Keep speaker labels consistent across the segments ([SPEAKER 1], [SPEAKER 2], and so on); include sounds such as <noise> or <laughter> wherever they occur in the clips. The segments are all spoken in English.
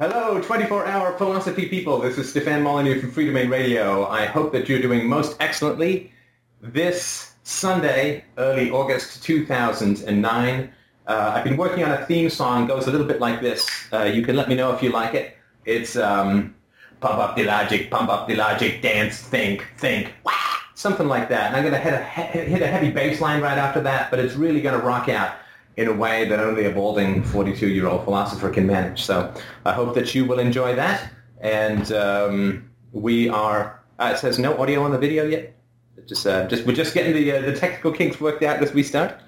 [SPEAKER 1] Hello, 24-hour philosophy people. This is Stefan Molyneux from Freedomain Radio. I hope that you're doing most excellently. This Sunday, early August 2009, uh, I've been working on a theme song. goes a little bit like this. Uh, you can let me know if you like it. It's um, pump up the logic, pump up the logic, dance, think, think, wah! something like that. And I'm going to hit a, hit a heavy bass line right after that, but it's really going to rock out in a way that only a balding 42-year-old philosopher can manage. So I hope that you will enjoy that. And um, we are, uh, it says no audio on the video yet. Just, uh, just we're just getting the, uh, the technical kinks worked out as we start.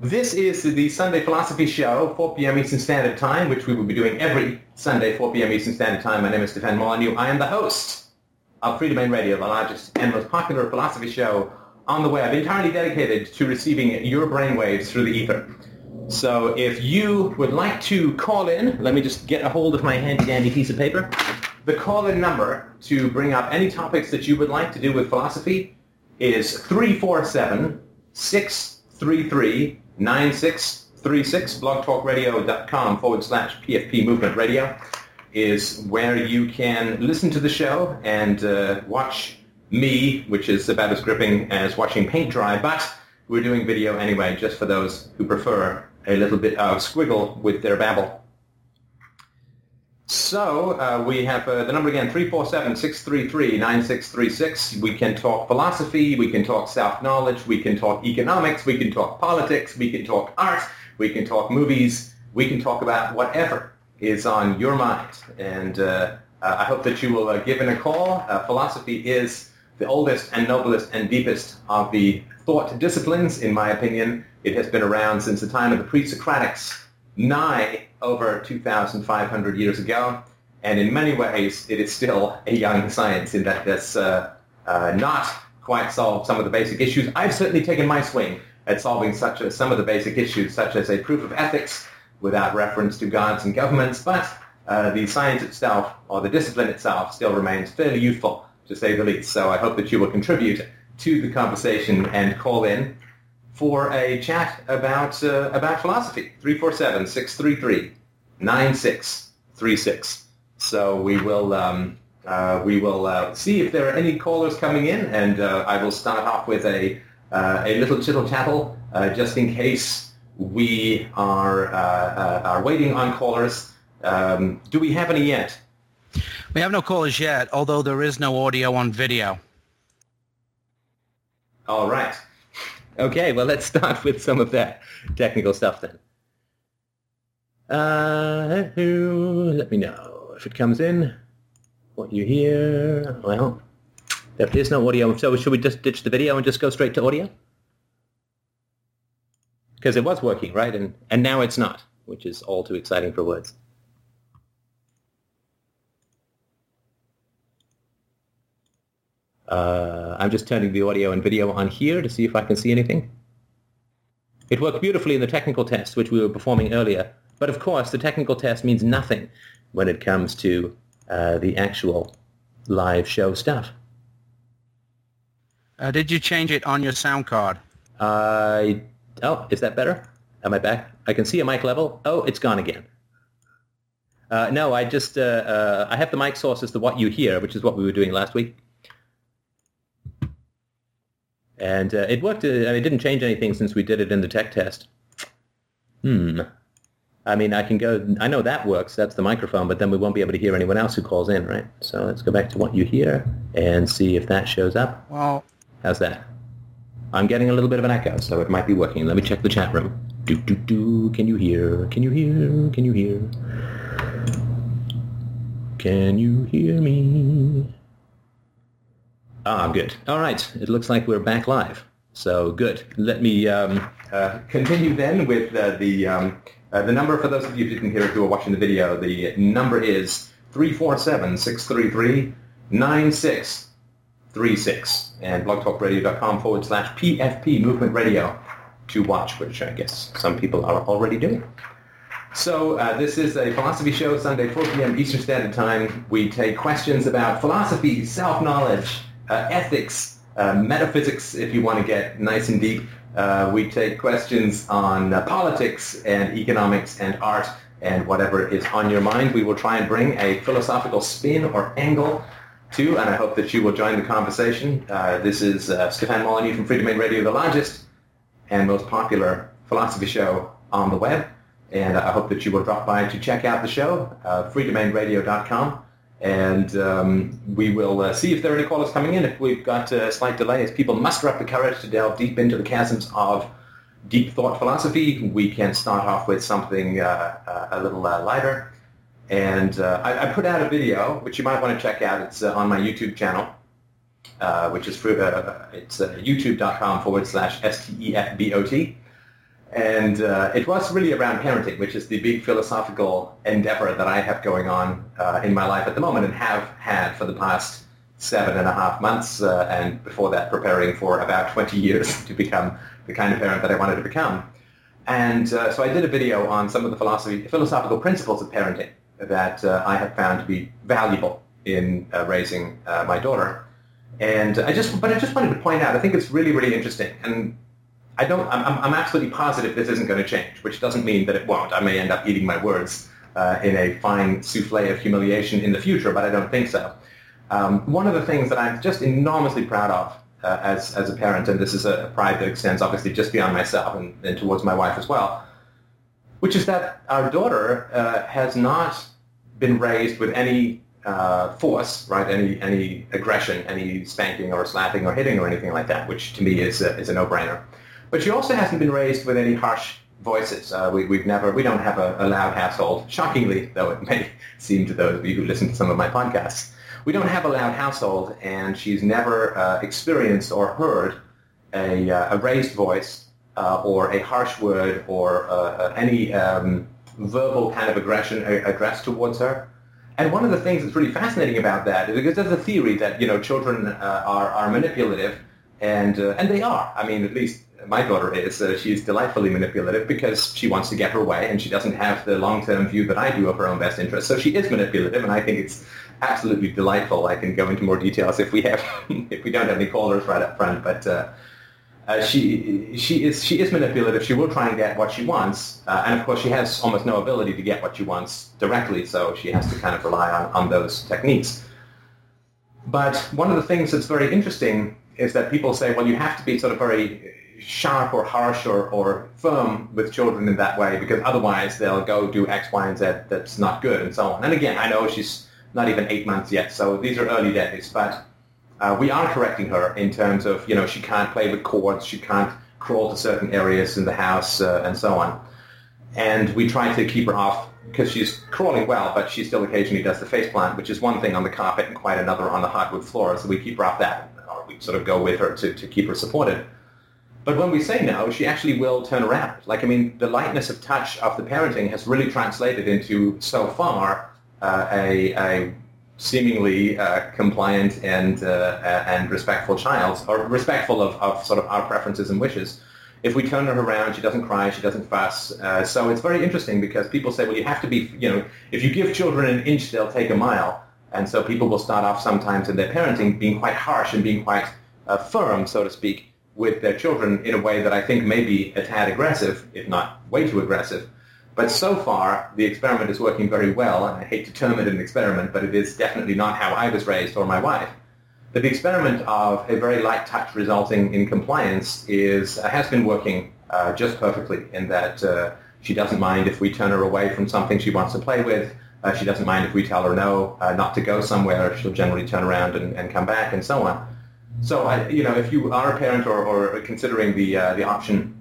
[SPEAKER 1] This is the Sunday Philosophy Show, 4 p.m. Eastern Standard Time, which we will be doing every Sunday, 4 p.m. Eastern Standard Time. My name is Stefan Molyneux. I am the host of Freedomain Radio, the largest and most popular philosophy show on the web, entirely dedicated to receiving your brainwaves through the ether. So if you would like to call in, let me just get a hold of my handy-dandy piece of paper. The call-in number to bring up any topics that you would like to do with philosophy is 347-633-9636, blogtalkradio.com forward slash PFP Movement Radio is where you can listen to the show and uh, watch me, which is about as gripping as watching paint dry, but we're doing video anyway, just for those who prefer a little bit of squiggle with their babble. So uh, we have uh, the number again, 347-633-9636. We can talk philosophy, we can talk self-knowledge, we can talk economics, we can talk politics, we can talk art, we can talk movies, we can talk about whatever is on your mind. And uh, uh I hope that you will uh, give in a call. Uh, philosophy is the oldest and noblest and deepest of the thought disciplines, in my opinion. It has been around since the time of the pre-Socratics, nigh over 2,500 years ago. And in many ways, it is still a young science in that it's uh, uh, not quite solved some of the basic issues. I've certainly taken my swing at solving such some of the basic issues, such as a proof of ethics without reference to gods and governments, but uh, the science itself, or the discipline itself, still remains fairly youthful, to say the least. So I hope that you will contribute to the conversation and call in for a chat about uh, about philosophy. 347-633-9636. So we will um, uh, we will uh, see if there are any callers coming in, and uh, I will start off with a uh, a little chittle chattle uh, just in case we are are waiting on callers. Um, do we have any yet?
[SPEAKER 2] We have no callers yet, although there is no audio on video.
[SPEAKER 1] All right. Okay, well, let's start with some of that technical stuff then. Uh, let me know if it comes in. What you hear? Well, there is no audio. So should we just ditch the video and just go straight to audio? Because it was working, right? And and now it's not, which is all too exciting for words. Uh, I'm just turning the audio and video on here to see if I can see anything. It worked beautifully in the technical test, which we were performing earlier. But of course, the technical test means nothing when it comes to uh, the actual live show stuff.
[SPEAKER 2] Uh, did you change it on your sound card?
[SPEAKER 1] I... oh, is that better? Am I back? I can see a mic level. Oh, it's gone again. Uh, no, I just, uh, uh, I have the mic source as to what you hear, which is what we were doing last week. And uh, it worked. Uh, I mean, it didn't change anything since we did it in the tech test. Hmm. I mean, I can go, I know that works. That's the microphone, but then we won't be able to hear anyone else who calls in, right? So let's go back to what you hear and see if that shows up.
[SPEAKER 2] Well,
[SPEAKER 1] how's that? I'm getting a little bit of an echo, so it might be working. Let me check the chat room. Do, do, do. Can you hear? Can you hear? Can you hear? Can you hear me? Ah, good. All right. It looks like we're back live. So good. Let me um, uh, continue then with uh, the um, uh, the number for those of you who didn't hear it who are watching the video. The number is 347-633-9636 and blogtalkradio.com forward slash PFP Movement Radio to watch, which I guess some people are already doing. So uh, this is a philosophy show, Sunday, 4 p.m. Eastern Standard Time. We take questions about philosophy, self-knowledge, ethics, uh, metaphysics, if you want to get nice and deep. Uh, we take questions on politics and economics and art and whatever is on your mind, we will try and bring a philosophical spin or angle to, and I hope that you will join the conversation. Uh, this is uh, Stefan Molyneux from Freedomain Radio, the largest and most popular philosophy show on the web. And I hope that you will drop by to check out the show, uh, freedomainradio.com. And um, we will uh, see if there are any callers coming in. If we've got a slight delay, as people muster up the courage to delve deep into the chasms of deep thought philosophy, we can start off with something uh, uh a little uh, lighter. And uh, I, I, put out a video, which you might want to check out. It's on my YouTube channel, which is it's youtube.com forward slash S-T-E-F-B-O-T. And uh, it was really around parenting, which is the big philosophical endeavor that I have going on uh, in my life at the moment and have had for the past seven and a half months, uh, and before that preparing for about 20 years <laughs> to become the kind of parent that I wanted to become. And uh, so I did a video on some of the philosophy, philosophical principles of parenting that uh, I have found to be valuable in uh, raising my daughter. And I just, but I just wanted to point out, I think it's really, really interesting. And I don't. I'm, I'm absolutely positive this isn't going to change, which doesn't mean that it won't. I may end up eating my words uh, in a fine souffle of humiliation in the future, but I don't think so. Um, one of the things that I'm just enormously proud of uh, as as a parent, and this is a pride that extends obviously just beyond myself and, and towards my wife as well, which is that our daughter uh, has not been raised with any uh, force, right? Any any aggression, any spanking or slapping or hitting or anything like that, which to me is a, is a no-brainer. But she also hasn't been raised with any harsh voices. Uh, we, have never, we don't have a, a, loud household. Shockingly, though it may <laughs> seem to those of you who listen to some of my podcasts, we don't have a loud household, and she's never uh, experienced or heard a, uh, a raised voice uh, or a harsh word or uh, uh, any um, verbal kind of aggression addressed towards her. And one of the things that's really fascinating about that is because there's a theory that you know children are, are manipulative, and and they are. I mean, at least my daughter is. Uh, she's delightfully manipulative because she wants to get her way and she doesn't have the long-term view that I do of her own best interest. So she is manipulative, and I think it's absolutely delightful. I can go into more details if we have <laughs> if we don't have any callers right up front, but. Uh, uh, she she is she is manipulative. She will try and get what she wants, uh, and of course she has almost no ability to get what she wants directly. So she has to kind of rely on, on those techniques. But one of the things that's very interesting is that people say, well, you have to be sort of very sharp or harsh or, or firm with children in that way because otherwise they'll go do X, Y, and Z that's not good and so on. And again, I know she's not even eight months yet, so these are early days, but uh, we are correcting her in terms of, you know, she can't play with cords, she can't crawl to certain areas in the house uh, and so on. And we try to keep her off because she's crawling well, but she still occasionally does the face plant, which is one thing on the carpet and quite another on the hardwood floor. So we keep her off that, or we sort of go with her to, to keep her supported. But when we say no, she actually will turn around. Like, I mean, the lightness of touch of the parenting has really translated into, so far, uh, a, a, seemingly uh, compliant and, uh, and respectful child, or respectful of, of sort of our preferences and wishes. If we turn her around, she doesn't cry, she doesn't fuss. Uh, so it's very interesting because people say, well, you have to be, you know, if you give children an inch, they'll take a mile. And so people will start off sometimes in their parenting being quite harsh and being quite uh, firm, so to speak with their children in a way that I think may be a tad aggressive, if not way too aggressive. But so far, the experiment is working very well, and I hate to term it an experiment, but it is definitely not how I was raised or my wife. But the experiment of a very light touch resulting in compliance is uh, has been working uh, just perfectly in that uh, she doesn't mind if we turn her away from something she wants to play with. Uh, she doesn't mind if we tell her no, uh, not to go somewhere. She'll generally turn around and, and come back and so on. So, I, you know, if you are a parent or, or considering the, uh, the option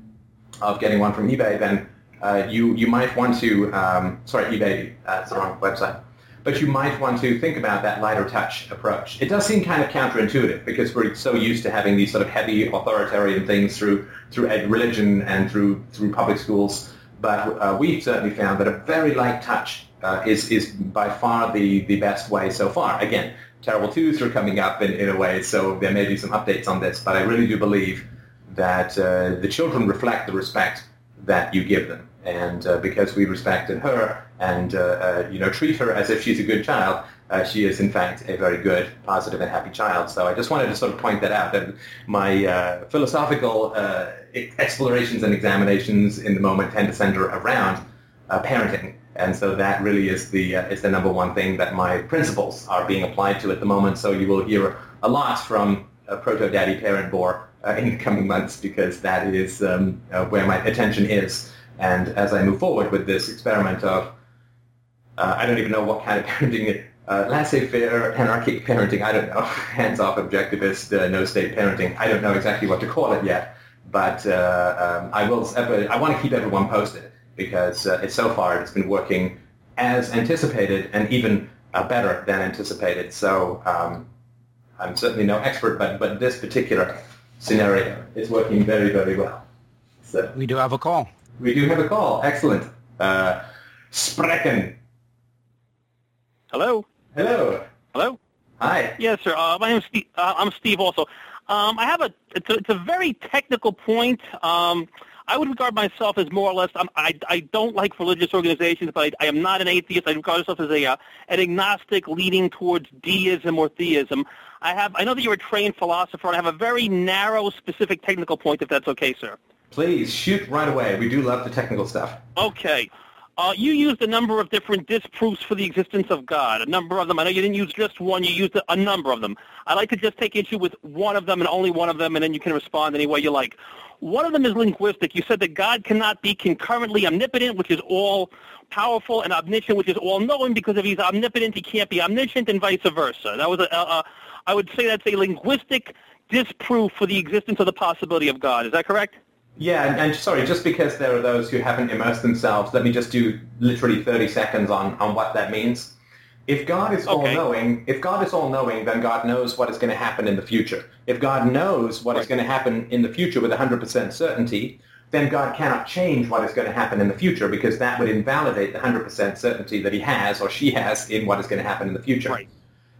[SPEAKER 1] of getting one from eBay, then uh, you, you might want to, um, sorry, eBay, that's the wrong website, but you might want to think about that lighter touch approach. It does seem kind of counterintuitive because we're so used to having these sort of heavy authoritarian things through, through religion and through, through public schools, but uh, we've certainly found that a very light touch uh, is, is by far the, the best way so far. Again, Terrible Twos are coming up in, in a way, so there may be some updates on this, but I really do believe that uh, the children reflect the respect that you give them. And uh, because we respected her and, uh, uh you know, treat her as if she's a good child, uh, she is, in fact, a very good, positive, and happy child. So I just wanted to sort of point that out. And my uh, philosophical explorations and examinations in the moment tend to center around parenting And so that really is the uh, is the number one thing that my principles are being applied to at the moment. So you will hear a lot from uh, Proto Daddy Parent Boar uh, in the coming months because that is um, uh, where my attention is. And as I move forward with this experiment of, uh, I don't even know what kind of <laughs> parenting uh, laissez-faire, anarchic parenting, I don't know, <laughs> hands-off objectivist, no-state parenting, I don't know exactly what to call it yet. But um, I will. I want to keep everyone posted because uh, it's so far it's been working as anticipated and even uh, better than anticipated. So um, I'm certainly no expert, but but this particular scenario is working very very well.
[SPEAKER 2] So we do have a call.
[SPEAKER 1] We do have a call. Excellent. Uh, Sprechen.
[SPEAKER 3] Hello.
[SPEAKER 1] Hello.
[SPEAKER 3] Hello.
[SPEAKER 1] Hi.
[SPEAKER 3] Yes, sir. Uh, my name is Steve. Uh, I'm Steve. Also, um, I have a it's, a. it's a very technical point. Um, I would regard myself as more or less. I'm, I I don't like religious organizations, but I, I am not an atheist. I regard myself as a uh, an agnostic, leaning towards deism or theism. I have. I know that you're a trained philosopher, and I have a very narrow, specific technical point. If that's okay, sir.
[SPEAKER 1] Please shoot right away. We do love the technical stuff.
[SPEAKER 3] Okay. Uh, you used a number of different disproofs for the existence of God, a number of them. I know you didn't use just one, you used a number of them. I'd like to just take issue with one of them and only one of them, and then you can respond any way you like. One of them is linguistic. You said that God cannot be concurrently omnipotent, which is all powerful, and omniscient, which is all knowing, because if he's omnipotent, he can't be omniscient, and vice versa. That was a, a, a I would say that's a linguistic disproof for the existence of the possibility of God. Is that correct?
[SPEAKER 1] Yeah, and, and, sorry, just because there are those who haven't immersed themselves, let me just do literally 30 seconds on, on what that means. If God is okay. all-knowing, if God is all-knowing, then God knows what is going to happen in the future. If God knows what right. is going to happen in the future with 100% certainty, then God cannot change what is going to happen in the future because that would invalidate the 100% certainty that he has or she has in what is going to happen in the future.
[SPEAKER 3] Right.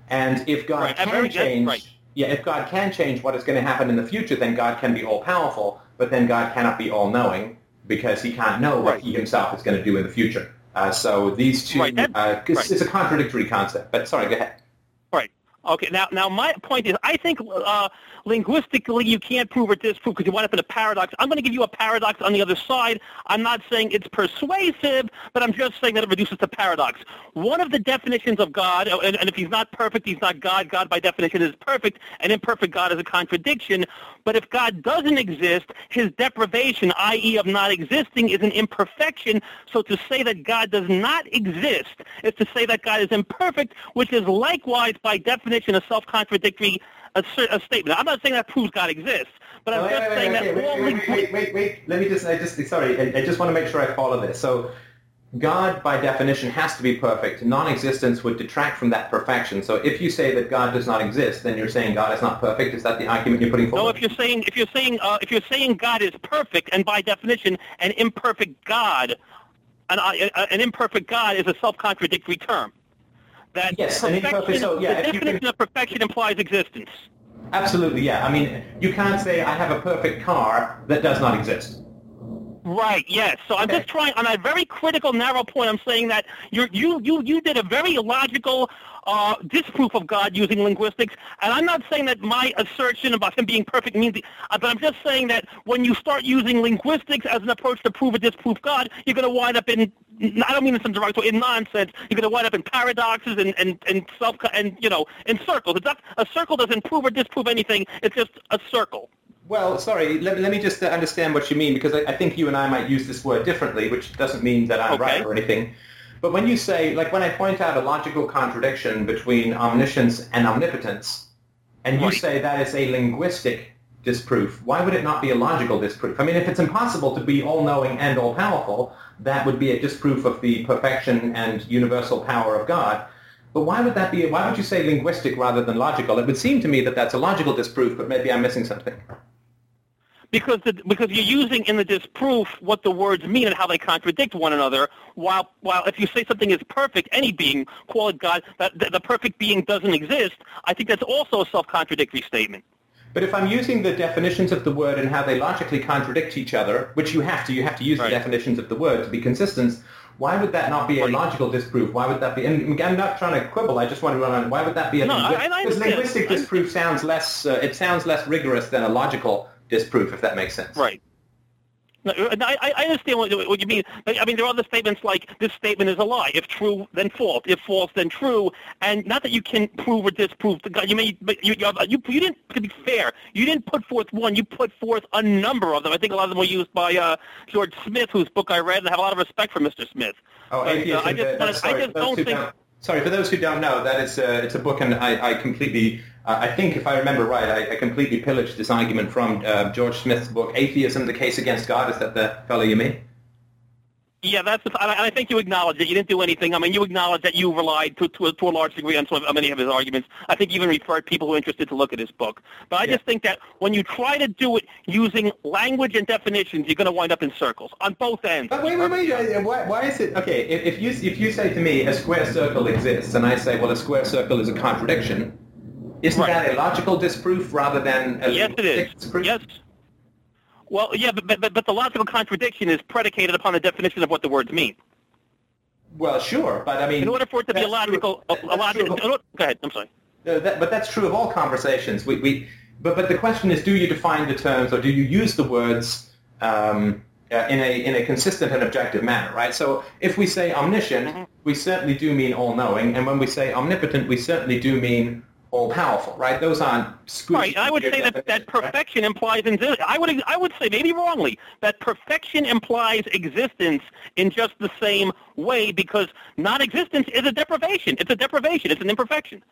[SPEAKER 1] And if God
[SPEAKER 3] right.
[SPEAKER 1] can change, yeah, if God can change what is going to happen in the future, then God can be all-powerful, but then God cannot be all-knowing because he can't know what he himself is going to do in the future. Uh, so these two,
[SPEAKER 3] right. That,
[SPEAKER 1] uh, it's, it's a contradictory concept. But sorry, go ahead.
[SPEAKER 3] Right. Okay. Now, now my point is, I think uh, linguistically you can't prove or disprove because you wind up in a paradox. I'm going to give you a paradox on the other side. I'm not saying it's persuasive, but I'm just saying that it reduces to paradox. One of the definitions of God, uh, and, and if he's not perfect, he's not God. God by definition is perfect, and imperfect God is a contradiction. But if God doesn't exist, his deprivation, i.e. of not existing, is an imperfection. So to say that God does not exist is to say that God is imperfect, which is likewise by definition a self-contradictory a, a statement. I'm not saying that proves God exists, but I'm just
[SPEAKER 1] wait,
[SPEAKER 3] saying
[SPEAKER 1] wait,
[SPEAKER 3] that
[SPEAKER 1] wait,
[SPEAKER 3] all
[SPEAKER 1] wait, wait, wait, wait, Let me just, I just, sorry, I, I just want to make sure I follow this. So God, by definition, has to be perfect. Non-existence would detract from that perfection. So if you say that God does not exist, then you're saying God is not perfect. Is that the argument you're putting forward?
[SPEAKER 3] No, if you're saying if you're saying uh, if you're saying God is perfect, and by definition, an imperfect God, an, uh, an imperfect God is a self-contradictory term that
[SPEAKER 1] yes,
[SPEAKER 3] perfection,
[SPEAKER 1] so, yeah,
[SPEAKER 3] the definition
[SPEAKER 1] can...
[SPEAKER 3] of perfection implies existence.
[SPEAKER 1] Absolutely, yeah. I mean, you can't say I have a perfect car that does not exist.
[SPEAKER 3] Right. Yes. So I'm just trying on a very critical, narrow point. I'm saying that you you you you did a very logical uh, disproof of God using linguistics, and I'm not saying that my assertion about him being perfect means. Uh, but I'm just saying that when you start using linguistics as an approach to prove or disprove God, you're going to wind up in. I don't mean in derogatory, in nonsense. You're going to wind up in paradoxes and and and self and you know in circles. It's not, a circle doesn't prove or disprove anything. It's just a circle.
[SPEAKER 1] Well, sorry, let, let me just understand what you mean, because I, I, think you and I might use this word differently, which doesn't mean that I'm
[SPEAKER 3] okay.
[SPEAKER 1] right or anything. But when you say, like when I point out a logical contradiction between omniscience and omnipotence, and you
[SPEAKER 3] right.
[SPEAKER 1] say that is a linguistic disproof, why would it not be a logical disproof? I mean, if it's impossible to be all-knowing and all-powerful, that would be a disproof of the perfection and universal power of God. But why would that be? Why would you say linguistic rather than logical? It would seem to me that that's a logical disproof, but maybe I'm missing something
[SPEAKER 3] because the, because you're using in the disproof what the words mean and how they contradict one another. While while if you say something is perfect, any being, call it God, that the, the perfect being doesn't exist. I think that's also a self-contradictory statement.
[SPEAKER 1] But if I'm using the definitions of the word and how they logically contradict each other, which you have to, you have to use right. the definitions of the word to be consistent. Why would that not be a logical disproof? Why would that be? And I'm not trying to quibble. I just want to run on. Why would that be a?
[SPEAKER 3] No,
[SPEAKER 1] linguistic,
[SPEAKER 3] I, I
[SPEAKER 1] because linguistic disproof sounds less. Uh, it sounds less rigorous than a logical disproof, if that makes sense.
[SPEAKER 3] Right. No, I, I understand what, what you mean. I mean, there are other statements like this statement is a lie. If true, then false. If false, then true. And not that you can prove or disprove. The you may, but you, you, you, didn't. To be fair, you didn't put forth one. You put forth a number of them. I think a lot of them were used by uh, George Smith, whose book I read, and I have a lot of respect for Mr. Smith.
[SPEAKER 1] Oh,
[SPEAKER 3] But, uh. I just,
[SPEAKER 1] uh, sorry,
[SPEAKER 3] I just
[SPEAKER 1] for those
[SPEAKER 3] don't
[SPEAKER 1] who
[SPEAKER 3] think.
[SPEAKER 1] don't- Sorry, for those who don't know, that is uh, it's a book, and I, I completely, uh, I think if I remember right, I, I completely pillaged this argument from uh, George Smith's book, Atheism: The Case Against God. Is that the fellow you mean?
[SPEAKER 3] Yeah, that's. The, and I think you acknowledge that you didn't do anything. I mean, you acknowledge that you relied to to a, to a large degree on some of, many of his arguments. I think you even referred people who are interested to look at his book. But I
[SPEAKER 1] Yeah.
[SPEAKER 3] just think that when you try to do it using language and definitions, you're going to wind up in circles on both ends.
[SPEAKER 1] But wait, wait, wait. uh, Why, why is it okay? If, if you if you say to me a square circle exists, and I say, well, a square circle is a contradiction, isn't
[SPEAKER 3] Right.
[SPEAKER 1] that a logical disproof rather than a
[SPEAKER 3] Yes, it is.
[SPEAKER 1] disproof?
[SPEAKER 3] Yes. Well, yeah, but, but but the logical contradiction is predicated upon the definition of what the words mean.
[SPEAKER 1] Well, sure, but I mean,
[SPEAKER 3] In order for it to be a logical, a, a logical. Go ahead. I'm sorry.
[SPEAKER 1] Uh, that, but that's true of all conversations. We, we, but, but the question is, do you define the terms or do you use the words um, uh, in, a, in a consistent and objective manner, right? So if we say omniscient,
[SPEAKER 3] Mm-hmm.
[SPEAKER 1] we certainly do mean all-knowing, and when we say omnipotent, we certainly do mean all-powerful, right? Those aren't squishy
[SPEAKER 3] Right, I would say that, that
[SPEAKER 1] definitions, right?
[SPEAKER 3] perfection implies exi- I would I would say maybe wrongly that perfection implies existence in just the same way because non-existence is a deprivation. It's a deprivation. It's an imperfection.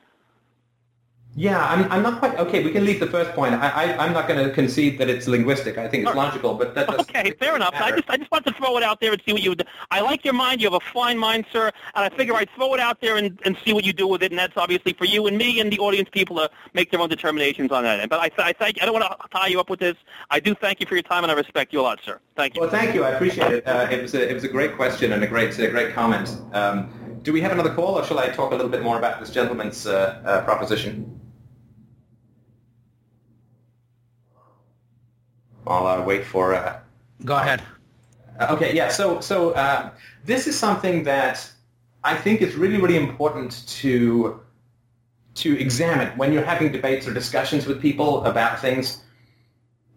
[SPEAKER 1] Yeah, I'm, I'm not quite okay. We can leave the first point. I, I, I'm not going to concede that it's linguistic. I think it's logical, but that doesn't
[SPEAKER 3] Okay, fair enough. I just I just want to throw it out there and see what you. would I like your mind. You have a fine mind, sir, and I figure I'd throw it out there and, and see what you do with it. And that's obviously for you and me and the audience people to make their own determinations on that. But I, I thank. I don't want to tie you up with this. I do thank you for your time, and I respect you a lot, sir. Thank you.
[SPEAKER 1] Well, thank you. I appreciate it. Uh, it was a, it was a great question and a great a great comment. Um, do we have another call, or shall I talk a little bit more about this gentleman's uh, uh, proposition? I'll uh, wait for. Uh,
[SPEAKER 2] Go ahead.
[SPEAKER 1] uh, okay, yeah. So so uh, this is something that I think is really really important to to examine when you're having debates or discussions with people about things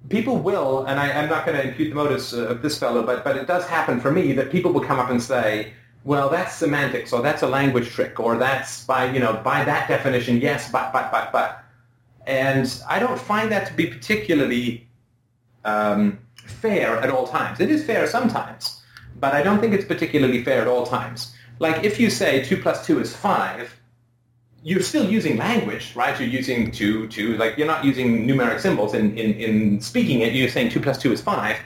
[SPEAKER 1] people will, and I, I'm not going to impute the motives of this fellow, but, but it does happen for me that people will come up and say, well, that's semantics, or that's a language trick, or that's by, you know, by that definition, yes, but, but, but, but. And I don't find that to be particularly um, fair at all times. It is fair sometimes, but I don't think it's particularly fair at all times. Like if you say 2 plus 2 is 5, you're still using language, right? You're using two, two, like you're not using numeric symbols in, in, in speaking it. You're saying two plus two is five.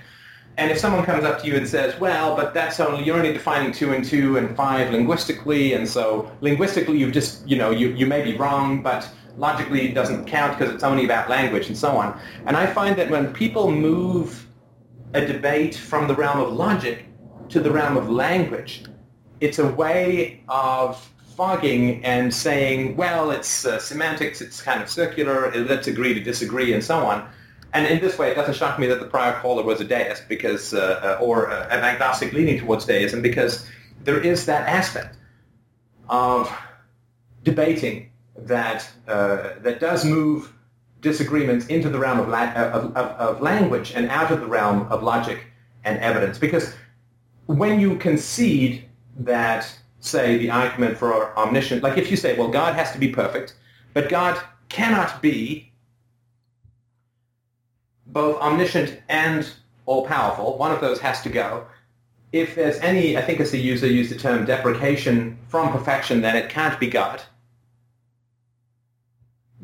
[SPEAKER 1] And if someone comes up to you and says, well, but that's only, you're only defining two and two and five linguistically, and so linguistically you've just, you know, you, you may be wrong, but logically doesn't count because it's only about language and so on. And I find that when people move a debate from the realm of logic to the realm of language, it's a way of fogging and saying, well, it's uh, semantics, it's kind of circular, uh, let's agree to disagree, and so on. And in this way, it doesn't shock me that the prior caller was a deist, because, uh, uh, or uh, an agnostic leaning towards deism, because there is that aspect of debating that uh, that does move disagreements into the realm of, la- of, of, of language and out of the realm of logic and evidence. Because when you concede that, say, the argument for omniscient, like if you say, well, God has to be perfect, but God cannot be both omniscient and all-powerful, one of those has to go. If there's any, I think as the user used the term deprecation from perfection, then it can't be God.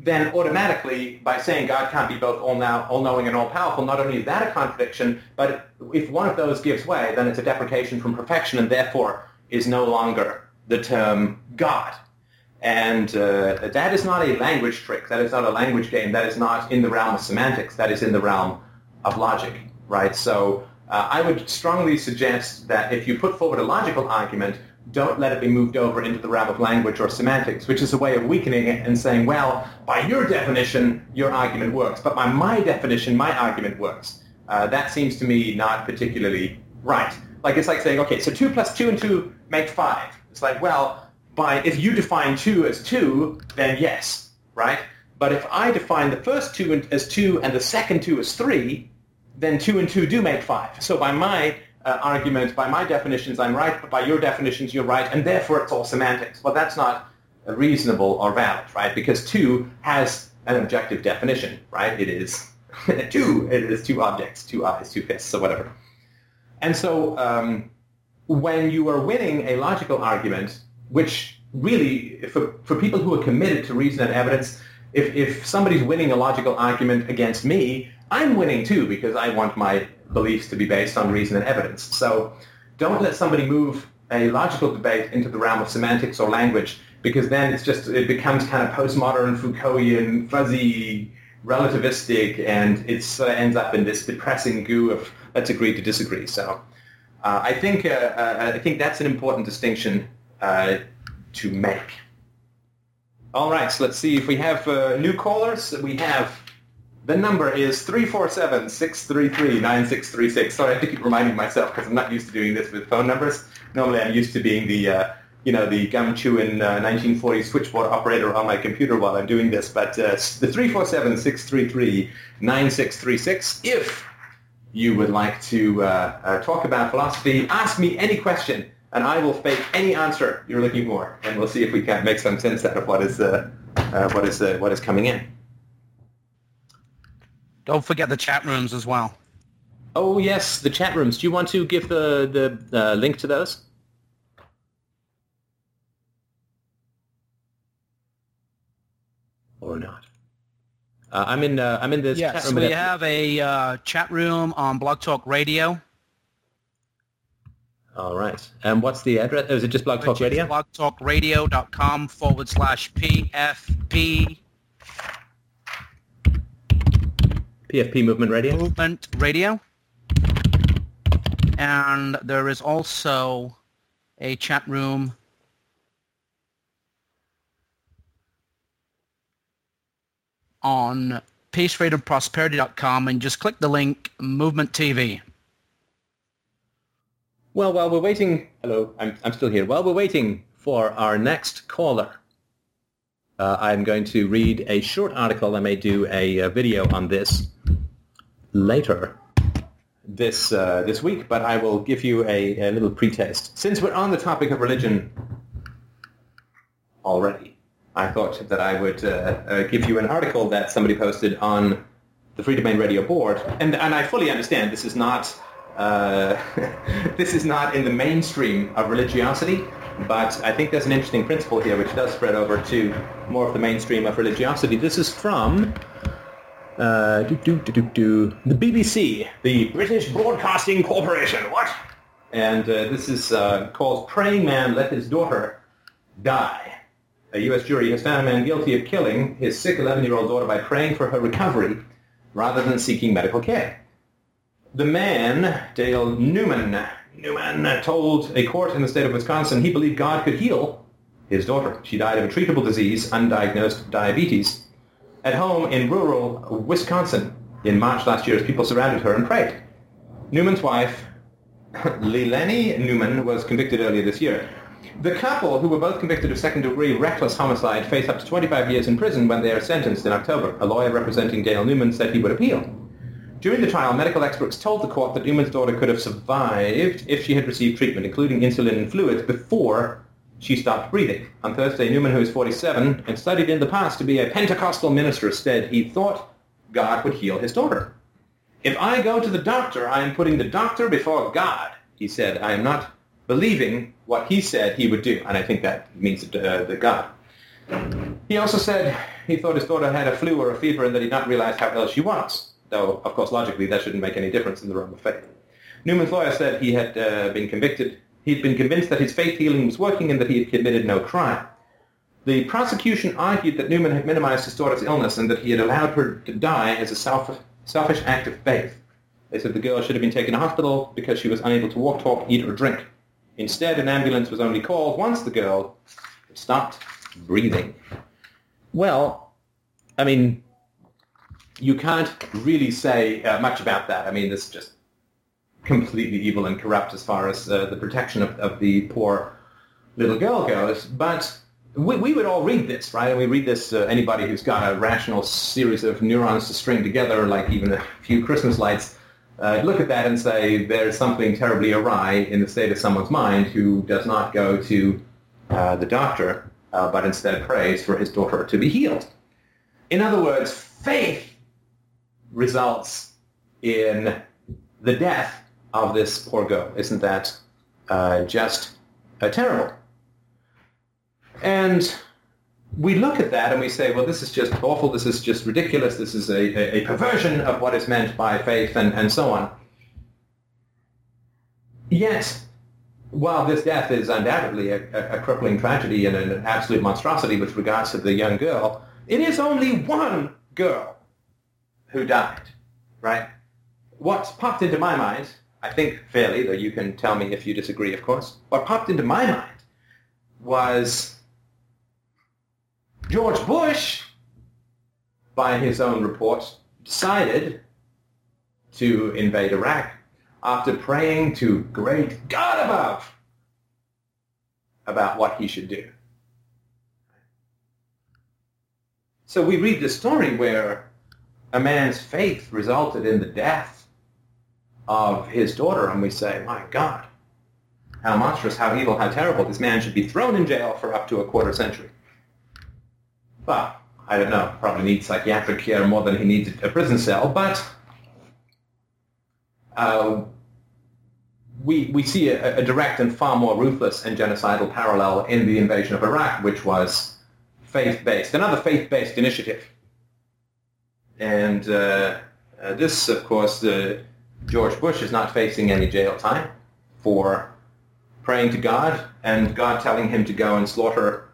[SPEAKER 1] Then automatically, by saying God can't be both all-now, all-knowing and all-powerful, not only is that a contradiction, but if one of those gives way, then it's a deprecation from perfection and therefore is no longer the term God. And uh, that is not a language trick. That is not a language game. That is not in the realm of semantics. That is in the realm of logic, right? So uh, I would strongly suggest that if you put forward a logical argument, don't let it be moved over into the realm of language or semantics, which is a way of weakening it and saying, well, by your definition, your argument works, but by my definition, my argument works. Uh, that seems to me not particularly right. Like it's like saying, okay, so 2 plus 2 and 2 make 5. It's like, well, by if you define 2 as 2, then yes, right? But if I define the first 2 as 2 and the second 2 as 3, then two and two do make five. So by my uh, argument, by my definitions, I'm right, but by your definitions, you're right, and therefore it's all semantics. Well, that's not reasonable or valid, right? Because two has an objective definition, right? It is <laughs> two. It is two objects, two eyes, two fists, or whatever. And so um, when you are winning a logical argument, which really, for, for people who are committed to reason and evidence, if, if somebody's winning a logical argument against me, I'm winning too because I want my beliefs to be based on reason and evidence. So don't let somebody move a logical debate into the realm of semantics or language because then it's just it becomes kind of postmodern Foucaultian, fuzzy, relativistic, and it sort of ends up in this depressing goo of let's agree to disagree. So uh, I think uh, uh, I think that's an important distinction uh, to make. All right, so let's see if we have uh, new callers. We have the number is 347-633-9636. Sorry, I have to keep reminding myself because I'm not used to doing this with phone numbers. Normally I'm used to being the, uh, you know, the gum-chewing uh, 1940s switchboard operator on my computer while I'm doing this. But uh, the 347-633-9636, if you would like to uh, uh, talk about philosophy, ask me any question, and I will fake any answer you're looking for, and we'll see if we can make some sense out of what is, uh, what is, what is coming in.
[SPEAKER 2] Don't forget the chat rooms as well.
[SPEAKER 1] Oh yes, the chat rooms. Do you want to give the the uh, link to those? Or not? Uh, I'm in. Uh, I'm in this
[SPEAKER 2] yes,
[SPEAKER 1] chat room.
[SPEAKER 2] we have a uh, chat room on Blog Talk Radio.
[SPEAKER 1] All right. And what's the address? Oh, is it just Blog Talk Radio?
[SPEAKER 2] blogtalkradio.com forward slash PFP
[SPEAKER 1] PFP Movement Radio.
[SPEAKER 2] Movement Radio. And there is also a chat room on peacefreedomprosperity.com and just click the link Movement TV.
[SPEAKER 1] Well, while we're waiting, hello, I'm, I'm still here. While we're waiting for our next caller, uh, I'm going to read a short article. I may do a, a video on this later this uh, this week, but I will give you a, a little pretest. Since we're on the topic of religion already, I thought that I would uh, uh, give you an article that somebody posted on the Freedomain Radio board, and and I fully understand this is not uh, <laughs> this is not in the mainstream of religiosity, but I think there's an interesting principle here which does spread over to more of the mainstream of religiosity. This is from uh, do, do, do, do, do. The BBC, the British Broadcasting Corporation. What? And uh, this is uh, called Praying Man Let His Daughter Die. A U.S. jury has found a man guilty of killing his sick 11-year-old daughter by praying for her recovery rather than seeking medical care. The man, Dale Neumann, Neumann told a court in the state of Wisconsin he believed God could heal his daughter. She died of a treatable disease, undiagnosed diabetes, at home in rural Wisconsin in March last year as people surrounded her and prayed. Neumann's wife, <laughs> Leilani Neumann, was convicted earlier this year. The couple, who were both convicted of second-degree reckless homicide, face up to 25 years in prison when they are sentenced in October. A lawyer representing Dale Neumann said he would appeal. During the trial, medical experts told the court that Neumann's daughter could have survived if she had received treatment, including insulin and fluids, before she stopped breathing. On Thursday, Neumann, who is 47 and studied in the past to be a Pentecostal minister, said he thought God would heal his daughter. If I go to the doctor, I am putting the doctor before God, he said. I am not believing what he said he would do. And I think that means uh, the God. He also said he thought his daughter had a flu or a fever and that he'd not realized how ill she was. Though, of course, logically, that shouldn't make any difference in the realm of faith. Neumann's lawyer said he had uh, been convicted He'd been convinced that his faith healing was working and that he had committed no crime. The prosecution argued that Neumann had minimized his daughter's illness and that he had allowed her to die as a self, selfish act of faith. They said the girl should have been taken to hospital because she was unable to walk, talk, eat, or drink. Instead, an ambulance was only called once the girl had stopped breathing. Well, I mean, you can't really say uh, much about that. I mean, this just completely evil and corrupt as far as uh, the protection of, of the poor little girl goes. But we, we would all read this, right? And we read this, uh, anybody who's got a rational series of neurons to string together, like even a few Christmas lights, uh, look at that and say there's something terribly awry in the state of someone's mind who does not go to uh, the doctor, uh, but instead prays for his daughter to be healed. In other words, faith results in the death of this poor girl. Isn't that uh, just uh, terrible? And we look at that and we say, well, this is just awful, this is just ridiculous, this is a, a, a perversion of what is meant by faith, and, and so on. Yet, while this death is undoubtedly a, a, crippling tragedy and an absolute monstrosity with regards to the young girl, it is only one girl who died, right? What popped into my mind, I think fairly, though you can tell me if you disagree, of course, what popped into my mind was George Bush, by his own report, decided to invade Iraq after praying to great God above about what he should do. So we read the story where a man's faith resulted in the death of his daughter, and we say, my God, how monstrous, how evil, how terrible. This man should be thrown in jail for up to a quarter century well, I don't know, probably needs psychiatric care more than he needs a prison cell, but uh, we, we see a, a, direct and far more ruthless and genocidal parallel in the invasion of Iraq, which was faith-based, another faith-based initiative. And uh, uh, this, of course, George Bush is not facing any jail time for praying to God and God telling him to go and slaughter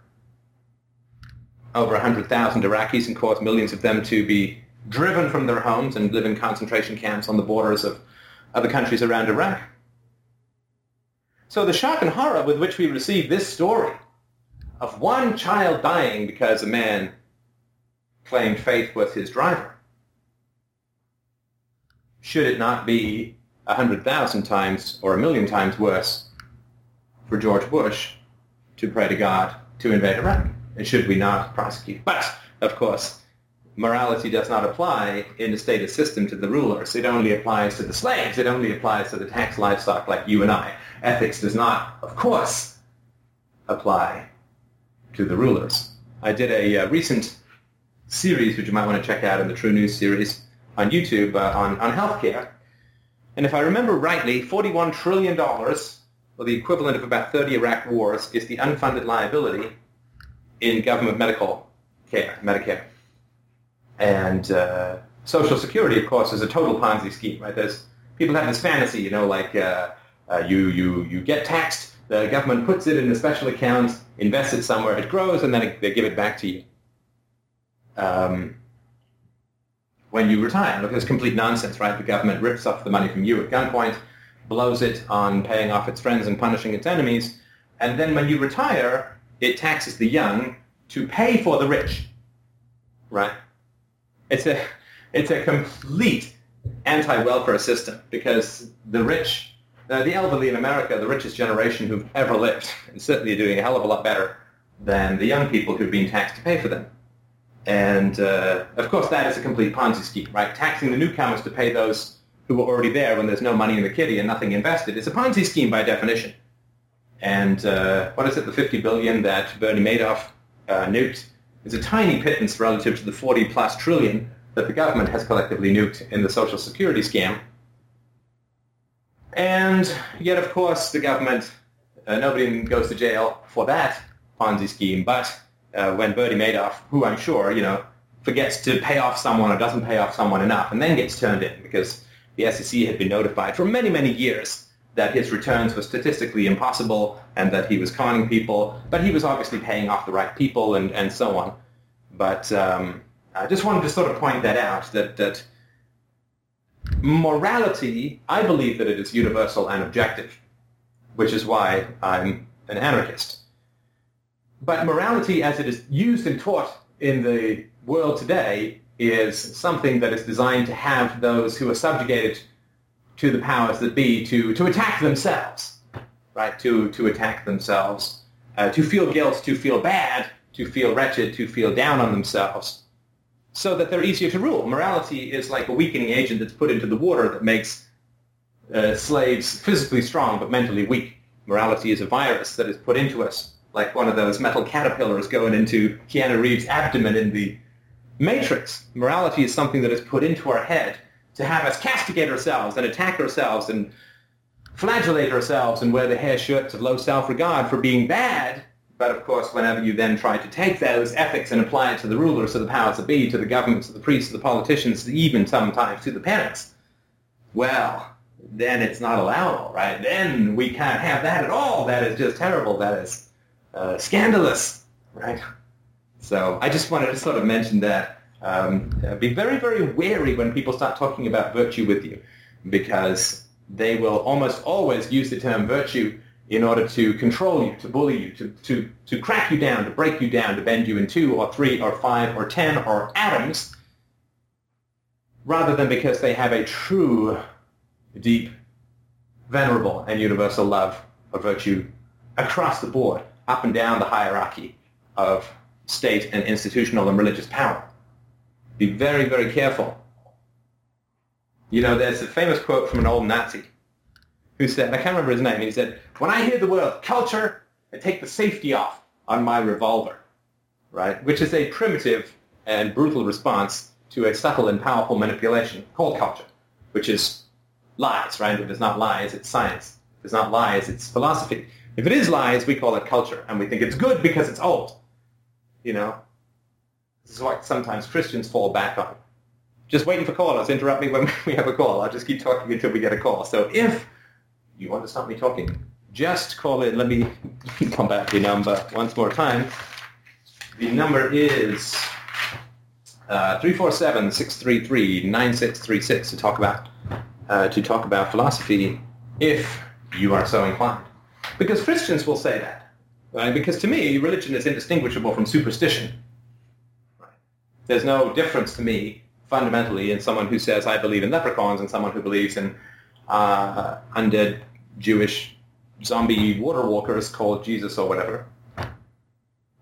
[SPEAKER 1] over 100,000 Iraqis and cause millions of them to be driven from their homes and live in concentration camps on the borders of other countries around Iraq. So the shock and horror with which we receive this story of one child dying because a man claimed faith was his driver, should it not be a hundred thousand times or a million times worse for George Bush to pray to God to invade Iraq? and should we not prosecute? But, of course, morality does not apply in the status system to the rulers. It only applies to the slaves. It only applies to the tax livestock like you and I. Ethics does not, of course, apply to the rulers. I did a uh, recent series, which you might want to check out in the True News series on YouTube, uh, on, on healthcare. And if I remember rightly, $41 trillion, or the equivalent of about 30 Iraq wars, is the unfunded liability in government medical care, Medicare. And uh, Social Security, of course, is a total Ponzi scheme, right? There's people have this fantasy, you know, like uh, uh, you you you get taxed, the government puts it in a special account, invests it somewhere, it grows, and then it, they give it back to you. Um, when you retire, look, it's complete nonsense, right? The government rips off the money from you at gunpoint, blows it on paying off its friends and punishing its enemies, and then when you retire, it taxes the young to pay for the rich, right? It's a, it's a complete anti-welfare system because the rich, uh, the elderly in America, the richest generation who've ever lived, and certainly are doing a hell of a lot better than the young people who've been taxed to pay for them. And uh, of course, that is a complete Ponzi scheme, right? Taxing the newcomers to pay those who were already there when there's no money in the kitty and nothing invested. It's a Ponzi scheme by definition. And uh, what is it, the 50 billion that Bernie Madoff uh, nuked is a tiny pittance relative to the 40 plus trillion that the government has collectively nuked in the Social Security scam. And yet, of course, the government, uh, nobody goes to jail for that Ponzi scheme. But uh, when Bernie Madoff, who I'm sure, you know, forgets to pay off someone or doesn't pay off someone enough and then gets turned in because the SEC had been notified for many, many years that his returns were statistically impossible and that he was conning people, but he was obviously paying off the right people and, and so on. But um, I just wanted to sort of point that out, that, that morality, I believe that it is universal and objective, which is why I'm an anarchist. But morality as it is used and taught in the world today is something that is designed to have those who are subjugated to the powers that be to, to attack themselves, right? To, to attack themselves, uh, to feel guilt, to feel bad, to feel wretched, to feel down on themselves, so that they're easier to rule. Morality is like a weakening agent that's put into the water that makes uh, slaves physically strong but mentally weak. Morality is a virus that is put into us, like one of those metal caterpillars going into Keanu Reeves' abdomen in the Matrix. Morality is something that is put into our head to have us castigate ourselves and attack ourselves and flagellate ourselves and wear the hair shirts of low self-regard for being bad. But of course, whenever you then try to take those ethics and apply it to the rulers, to the powers that be, to the governments, to the priests, to the politicians, even sometimes to the parents, well, then it's not allowable, right? Then we can't have that at all. That is just terrible. That is uh, scandalous, right? So I just wanted to sort of mention that. Um, uh, be very, very wary when people start talking about virtue with you, because they will almost always use the term virtue in order to control you, to bully you, to, to, to crack you down, to break you down, to bend you in two or three or five or ten or atoms, rather than because they have a true, deep, venerable, and universal love of virtue across the board, up and down the hierarchy of state and institutional and religious power. Be very, very careful. You know, there's a famous quote from an old Nazi who said, I can't remember his name, he said, when I hear the word culture, I take the safety off on my revolver, right? Which is a primitive and brutal response to a subtle and powerful manipulation called culture, which is lies, right? If it's not lies, it's science. If it's not lies, it's philosophy. If it is lies, we call it culture, and we think it's good because it's old. You know? This is what sometimes Christians fall back on. Just waiting for callers. Interrupt me when <laughs> we have a call. I'll just keep talking until we get a call. So if you want to stop me talking, just call in. Let me <laughs> come back the number once more time. The number is uh, 347-633-9636 to talk about uh, to talk about philosophy if you are so inclined. Because Christians will say that. Right? Because to me, religion is indistinguishable from superstition. There's no difference to me fundamentally in someone who says I believe in leprechauns and someone who believes in uh, undead Jewish zombie water walkers called Jesus or whatever.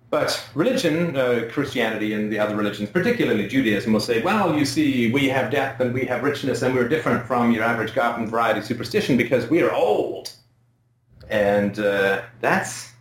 [SPEAKER 1] But religion, uh, Christianity and the other religions, particularly Judaism, will say, well, you see, we have depth and we have richness and we're different from your average garden variety superstition because we are old. And uh, that's,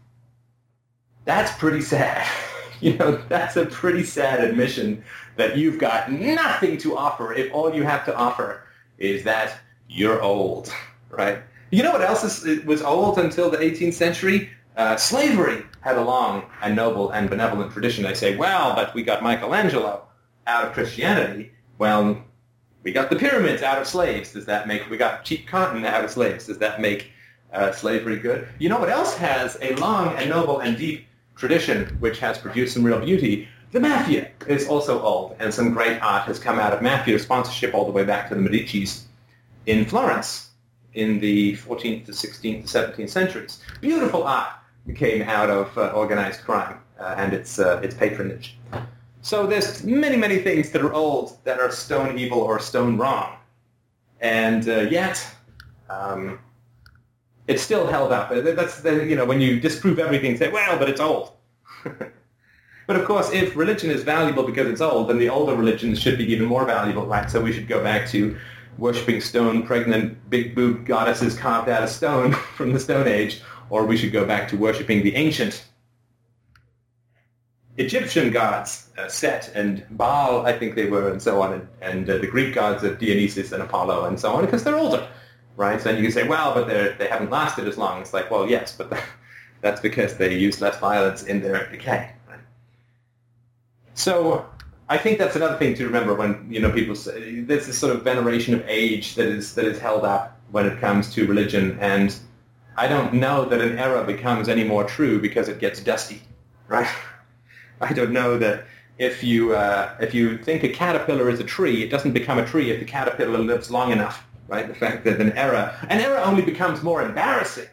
[SPEAKER 1] that's pretty sad. <laughs> you know, that's a pretty sad admission that you've got nothing to offer if all you have to offer is that you're old, right? You know what else is, was old until the 18th century? Uh, slavery had a long and noble and benevolent tradition. They say, well, but we got Michelangelo out of Christianity. Well, we got the pyramids out of slaves. Does that make, we got cheap cotton out of slaves. Does that make uh, slavery good? You know what else has a long and noble and deep tradition which has produced some real beauty? The mafia is also old, and some great art has come out of mafia sponsorship all the way back to the Medicis in Florence in the 14th to 16th to 17th centuries. Beautiful art came out of uh, organized crime uh, and its, uh, its patronage. So there's many, many things that are old that are stone evil or stone wrong. And uh, yet, um, it's still held up. That's, the, you know, when you disprove everything, say, well, but it's old. <laughs> but of course, if religion is valuable because it's old, then the older religions should be even more valuable, right? So we should go back to worshipping stone, pregnant, big boob goddesses carved out of stone <laughs> from the Stone Age, or we should go back to worshipping the ancient Egyptian gods, uh, Set and Baal, I think they were, and so on, and, and uh, the Greek gods of Dionysus and Apollo and so on, because they're older, right? So then you can say, well, but they haven't lasted as long. It's like, well, yes, but that's because they used less violence in their decay. Right? So I think that's another thing to remember when you know people say there's this sort of veneration of age that is that is held up when it comes to religion, and I don't know that an era becomes any more true because it gets dusty, right? <laughs> I don't know that if you uh, if you think a caterpillar is a tree, it doesn't become a tree if the caterpillar lives long enough, right? The fact that an error, an era only becomes more embarrassing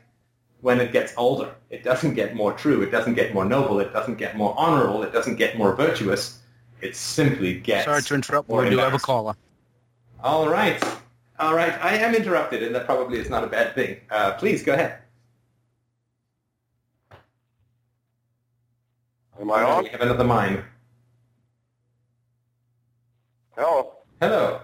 [SPEAKER 1] when it gets older. It doesn't get more true. It doesn't get more noble. It doesn't get more honorable. It doesn't get more virtuous. It simply gets.
[SPEAKER 2] Sorry to interrupt. We do have a caller.
[SPEAKER 1] All right. All right. I am interrupted, and that probably is not a bad thing. Uh, please go ahead.
[SPEAKER 4] Am I on?
[SPEAKER 1] We have another mime.
[SPEAKER 4] Hello.
[SPEAKER 1] Hello.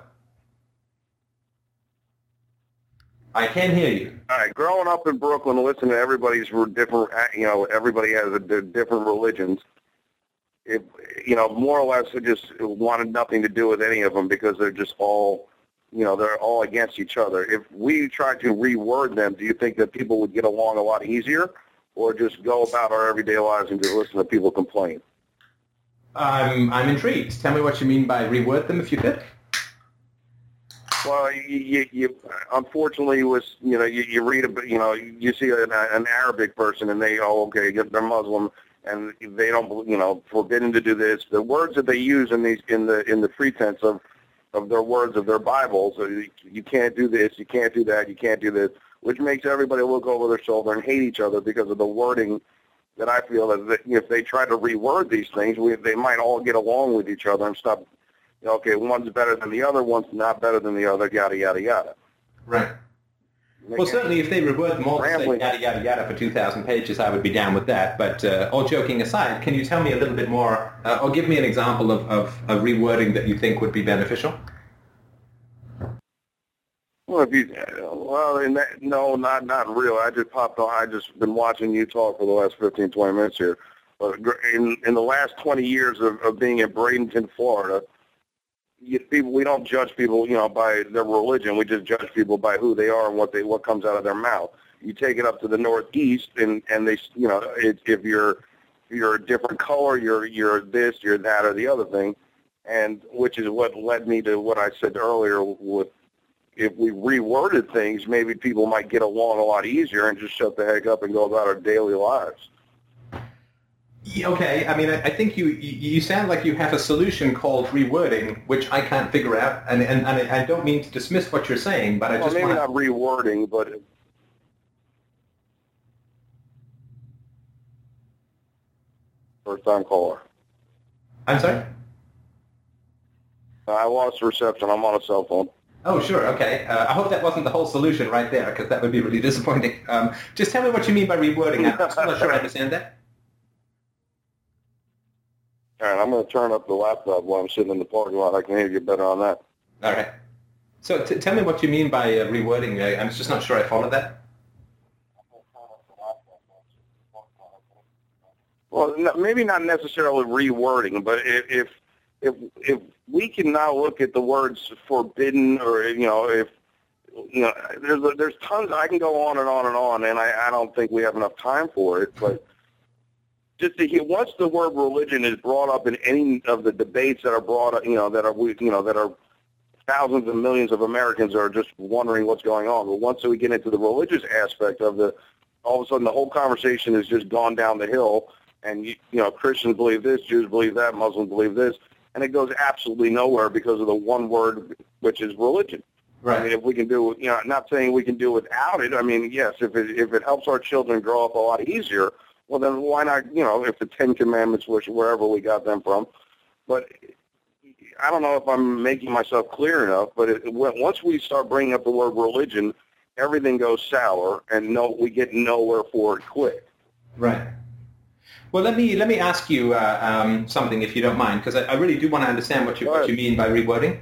[SPEAKER 1] I can't hear you.
[SPEAKER 4] All right, growing up in Brooklyn, listening to everybody's different, uh, you know, everybody has a, different religions. If you know, more or less, I just wanted nothing to do with any of them because they're just all, you know, they're all against each other. If we tried to reword them, do you think that people would get along a lot easier, or just go about our everyday lives and just listen to people complain?
[SPEAKER 1] I'm I'm intrigued. Tell me what you mean by reword them, if you could.
[SPEAKER 4] Well, you, you, unfortunately was you know you, you read a you know you see an, an Arabic person and they oh okay they're Muslim and they don't you know forbidden to do this. The words that they use in these in the in the pretense of of their words of their Bibles, uh, you, you can't do this, you can't do that, you can't do this, which makes everybody look over their shoulder and hate each other because of the wording that I feel that if they try to reword these things, we, they might all get along with each other and stop okay, one's better than the other, one's not better than the other, yada, yada, yada.
[SPEAKER 1] Right. Well, certainly if they reword them all to say yada, yada, yada for 2,000 pages, I would be down with that. But uh, all joking aside, can you tell me a little bit more, uh, or give me an example of, of, of rewording that you think would be beneficial?
[SPEAKER 4] Well, if you, well, in that, no, not not real. I just popped on. I just been watching you talk for the last 15, 20 minutes here. But in in the last 20 years of, of being in Bradenton, Florida, you, people we don't judge people, you know, by their religion. We just judge people by who they are and what they what comes out of their mouth. You take it up to the northeast, and and they, you know, it, if you're you're a different color, you're you're this, you're that, or the other thing, and which is what led me to what I said earlier with. If we reworded things, maybe people might get along a lot easier and just shut the heck up and go about our daily lives.
[SPEAKER 1] Okay, I mean, I, I think you you sound like you have a solution called rewording, which I can't figure out, and and, and I don't mean to dismiss what you're saying, but I
[SPEAKER 4] well,
[SPEAKER 1] just
[SPEAKER 4] maybe
[SPEAKER 1] wanna...
[SPEAKER 4] not rewording, but first time caller.
[SPEAKER 1] I'm sorry.
[SPEAKER 4] I lost reception. I'm on a cell phone.
[SPEAKER 1] Oh, sure. Okay. Uh, I hope that wasn't the whole solution right there, because that would be really disappointing. Um, just tell me what you mean by rewording. I'm not sure I understand that.
[SPEAKER 4] All right, I'm going to turn up the laptop while I'm sitting in the parking lot. I can hear you better on that.
[SPEAKER 1] All right. So t- tell me what you mean by uh, rewording. I, I'm just not sure I followed that.
[SPEAKER 4] Well, maybe not necessarily rewording, but if if if we can now look at the words forbidden, or you know, if you know, there's there's tons. I can go on and on and on, and I, I don't think we have enough time for it. But just to hear once the word religion is brought up in any of the debates that are brought up, you know, that are we, you know that are thousands and millions of Americans are just wondering what's going on. But once we get into the religious aspect of the, all of a sudden the whole conversation has just gone down the hill, and you, you know Christians believe this, Jews believe that, Muslims believe this, and it goes absolutely nowhere because of the one word which is religion.
[SPEAKER 1] Right.
[SPEAKER 4] I mean, if we can do, you know, not saying we can do without it. I mean, yes, if it if it helps our children grow up a lot easier, well, then why not, you know, if the Ten Commandments, which wherever we got them from. But I don't know if I'm making myself clear enough, but it, once we start bringing up the word religion, everything goes sour, and no, we get nowhere forward quick.
[SPEAKER 1] Right. Well, let me let me ask you uh, um, something, if you don't mind, because I, I, really do want to understand what you what you mean by rewording.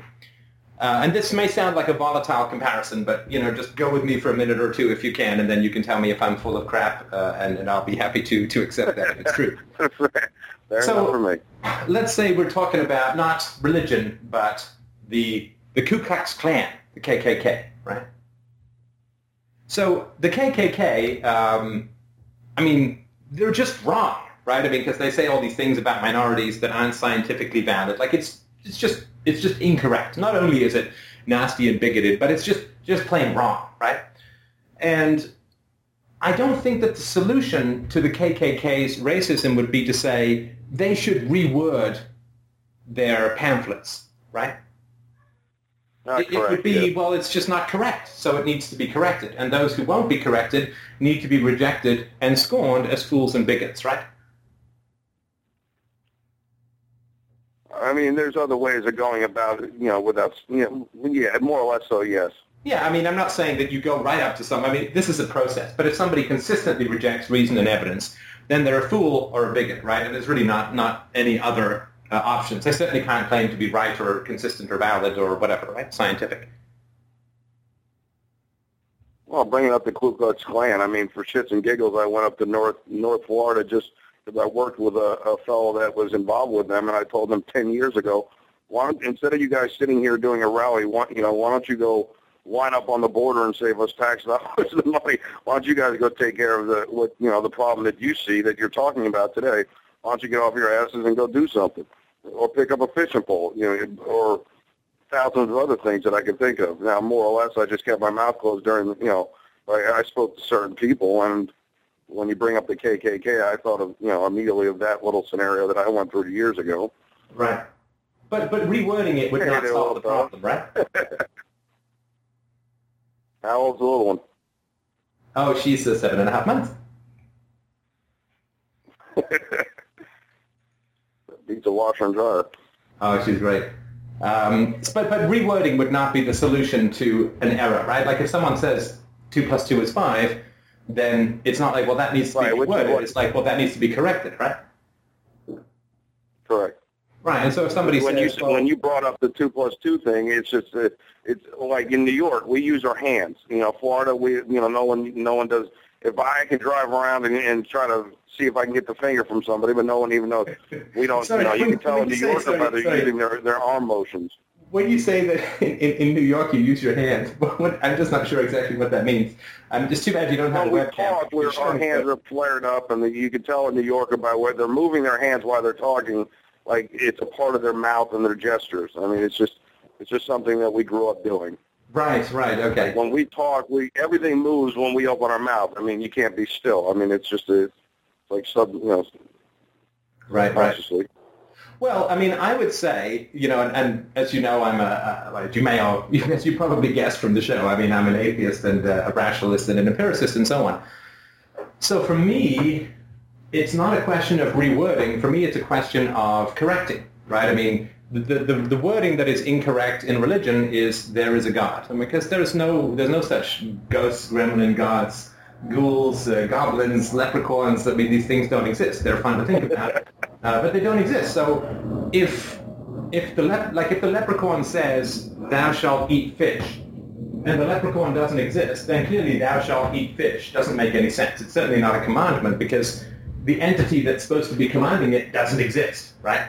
[SPEAKER 1] Uh, and this may sound like a volatile comparison, but you know, just go with me for a minute or two if you can, and then you can tell me if I'm full of crap, uh, and, and, I'll be happy to to accept that if it's true. <laughs>
[SPEAKER 4] Fair
[SPEAKER 1] so,
[SPEAKER 4] for me.
[SPEAKER 1] let's say we're talking about not religion, but the the Ku Klux Klan, the KKK, right? So the KKK, um, I mean, they're just wrong, right? I mean, because they say all these things about minorities that aren't scientifically valid. Like it's it's just it's just incorrect. Not only is it nasty and bigoted, but it's just just plain wrong, right? And I don't think that the solution to the KKK's racism would be to say they should reword their pamphlets, right?
[SPEAKER 4] It,
[SPEAKER 1] it, would be, yeah. well, it's just not correct, so it needs to be corrected. And those who won't be corrected need to be rejected and scorned as fools and bigots, right?
[SPEAKER 4] I mean, there's other ways of going about it, you know, without, you know, yeah, more or less so, yes.
[SPEAKER 1] Yeah, I mean, I'm not saying that you go right up to some. I mean, this is a process. But if somebody consistently rejects reason and evidence, then they're a fool or a bigot, right? And there's really not not any other uh, options. They certainly can't claim to be right or consistent or valid or whatever, right? Scientific.
[SPEAKER 4] Well, bringing up the Ku Klux Klan, I mean, for shits and giggles, I went up to North North Florida just I worked with a, a fellow that was involved with them, and I told them 10 years ago, why don't, instead of you guys sitting here doing a rally, why, you know, why don't you go line up on the border and save us tax dollars and <laughs> money? Why don't you guys go take care of the what you know the problem that you see that you're talking about today? Why don't you get off your asses and go do something, or pick up a fishing pole, you know, or thousands of other things that I can think of. Now, more or less, I just kept my mouth closed during, you know, I, I spoke to certain people, and when you bring up the KKK, I thought of, you know, immediately of that little scenario that I went through years ago.
[SPEAKER 1] Right. But but rewording it would not solve the problem, right? <laughs>
[SPEAKER 4] How old's the little one?
[SPEAKER 1] Oh, she's uh, seven and a half months. <laughs>
[SPEAKER 4] Beats a washer and dryer.
[SPEAKER 1] Oh, she's great. Um, but but rewording would not be the solution to an error, right? Like if someone says two plus two is five, then it's not like well that needs to be
[SPEAKER 4] Right, is
[SPEAKER 1] reworded. It's like well that needs to be corrected, right?
[SPEAKER 4] Correct.
[SPEAKER 1] Right. And so if somebody
[SPEAKER 4] when you
[SPEAKER 1] says well,
[SPEAKER 4] when you brought up the two plus two thing, it's just that it's like in New York we use our hands. You know, Florida we you know no one no one does. If I can drive around and, and try to see if I can get the finger from somebody, but no one even knows. We don't.
[SPEAKER 1] Sorry,
[SPEAKER 4] you know, you can tell a New
[SPEAKER 1] Yorker
[SPEAKER 4] by they're using their their arm motions.
[SPEAKER 1] When you say that <laughs> in, in, New York you use your hands, <laughs> what, I'm just not sure exactly what that means. Um, I'm just too bad you don't have
[SPEAKER 4] When
[SPEAKER 1] a
[SPEAKER 4] we
[SPEAKER 1] webcam.
[SPEAKER 4] talk, where our hands are flared up, and you can tell in New York about where they're moving their hands while they're talking, like it's a part of their mouth and their gestures. I mean, it's just it's just something that we grew up doing.
[SPEAKER 1] Right, right, okay.
[SPEAKER 4] When we talk, we everything moves when we open our mouth. I mean, you can't be still. I mean, it's just a, it's like sub, you know,
[SPEAKER 1] Right, right. Well, I mean, I would say, you know, and, and as you know, I'm a, as you may or <laughs> as you probably guessed from the show, I mean, I'm an atheist and uh, a rationalist and an empiricist and so on. So for me, it's not a question of rewording. For me, it's a question of correcting, right? I mean, the, the, the wording that is incorrect in religion is there is a God. I mean, because there is no, there's no such ghosts, gremlin gods, ghouls, uh, goblins, leprechauns. I mean, these things don't exist. They're fun to think about, uh, but they don't exist. So if if the lep- like if the leprechaun says thou shalt eat fish, and the leprechaun doesn't exist, then clearly thou shalt eat fish doesn't make any sense. It's certainly not a commandment because the entity that's supposed to be commanding it doesn't exist, right?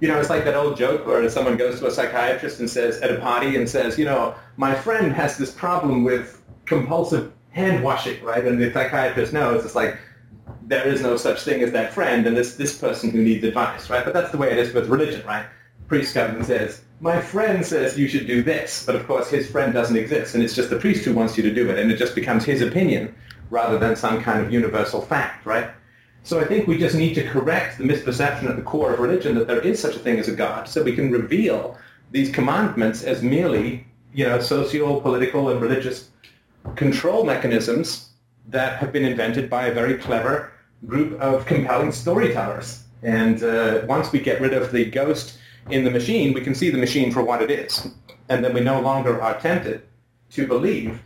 [SPEAKER 1] You know, it's like that old joke where someone goes to a psychiatrist and says at a party and says, you know, my friend has this problem with compulsive hand washing, right? And the psychiatrist knows it's like there is no such thing as that friend and this this person who needs advice, right? But that's the way it is with religion, right? Priest comes and says, my friend says you should do this, but of course his friend doesn't exist, and it's just the priest who wants you to do it, and it just becomes his opinion rather than some kind of universal fact, right? So I think we just need to correct the misperception at the core of religion that there is such a thing as a God, so we can reveal these commandments as merely, you know, socio, political, and religious control mechanisms that have been invented by a very clever group of compelling storytellers. And uh, once we get rid of the ghost in the machine, we can see the machine for what it is. And then we no longer are tempted to believe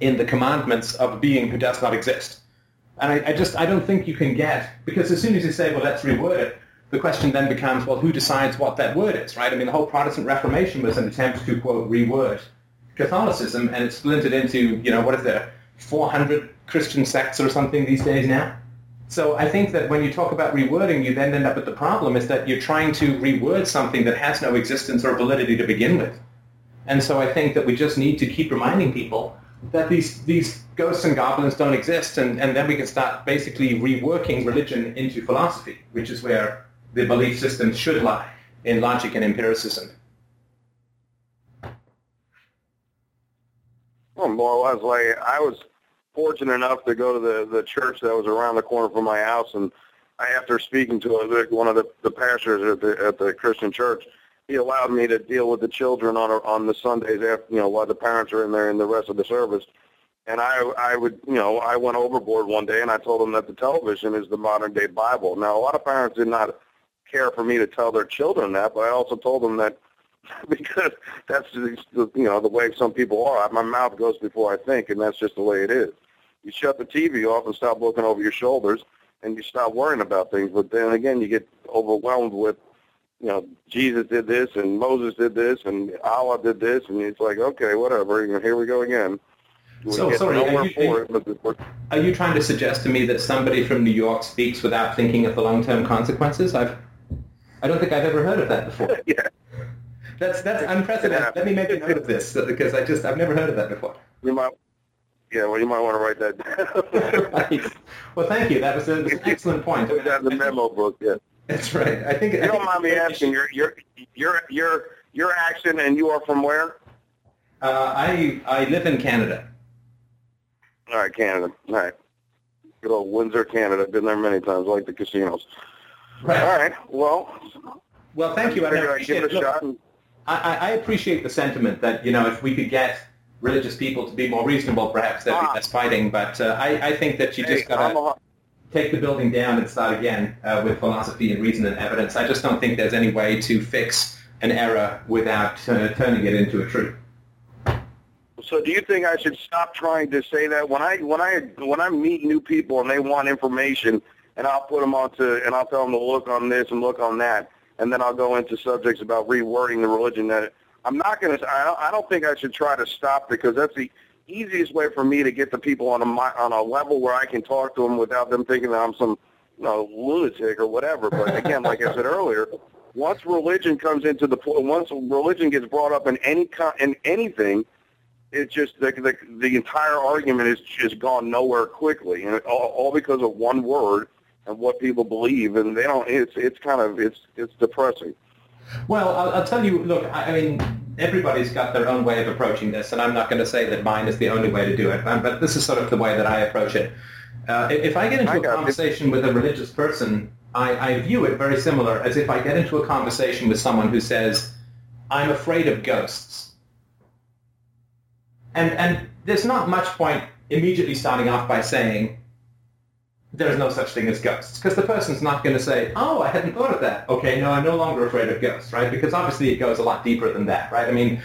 [SPEAKER 1] in the commandments of a being who does not exist. And I, I just, I don't think you can get, because as soon as you say, well, let's reword it, the question then becomes, well, who decides what that word is, right? I mean, the whole Protestant Reformation was an attempt to, quote, reword Catholicism, and it's splintered into, you know, what is there, 400 Christian sects or something these days now? So I think that when you talk about rewording, you then end up with the problem is that you're trying to reword something that has no existence or validity to begin with. And so I think that we just need to keep reminding people that these, these ghosts and goblins don't exist, and, and then we can start basically reworking religion into philosophy, which is where the belief system should lie, in logic and empiricism.
[SPEAKER 4] Well, like I was fortunate enough to go to the the church that was around the corner from my house, and after speaking to one of the, the pastors at the at the Christian church, he allowed me to deal with the children on a, on the Sundays after you know while the parents are in there in the rest of the service. And I I would you know I went overboard one day and I told them that the television is the modern day Bible. Now a lot of parents did not care for me to tell their children that, but I also told them that <laughs> because that's the, you know the way some people are. My mouth goes before I think, and that's just the way it is. You shut the TV off and stop looking over your shoulders, and you stop worrying about things. But then again, you get overwhelmed with, you know, Jesus did this, and Moses did this, and Allah did this, and it's like, okay, whatever. You know, here we go again. We
[SPEAKER 1] So, sorry, are you-
[SPEAKER 4] for it, but
[SPEAKER 1] Are you trying to suggest to me that somebody from New York speaks without thinking of the long-term consequences? I've, I don't think I've ever heard of that before. <laughs>
[SPEAKER 4] yeah.
[SPEAKER 1] That's that's unprecedented. Let me make a note of this because I just I've never heard of that before.
[SPEAKER 4] You might, yeah, well, you might want to write that down. <laughs>
[SPEAKER 1] right. Well, thank you. That was, a, was an excellent point.
[SPEAKER 4] Put the memo book. Yeah.
[SPEAKER 1] That's right. I think.
[SPEAKER 4] You don't mind me asking, your your your your your accent, and you are from where?
[SPEAKER 1] Uh, I I live in Canada.
[SPEAKER 4] All right, Canada. All right. Good old Windsor, Canada. Been there many times. Like the casinos.
[SPEAKER 1] Right.
[SPEAKER 4] All right. Well,
[SPEAKER 1] Well, thank you. I
[SPEAKER 4] I'd
[SPEAKER 1] appreciate
[SPEAKER 4] give it a
[SPEAKER 1] look,
[SPEAKER 4] shot. And,
[SPEAKER 1] I, I appreciate the sentiment that you know if we could get religious people to be more reasonable, perhaps there'd be
[SPEAKER 4] Ah.
[SPEAKER 1] less fighting. But uh, I I think that you
[SPEAKER 4] hey,
[SPEAKER 1] just gotta.
[SPEAKER 4] A,
[SPEAKER 1] take the building down and start again uh, with philosophy and reason and evidence. I just don't think there's any way to fix an error without uh, turning it into a truth.
[SPEAKER 4] So do you think I should stop trying to say that when I when I when I meet new people and they want information and I'll put them onto and I'll tell them to look on this and look on that and then I'll go into subjects about rewording the religion that I'm not going to I don't, think I should try to stop because that's the easiest way for me to get the people on a on a level where I can talk to them without them thinking that I'm some you know, lunatic or whatever. But again, like I said earlier, once religion comes into the once religion gets brought up in any in anything, it's just the, the the entire argument is just gone nowhere quickly, and all, all because of one word and what people believe, and they don't. It's it's kind of it's it's depressing.
[SPEAKER 1] Well, I'll, I'll tell you, look, I, I mean, everybody's got their own way of approaching this, and I'm not going to say that mine is the only way to do it, but, this is sort of the way that I approach it. Uh, if I get into
[SPEAKER 4] I
[SPEAKER 1] a
[SPEAKER 4] got it.
[SPEAKER 1] conversation with a religious person, I, I view it very similar as if I get into a conversation with someone who says, I'm afraid of ghosts. And, and there's not much point immediately starting off by saying, there's no such thing as ghosts. Because the person's not going to say, oh, I hadn't thought of that. Okay, no, I'm no longer afraid of ghosts, right? Because obviously it goes a lot deeper than that, right? I mean,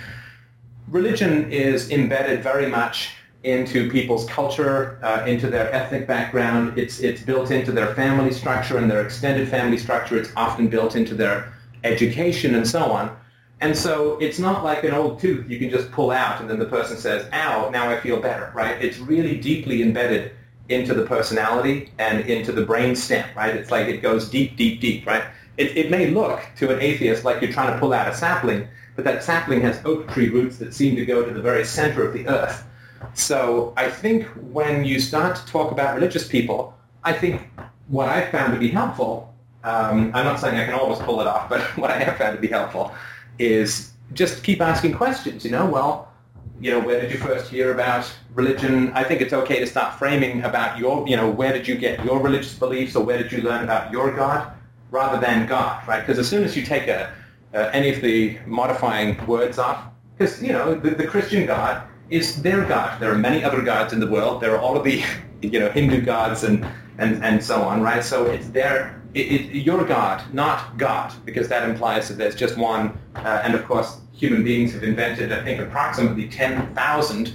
[SPEAKER 1] religion is embedded very much into people's culture, uh, into their ethnic background. It's, it's built into their family structure and their extended family structure. It's often built into their education and so on. And so it's not like an old tooth you can just pull out and then the person says, ow, now I feel better, right? It's really deeply embedded into the personality and into the brain stem, right? It's like it goes deep, deep, deep, right? It, it may look to an atheist like you're trying to pull out a sapling, but that sapling has oak tree roots that seem to go to the very center of the earth. So I think when you start to talk about religious people, I think what I've found to be helpful, um, I'm not saying I can always pull it off, but <laughs> what I have found to be helpful is just keep asking questions, you know, well, you know, where did you first hear about religion? I think it's okay to start framing about your, you know, where did you get your religious beliefs or where did you learn about your God rather than God, right? Because as soon as you take a, uh, any of the modifying words off, because, you know, the, the Christian God is their God. There are many other gods in the world. There are all of the, <laughs> you know, Hindu gods and, and, and so on, right? So it's their, it, it, your God, not God, because that implies that there's just one. Uh, and of course, human beings have invented, I think, approximately 10,000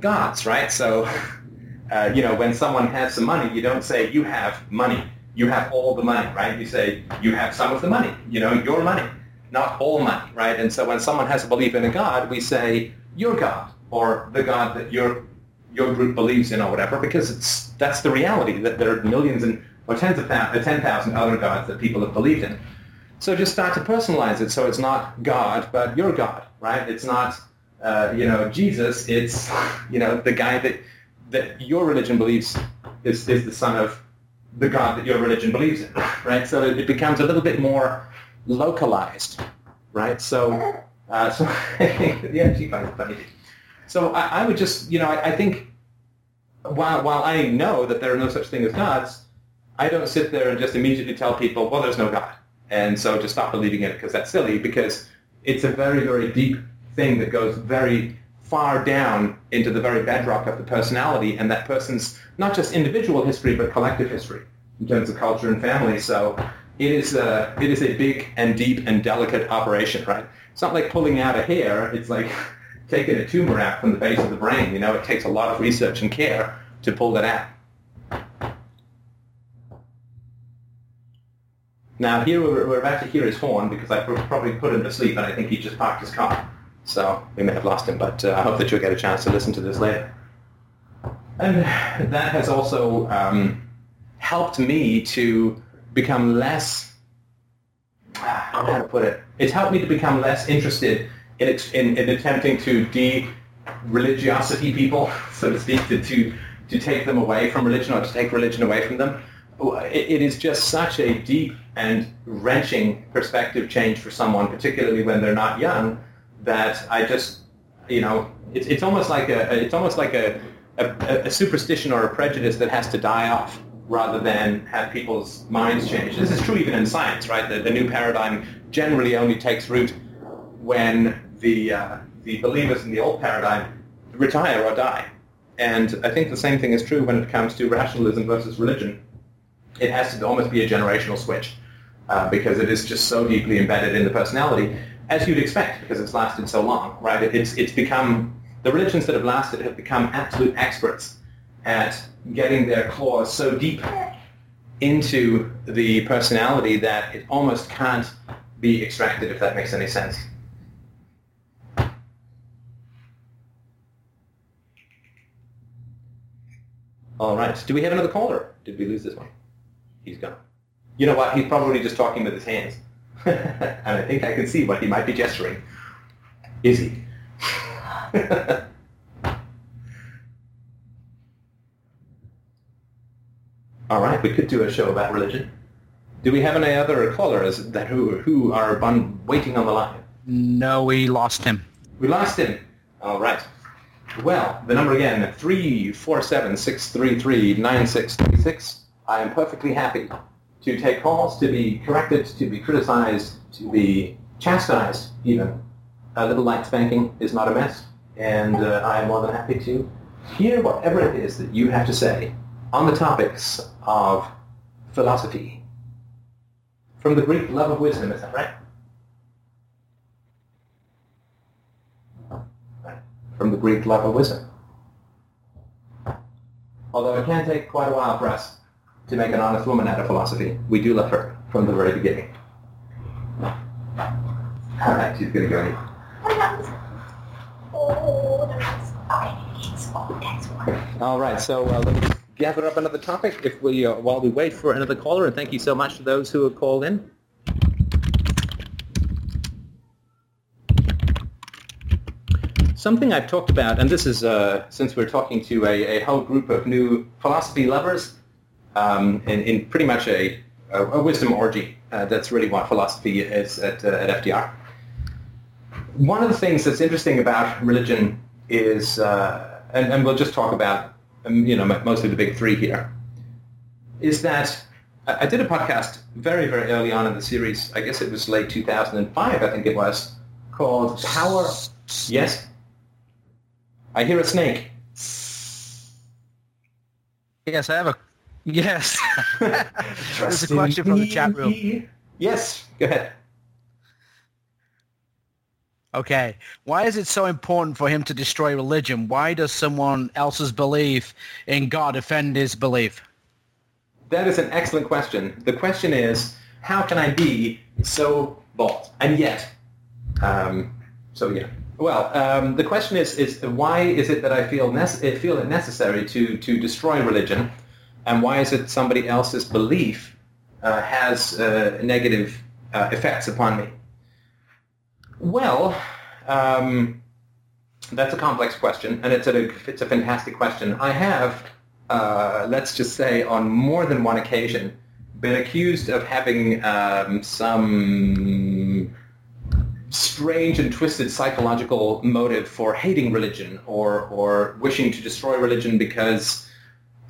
[SPEAKER 1] gods, right? So, <laughs> uh, you know, when someone has some money, you don't say, you have money. You have all the money, right? You say, you have some of the money, you know, your money, not all money, right? And so when someone has a belief in a God, we say, your God, or the God that your, your group believes in or whatever, because it's, that's the reality, that there are millions and, or tens of thousands, 10,000 other gods that people have believed in. So just start to personalize it so it's not God, but your God, right? It's not, uh, you know, Jesus. It's, you know, the guy that, that your religion believes is, is the son of the God that your religion believes in, right? So it, it becomes a little bit more localized, right? So, uh, <laughs> so yeah, she finds it funny. So I, I would just, you know, I, I think while, while I know that there are no such thing as gods, I don't sit there and just immediately tell people, well, there's no God. And so just stop believing in it because that's silly because it's a very, very deep thing that goes very far down into the very bedrock of the personality and that person's not just individual history but collective history in terms of culture and family. So it is a, it is a big and deep and delicate operation, right? It's not like pulling out a hair. It's like <laughs> taking a tumor out from the base of the brain. You know, it takes a lot of research and care to pull that out. Now here we're, we're about to hear his horn because I probably put him to sleep and I think he just parked his car. So we may have lost him, but uh, I hope that you'll get a chance to listen to this later. And that has also um, helped me to become less, know how to put it, it's helped me to become less interested in, in, in attempting to de-religiosity people, <laughs> so to speak, to, to, to take them away from religion or to take religion away from them. It, it is just such a deep and wrenching perspective change for someone, particularly when they're not young, that I just, you know, it's, it's almost like a, it's almost like a, a, a superstition or a prejudice that has to die off rather than have people's minds change. This is true even in science, right? The, the new paradigm generally only takes root when the, uh, the believers in the old paradigm retire or die. And I think the same thing is true when it comes to rationalism versus religion. It has to almost be a generational switch uh, because it is just so deeply embedded in the personality, as you'd expect, because it's lasted so long, right? It's, it's become the religions that have lasted have become absolute experts at getting their claws so deep into the personality that it almost can't be extracted, if that makes any sense. All right. Do we have another caller? Did we lose this one? He's gone. You know what? He's probably just talking with his hands. <laughs> and I think I can see what he might be gesturing. Is he? <laughs> All right, we could do a show about religion. Do we have any other callers that who who are waiting on the line?
[SPEAKER 2] No, we lost him.
[SPEAKER 1] We lost him. All right. Well, the number again, three four seven six three three nine six three six. I am perfectly happy to take calls, to be corrected, to be criticized, to be chastised even. A little light spanking is not a mess and uh, I am more than happy to hear whatever it is that you have to say on the topics of philosophy. From the Greek love of wisdom, is that right? From the Greek love of wisdom. Although it can take quite a while for us to make an honest woman out of philosophy, we do love her from the very beginning. All right, she's going to go. in. All right, so uh, let's gather up another topic if we, uh, while we wait for another caller, and thank you so much to those who have called in. Something I've talked about, and this is uh, since we're talking to a, a, whole group of new philosophy lovers um, in, in, pretty much a, a, a wisdom orgy. Uh, that's really what philosophy is at, uh, at FDR. One of the things that's interesting about religion is, uh, and, and, we'll just talk about, um, you know, mostly the big three here, is that I did a podcast very, very early on in the series. I guess it was late 2005, I think it was, called Power. Yes? I hear a snake.
[SPEAKER 2] Yes, I have a. Yes. <laughs> There's a question from the chat room.
[SPEAKER 1] Yes, go ahead.
[SPEAKER 2] Okay. Why is it so important for him to destroy religion? Why does someone else's belief in God offend his belief?
[SPEAKER 1] That is an excellent question. The question is, how can I be so bold? And yet, um, so yeah. Well, um, the question is, is why is it that I feel, nece- feel it necessary to, to destroy religion? And why is it somebody else's belief uh, has uh, negative uh, effects upon me? Well, um, that's a complex question, and it's a it's a fantastic question. I have, uh, let's just say, on more than one occasion, been accused of having um, some strange and twisted psychological motive for hating religion or or wishing to destroy religion because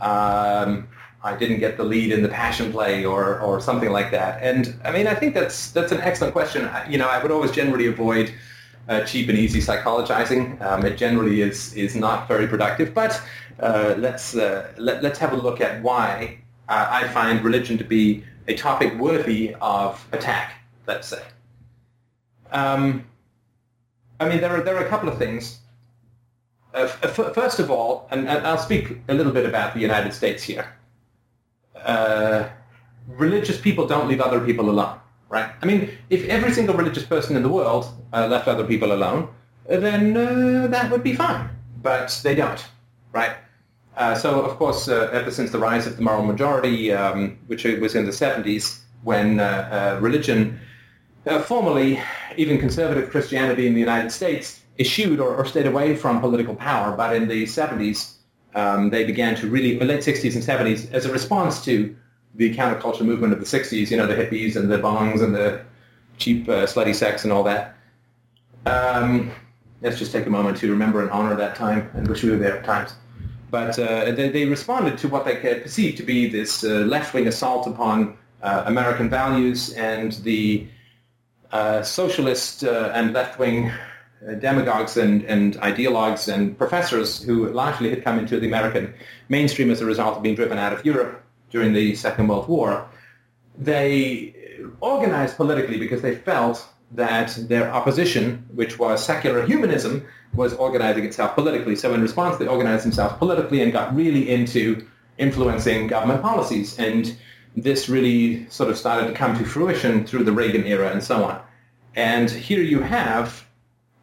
[SPEAKER 1] um, I didn't get the lead in the passion play or, or something like that. And I mean, I think that's that's an excellent question. You know, I would always generally avoid uh, cheap and easy psychologizing. Um, it generally is is not very productive. But uh, let's uh, let, let's have a look at why uh, I find religion to be a topic worthy of attack. Let's say. Um, I mean, there are there are a couple of things. Uh, f- first of all, and, and I'll speak a little bit about the United States here uh, religious people don't leave other people alone, right? I mean, if every single religious person in the world uh, left other people alone, then uh, that would be fine. But they don't, right? Uh, so, of course, uh, ever since the rise of the moral majority, um, which was in the 70s, when uh, uh, religion, uh, formally, even conservative Christianity in the United States, eschewed or, or stayed away from political power. But in the 70s, um, they began to really, late 60s and 70s, as a response to the counterculture movement of the 60s, you know, the hippies and the bongs and the cheap uh, slutty sex and all that. Um, let's just take a moment to remember and honor that time and wish we were there at times. But uh, they, they, responded to what they perceived to be this uh, left-wing assault upon uh, American values and the uh, socialist uh, and left-wing Uh, demagogues and, and ideologues and professors who largely had come into the American mainstream as a result of being driven out of Europe during the Second World War. They organized politically because they felt that their opposition, which was secular humanism, was organizing itself politically. So in response, they organized themselves politically and got really into influencing government policies. And this really sort of started to come to fruition through the Reagan era and so on. And here you have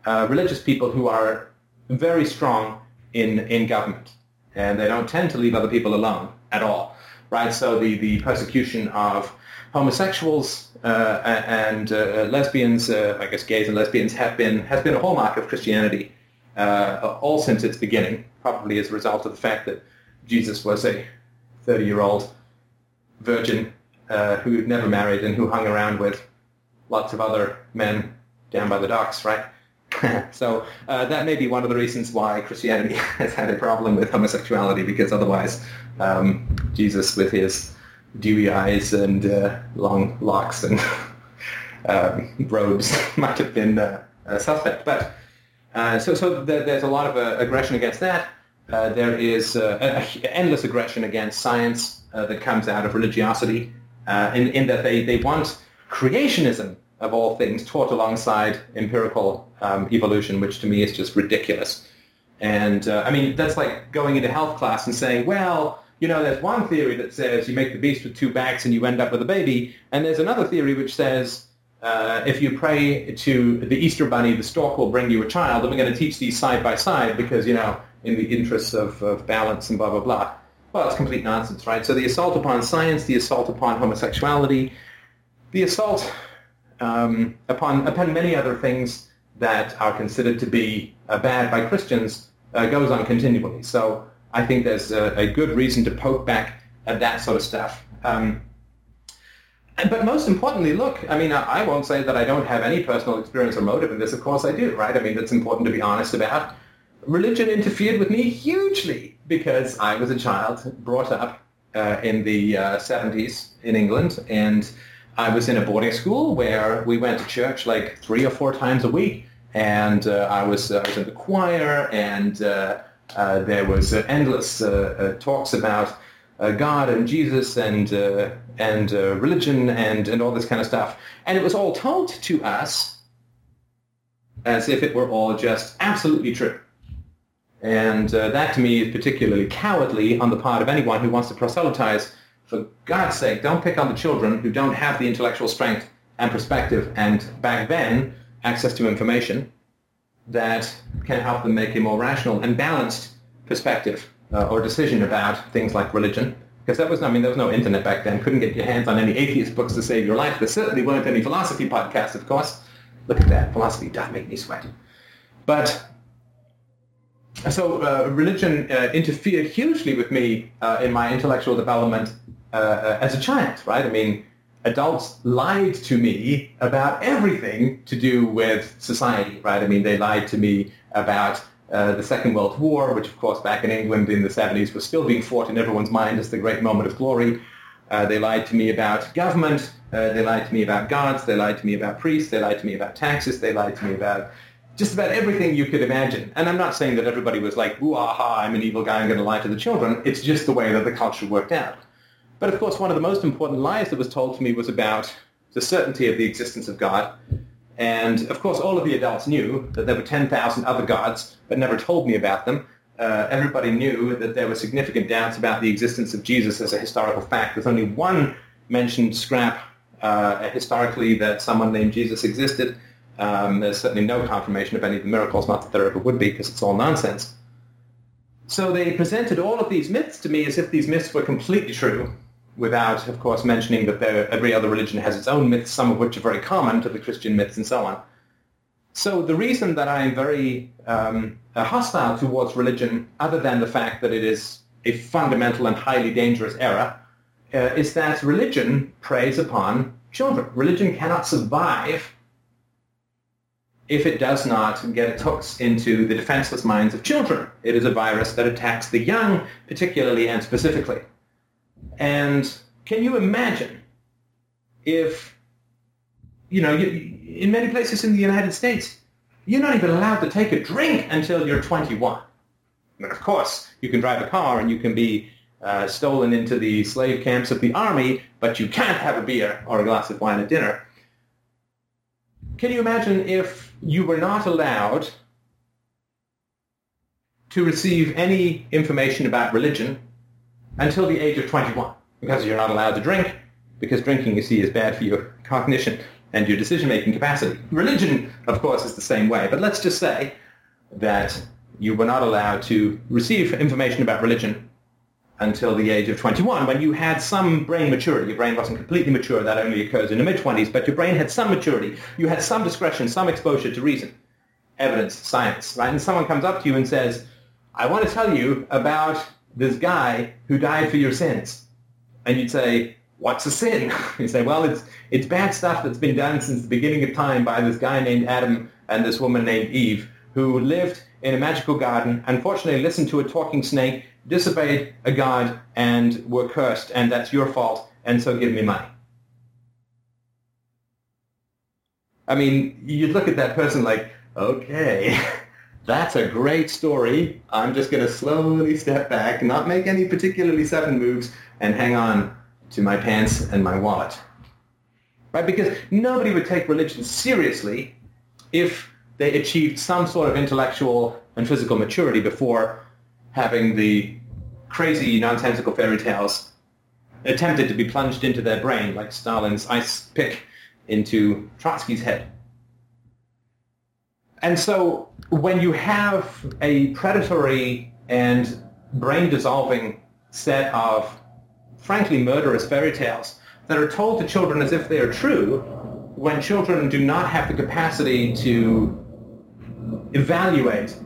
[SPEAKER 1] uh, religious people who are very strong in, in government. And they don't tend to leave other people alone at all, right? So the, the persecution of homosexuals uh, and uh, lesbians, uh, I guess gays and lesbians, have been has been a hallmark of Christianity uh, all since its beginning, probably as a result of the fact that Jesus was a 30-year-old virgin uh, who never married and who hung around with lots of other men down by the docks, right? <laughs> so uh, that may be one of the reasons why Christianity <laughs> has had a problem with homosexuality, because otherwise um, Jesus, with his dewy eyes and uh, long locks and <laughs> um, robes, might have been uh, a suspect. But uh, so, so there's a lot of uh, aggression against that. Uh, there is endless aggression against science that comes out of religiosity, in, in that they, they want creationism of all things taught alongside empirical um, evolution, which to me is just ridiculous. And uh, I mean, that's like going into health class and saying, well, you know, there's one theory that says you make the beast with two backs and you end up with a baby, and there's another theory which says uh, if you pray to the Easter Bunny, the stork will bring you a child, and we're going to teach these side by side because, you know, in the interests of, of balance and blah, blah, blah. Well, it's complete nonsense, right? So the assault upon science, the assault upon homosexuality, the assault um, upon, upon many other things that are considered to be uh, bad by Christians uh, goes on continually. So I think there's a, a, good reason to poke back at that sort of stuff. Um, but most importantly, look, I mean, I won't say that I don't have any personal experience or motive in this. Of course I do, right? I mean, that's important to be honest about. Religion interfered with me hugely because I was a child brought up uh, in the uh, 70s in England, and I was in a boarding school where we went to church like three or four times a week, and uh, I was I was in the choir, and uh, uh, there was uh, endless talks about uh, God and Jesus and uh, and uh, religion and and all this kind of stuff, and it was all told to us as if it were all just absolutely true. And uh, that to me is particularly cowardly on the part of anyone who wants to proselytize. For God's sake, don't pick on the children who don't have the intellectual strength and perspective and back then access to information that can help them make a more rational and balanced perspective uh, or decision about things like religion. Because that was, I mean, there was no internet back then. Couldn't get your hands on any atheist books to save your life. There certainly weren't any philosophy podcasts, of course. Look at that. Philosophy does make me sweat. But so uh, religion uh, interfered hugely with me uh, in my intellectual development uh, uh, as a child, right? I mean, adults lied to me about everything to do with society, right? I mean, they lied to me about uh, the Second World War, which of course back in England in the 70s was still being fought in everyone's mind as the great moment of glory. Uh, they lied to me about government. Uh, they lied to me about gods. They lied to me about priests. They lied to me about taxes. They lied to me about just about everything you could imagine. And I'm not saying that everybody was like, ooh, aha, I'm an evil guy, I'm going to lie to the children. It's just the way that the culture worked out. But of course, one of the most important lies that was told to me was about the certainty of the existence of God and of course, all of the adults knew that there were 10,000 other gods, but never told me about them. Uh, everybody knew that there were significant doubts about the existence of Jesus as a historical fact. There's only one mentioned scrap uh, historically that someone named Jesus existed. Um, there's certainly no confirmation of any of the miracles, not that there ever would be, because it's all nonsense. So they presented all of these myths to me as if these myths were completely true, without, of course, mentioning that every other religion has its own myths, some of which are very common to the Christian myths and so on. So the reason that I'm very um, hostile towards religion, other than the fact that it is a fundamental and highly dangerous error, uh, is that religion preys upon children. Religion cannot survive if it does not get its hooks into the defenseless minds of children. It is a virus that attacks the young particularly and specifically. And can you imagine if, you know, you, in many places in the United States, you're not even allowed to take a drink until you're 21. And of course, you can drive a car and you can be uh, stolen into the slave camps of the army, but you can't have a beer or a glass of wine at dinner. Can you imagine if you were not allowed to receive any information about religion until the age of 21? Because you're not allowed to drink, because drinking, you see, is bad for your <laughs> cognition and your decision-making capacity. Religion, of course, is the same way, but let's just say that you were not allowed to receive information about religion until the age of 21, when you had some brain maturity. Your brain wasn't completely mature. That only occurs in the mid-20s. But your brain had some maturity. You had some discretion, some exposure to reason, evidence, science, right? And someone comes up to you and says, I want to tell you about this guy who died for your sins. And you'd say, what's a sin? <laughs> you say, well, it's, it's bad stuff that's been done since the beginning of time by this guy named Adam and this woman named Eve, who lived in a magical garden, unfortunately listened to a talking snake, disobeyed a god, and were cursed, and that's your fault, and so give me money. I mean, you'd look at that person like, okay, <laughs> that's a great story. I'm just going to slowly step back, not make any particularly sudden moves, and hang on to my pants and my wallet. Right? Because nobody would take religion seriously if they achieved some sort of intellectual and physical maturity before having the crazy nonsensical fairy tales attempted to be plunged into their brain like Stalin's ice pick into Trotsky's head. And so when you have a predatory and brain-dissolving set of frankly murderous fairy tales that are told to children as if they are true, when children do not have the capacity to evaluate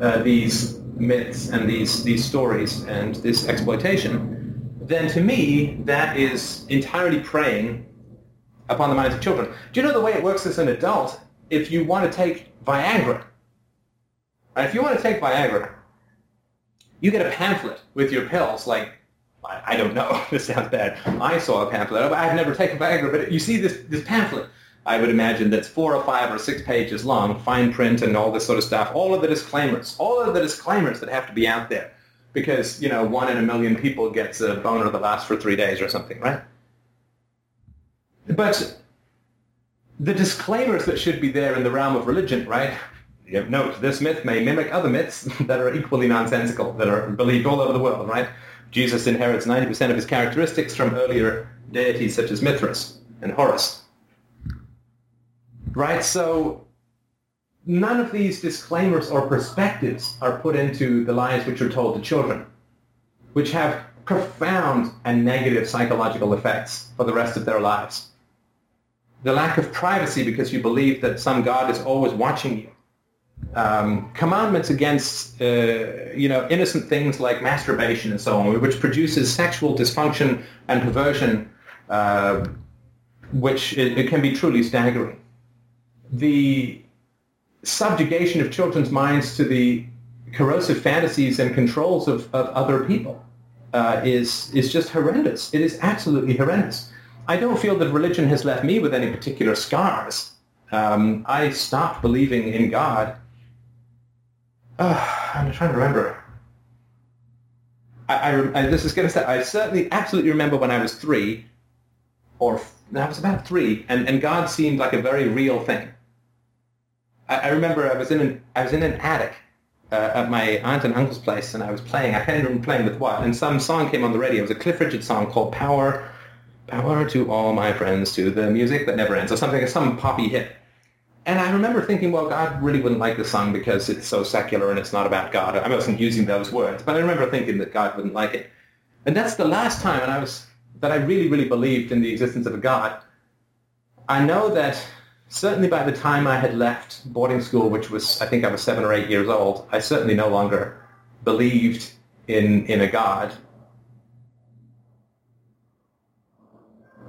[SPEAKER 1] uh, these myths and these, these stories and this exploitation, then to me, that is entirely preying upon the minds of children. Do you know the way it works as an adult? If you want to take Viagra, and if you want to take Viagra, you get a pamphlet with your pills, like, I, don't know, <laughs> this sounds bad. I saw a pamphlet. But I've never taken Viagra, but you see this, this pamphlet I would imagine that's four or five or six pages long, fine print and all this sort of stuff. All of the disclaimers, all of the disclaimers that have to be out there, because you know one in a million people gets a boner that lasts for three days or something, right? But the disclaimers that should be there in the realm of religion, right? Note, this myth may mimic other myths <laughs> that are equally nonsensical, that are believed all over the world, right? Jesus inherits 90% of his characteristics from earlier deities such as Mithras and Horus right? So none of these disclaimers or perspectives are put into the lies which are told to children, which have profound and negative psychological effects for the rest of their lives. The lack of privacy because you believe that some God is always watching you. Um, commandments against, uh, you know, innocent things like masturbation and so on, which produces sexual dysfunction and perversion, uh, which it, it can be truly staggering the subjugation of children's minds to the corrosive fantasies and controls of, of other people uh, is, is just horrendous. It is absolutely horrendous. I don't feel that religion has left me with any particular scars. Um, I stopped believing in God. Uh, I'm trying to remember. I, I, I this is going to say, I certainly absolutely remember when I was three, or I was about three, and, and God seemed like a very real thing. I, I remember I was in an I was in an attic uh, at my aunt and uncle's place, and I was playing. I can't remember playing with what, and some song came on the radio. It was a Cliff Richard song called "Power, Power to All My Friends to the Music That Never Ends," or something, some poppy hit. And I remember thinking, well, God really wouldn't like the song because it's so secular and it's not about God. I wasn't using those words, but I remember thinking that God wouldn't like it. And that's the last time and I was, that I really, really believed in the existence of a God. I know that certainly by the time I had left boarding school, which was, I think I was seven or eight years old, I certainly no longer believed in, in a God.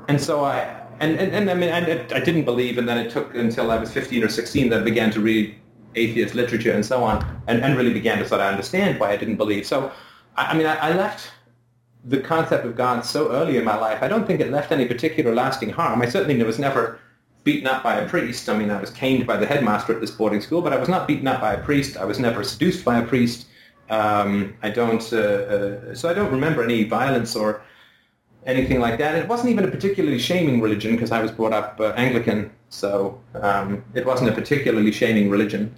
[SPEAKER 1] And so I, and, and, and I mean, I, I didn't believe, and then it took until I was 15 or 16 that I began to read atheist literature and so on, and, and really began to sort of understand why I didn't believe. So, I, I mean, I, I left the concept of God so early in my life. I don't think it left any particular lasting harm. I certainly was never beaten up by a priest. I mean, I was caned by the headmaster at this boarding school, but I was not beaten up by a priest. I was never seduced by a priest. Um, I don't, uh, uh, so I don't remember any violence or anything like that. It wasn't even a particularly shaming religion because I was brought up uh, Anglican, so um, it wasn't a particularly shaming religion.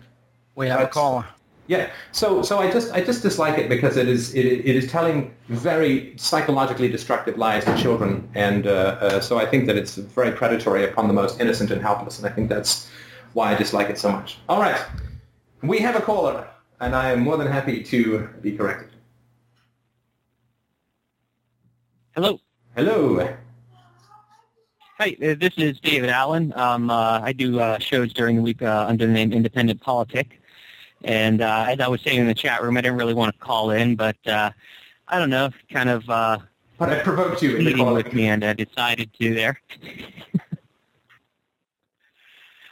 [SPEAKER 2] We have but, a caller.
[SPEAKER 1] Yeah, so so I just I just dislike it because it is it, it is telling very psychologically destructive lies to children, and uh, uh, so I think that it's very predatory upon the most innocent and helpless, and I think that's why I dislike it so much. All right, we have a caller, and I am more than happy to be corrected.
[SPEAKER 5] Hello.
[SPEAKER 1] Hello.
[SPEAKER 5] Hi, uh, this is David Allen. Um, uh, I do uh, shows during the week uh, under the name Independent Politic. And uh, as I was saying in the chat room, I didn't really want to call in, but uh, I don't know, kind of... Uh,
[SPEAKER 1] but I provoked you
[SPEAKER 5] into
[SPEAKER 1] calling.
[SPEAKER 5] with me, and I decided to there. <laughs>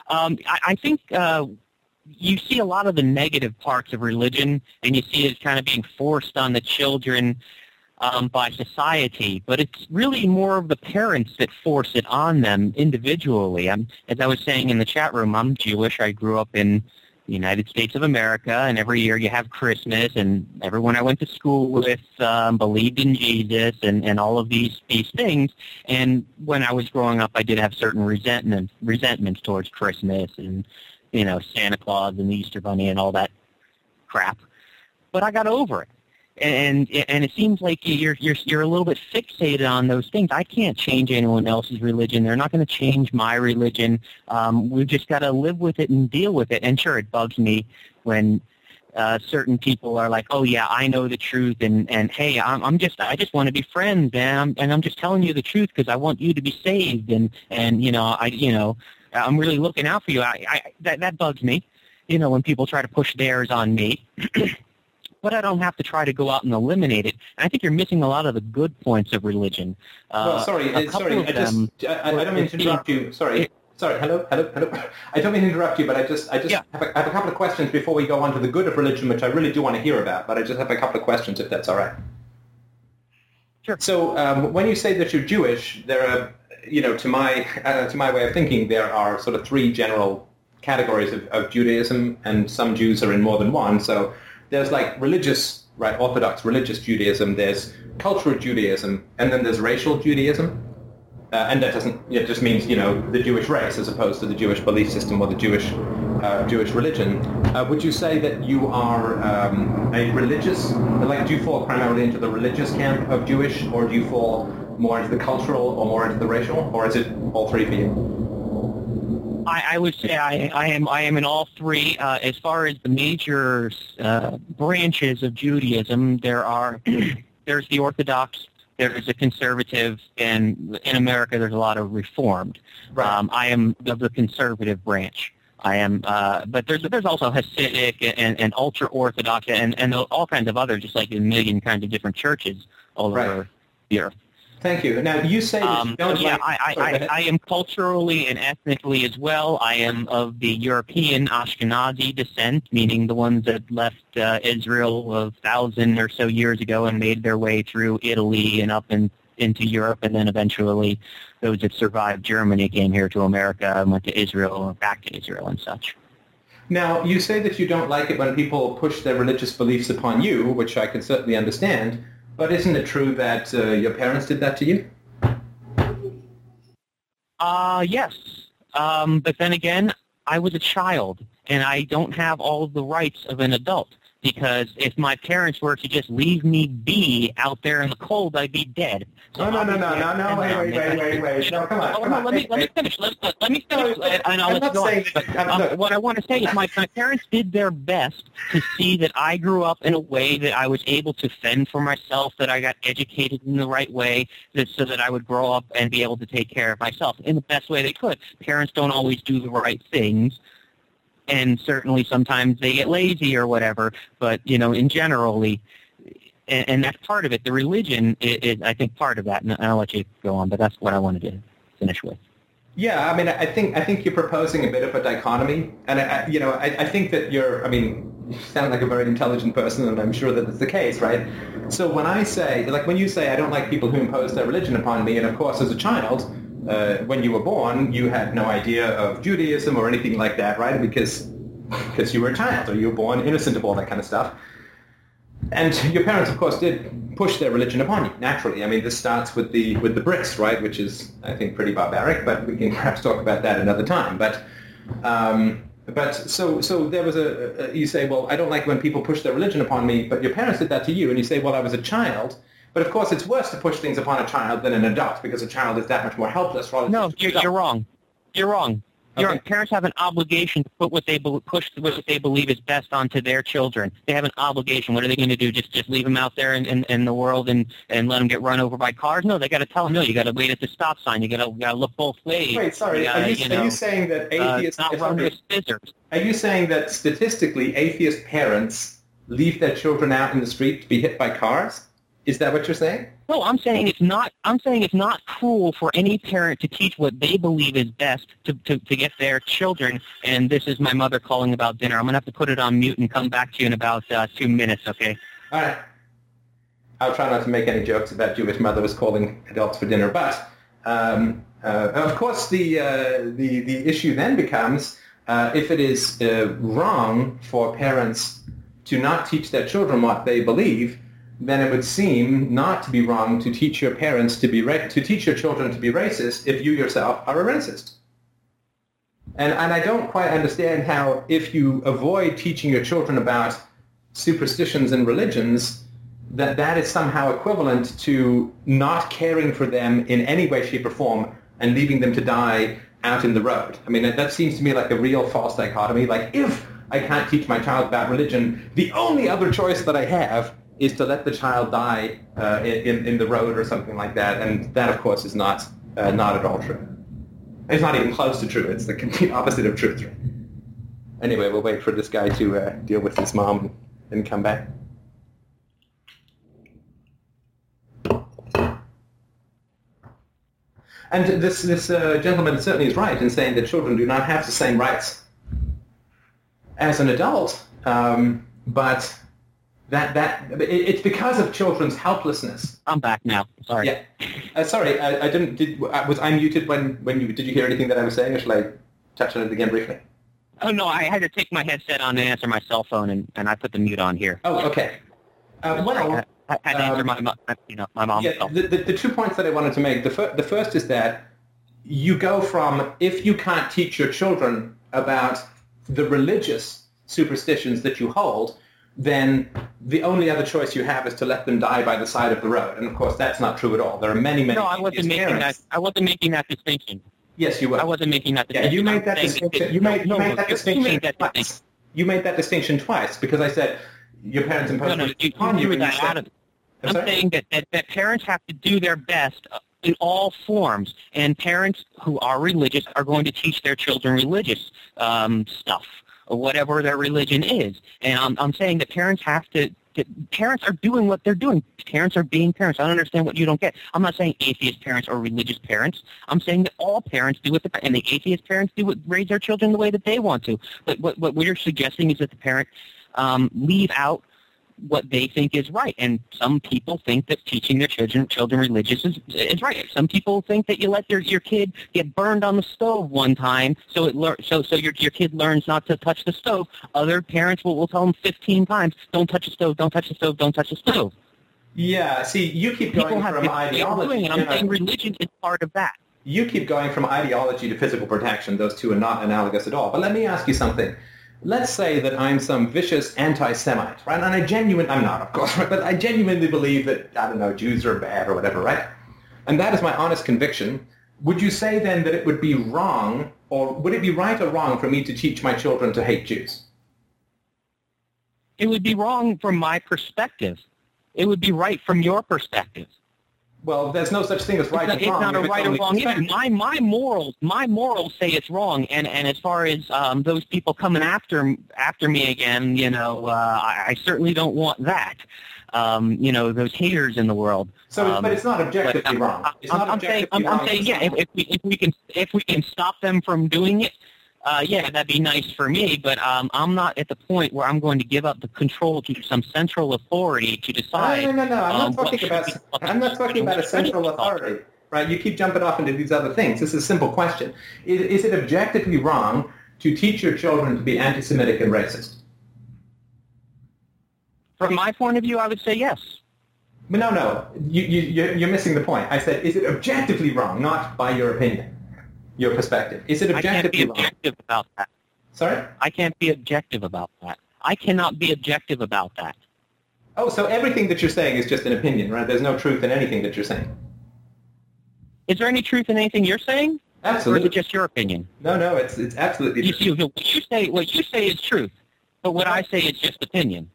[SPEAKER 5] um, I, I think uh, you see a lot of the negative parts of religion, and you see it kind of being forced on the children um, by society, but it's really more of the parents that force it on them individually. I'm, as I was saying in the chat room, I'm Jewish. I grew up in the United States of America, and every year you have Christmas, and everyone I went to school with um, believed in Jesus and, and all of these these things. And when I was growing up, I did have certain resentment resentments towards Christmas and you know Santa Claus and the Easter Bunny and all that crap. But I got over it and and it seems like you're you're you're a little bit fixated on those things. I can't change anyone else's religion. They're not going to change my religion. Um, we've just got to live with it and deal with it. And sure, it bugs me when uh, certain people are like, "Oh yeah, I know the truth," and and hey, I'm I'm just I just want to be friends, and I'm and I'm just telling you the truth because I want you to be saved, and and you know I you know I'm really looking out for you. I, I that that bugs me, you know, when people try to push theirs on me. <clears throat> but I don't have to try to go out and eliminate it. And I think you're missing a lot of the good points of religion.
[SPEAKER 1] Uh, well, sorry, uh, sorry, I just, I, I, don't mean to interrupt you. Sorry. It, sorry, hello, hello, hello. <laughs> I don't mean to interrupt you, but I just, I just yeah. have, a, have a couple of questions before we go on to the good of religion, which I really do want to hear about. But I just have a couple of questions, if that's all right.
[SPEAKER 5] Sure.
[SPEAKER 1] So um, when you say that you're Jewish, there are, you know, to my uh, to my way of thinking, there are sort of three general categories of, of Judaism, and some Jews are in more than one. So there's like religious, right, Orthodox religious Judaism, there's cultural Judaism, and then there's racial Judaism. Uh, and that doesn't, it just means, you know, the Jewish race as opposed to the Jewish belief system or the Jewish uh, Jewish religion. Uh, would you say that you are um, a religious, like do you fall primarily into the religious camp of Jewish, or do you fall more into the cultural or more into the racial, or is it all three for you?
[SPEAKER 5] I, I would say I, I am I am in all three. Uh, as far as the major uh, branches of Judaism, there are <clears throat> there's the Orthodox, there's a conservative, and in America there's a lot of Reformed. Right. Um, I am of the conservative branch. I am, uh, but there's there's also Hasidic and, and ultra Orthodox and, and all kinds of other just like a million kinds of different churches all right. over the earth.
[SPEAKER 1] Thank you. Now you say that um, you don't
[SPEAKER 5] yeah,
[SPEAKER 1] like...
[SPEAKER 5] I, I, I, I, am culturally and ethnically as well. I am of the European Ashkenazi descent, meaning the ones that left uh, Israel a thousand or so years ago and made their way through Italy and up in, into Europe, and then eventually those that survived Germany came here to America and went to Israel or back to Israel and such.
[SPEAKER 1] Now, you say that you don't like it when people push their religious beliefs upon you, which I can certainly understand. But isn't it true that uh, your parents did that to you?
[SPEAKER 5] Uh, yes. Um, but then again, I was a child, and I don't have all of the rights of an adult. Because if my parents were to just leave me be out there in the cold, I'd be dead.
[SPEAKER 1] So no, no, no, no, no, no, wait, wait, wait, wait, wait. No, come on,
[SPEAKER 5] oh,
[SPEAKER 1] come
[SPEAKER 5] no,
[SPEAKER 1] on.
[SPEAKER 5] let me, let me finish. Let, let, let me finish,
[SPEAKER 1] No,
[SPEAKER 5] and I'll
[SPEAKER 1] I'm
[SPEAKER 5] let
[SPEAKER 1] not
[SPEAKER 5] go on.
[SPEAKER 1] saying that-
[SPEAKER 5] um, what I want to say is my, my parents did their best to see that I grew up in a way that I was able to fend for myself, that I got educated in the right way, that, so that I would grow up and be able to take care of myself in the best way they could. Parents don't always do the right things, and certainly sometimes they get lazy or whatever, but, you know, in generally, and, and that's part of it. The religion is, is, I think, part of that, and I'll let you go on, but that's what I wanted to finish with.
[SPEAKER 1] Yeah, I mean, I think I think you're proposing a bit of a dichotomy, and I, I- you know, I, I think that you're. I mean, you sound like a very intelligent person, and I'm sure that it's the case, right? So when I say, like, when you say, I don't like people who impose their religion upon me, and of course, as a child, uh, when you were born, you had no idea of Judaism or anything like that, right? Because because you were a child, or you were born innocent of all that kind of stuff. And your parents, of course, did push their religion upon you naturally. I mean, this starts with the with the bris, right, which is I think pretty barbaric, but we can perhaps talk about that another time. But um, but so so there was a, a you say, well, I don't like when people push their religion upon me, but your parents did that to you, and you say, well, I was a child. But of course, it's worse to push things upon a child than an adult because a child is that much more helpless. relative
[SPEAKER 5] No, you're, you're wrong. You're wrong. You're,
[SPEAKER 1] Okay.
[SPEAKER 5] Parents have an obligation to put what they be- push what they believe is best onto their children. They have an obligation. What are they going to do? Just just leave them out there in, in, in the world and, and let them get run over by cars? No, they got to tell them. No, you got to wait at the stop sign. You got to got to look both ways.
[SPEAKER 1] Wait, sorry.
[SPEAKER 5] gotta,
[SPEAKER 1] are, you,
[SPEAKER 5] know,
[SPEAKER 1] are you saying that
[SPEAKER 5] uh,
[SPEAKER 1] atheists?
[SPEAKER 5] not run with scissors?
[SPEAKER 1] Are you saying that statistically atheist parents leave their children out in the street to be hit by cars? Is that what you're saying?
[SPEAKER 5] No, I'm saying it's not. I'm saying it's not cruel for any parent to teach what they believe is best to, to, to get their children. And this is my mother calling about dinner. I'm gonna have to put it on mute and come back to you in about uh, two minutes. Okay?
[SPEAKER 1] All right. I'll try not to make any jokes about Jewish mother was calling adults for dinner, but um, uh, of course the, uh, the the issue then becomes uh, if it is uh, wrong for parents to not teach their children what they believe, then it would seem not to be wrong to teach your parents to be ra- to teach your children to be racist if you yourself are a racist. And and I don't quite understand how if you avoid teaching your children about superstitions and religions, that that is somehow equivalent to not caring for them in any way, shape, or form and leaving them to die out in the road. I mean, that, that seems to me like a real false dichotomy. Like, if I can't teach my child about religion, the only other choice that I have is to let the child die uh, in, in the road or something like that. And that, of course, is not, uh, not at all true. It's not even close to true. It's the complete opposite of truth. Anyway, we'll wait for this guy to uh, deal with his mom and come back. And this this uh, gentleman certainly is right in saying that children do not have the same rights as an adult, um, but that that it, it's because of children's helplessness.
[SPEAKER 5] I'm back now. Sorry.
[SPEAKER 1] Yeah. Uh, sorry, I, I didn't. Did uh, was I muted when when you did you hear anything that I was saying, or shall I touch on it again briefly?
[SPEAKER 5] Oh no, I had to take my headset on and answer my cell phone, and, and I put the mute on here.
[SPEAKER 1] Oh, okay. Uh, well,
[SPEAKER 5] I, I had to answer
[SPEAKER 1] um,
[SPEAKER 5] my, my you know my mom's
[SPEAKER 1] yeah, the, the, the two points that I wanted to make. The, fir- the first is that you go from if you can't teach your children about the religious superstitions that you hold, then the only other choice you have is to let them die by the side of the road. And of course, that's not true at all. There are many, many.
[SPEAKER 5] No, I wasn't making that. I wasn't making that distinction.
[SPEAKER 1] Yes, you were.
[SPEAKER 5] I wasn't making that
[SPEAKER 1] Yeah,
[SPEAKER 5] distinction.
[SPEAKER 1] you made that distinction.
[SPEAKER 5] that-
[SPEAKER 1] You made,
[SPEAKER 5] no,
[SPEAKER 1] you made
[SPEAKER 5] no,
[SPEAKER 1] that distinction
[SPEAKER 5] You made that
[SPEAKER 1] twice.
[SPEAKER 5] distinction.
[SPEAKER 1] You made that distinction twice because I said your parents imposed
[SPEAKER 5] No, no, you,
[SPEAKER 1] upon
[SPEAKER 5] you
[SPEAKER 1] you.
[SPEAKER 5] threw
[SPEAKER 1] and you
[SPEAKER 5] that
[SPEAKER 1] said-
[SPEAKER 5] out of
[SPEAKER 1] I'm
[SPEAKER 5] I'm saying that, that, that parents have to do their best in all forms, and parents who are religious are going to teach their children religious um, stuff whatever their religion is. And I'm, I'm saying that parents have to, that parents are doing what they're doing. Parents are being parents. I don't understand what you don't get. I'm not saying atheist parents or religious parents. I'm saying that all parents do what the, and the atheist parents do what, raise their children the way that they want to. But what, what we're suggesting is that the parent um, leave out what they think is right. And some people think that teaching their children children religious is, is right. Some people think that you let your, your kid get burned on the stove one time, so it lear- so so your your kid learns not to touch the stove. Other parents will, will tell them 15 times, don't touch the stove, don't touch the stove, don't touch the stove.
[SPEAKER 1] Yeah, see, you keep
[SPEAKER 5] People
[SPEAKER 1] going from
[SPEAKER 5] different ways of
[SPEAKER 1] ideology. you
[SPEAKER 5] I'm saying religion is part of that.
[SPEAKER 1] you keep going from ideology to physical protection. Those two are not analogous at all. But let me ask you something. Let's say that I'm some vicious anti-Semite, right? And I genuinely, I'm not, of course, right? <laughs> but I genuinely believe that, I don't know, Jews are bad or whatever, right? And that is my honest conviction. Would you say then that it would be wrong, or would it be right or wrong for me to teach my children to hate Jews?
[SPEAKER 5] It would be wrong from my perspective. It would be right from your perspective.
[SPEAKER 1] Well, there's no such thing as right
[SPEAKER 5] it's
[SPEAKER 1] and wrong.
[SPEAKER 5] It's not a right or wrong issue. My my morals, my morals say it's wrong. And and as far as um, those people coming after after me again, you know, uh, I, I certainly don't want that. Um, you know, those haters in the world.
[SPEAKER 1] So,
[SPEAKER 5] um,
[SPEAKER 1] but it's not objectively
[SPEAKER 5] but,
[SPEAKER 1] wrong. It's
[SPEAKER 5] I'm,
[SPEAKER 1] not
[SPEAKER 5] I'm saying,
[SPEAKER 1] objectively
[SPEAKER 5] I'm,
[SPEAKER 1] wrong.
[SPEAKER 5] I'm saying, yeah. If, if we if we can if we can stop them from doing it, uh, yeah, that'd be nice for me, but um, I'm not at the point where I'm going to give up the control to some central authority to decide.
[SPEAKER 1] No, no, no, no. I'm
[SPEAKER 5] um,
[SPEAKER 1] not talking about. I'm not talking about a central authority, right? You keep jumping off into these other things. This is a simple question: Is, is it objectively wrong to teach your children to be anti-Semitic and racist?
[SPEAKER 5] From my point of view, I would say yes.
[SPEAKER 1] But no, no. You, you, you're you're missing the point. I said, is it objectively wrong, not by your opinion, your perspective? Is it objective?
[SPEAKER 5] I can't be objective about that.
[SPEAKER 1] Sorry.
[SPEAKER 5] I can't be objective about that. I cannot be objective about that.
[SPEAKER 1] Oh, so everything that you're saying is just an opinion, right? There's no truth in anything that you're saying.
[SPEAKER 5] Is there any truth in anything you're saying, or is
[SPEAKER 1] Absolutely.
[SPEAKER 5] it just your opinion?
[SPEAKER 1] No, no. It's it's absolutely
[SPEAKER 5] You
[SPEAKER 1] true.
[SPEAKER 5] see, what you say, what you say is truth, but what I say is just opinion.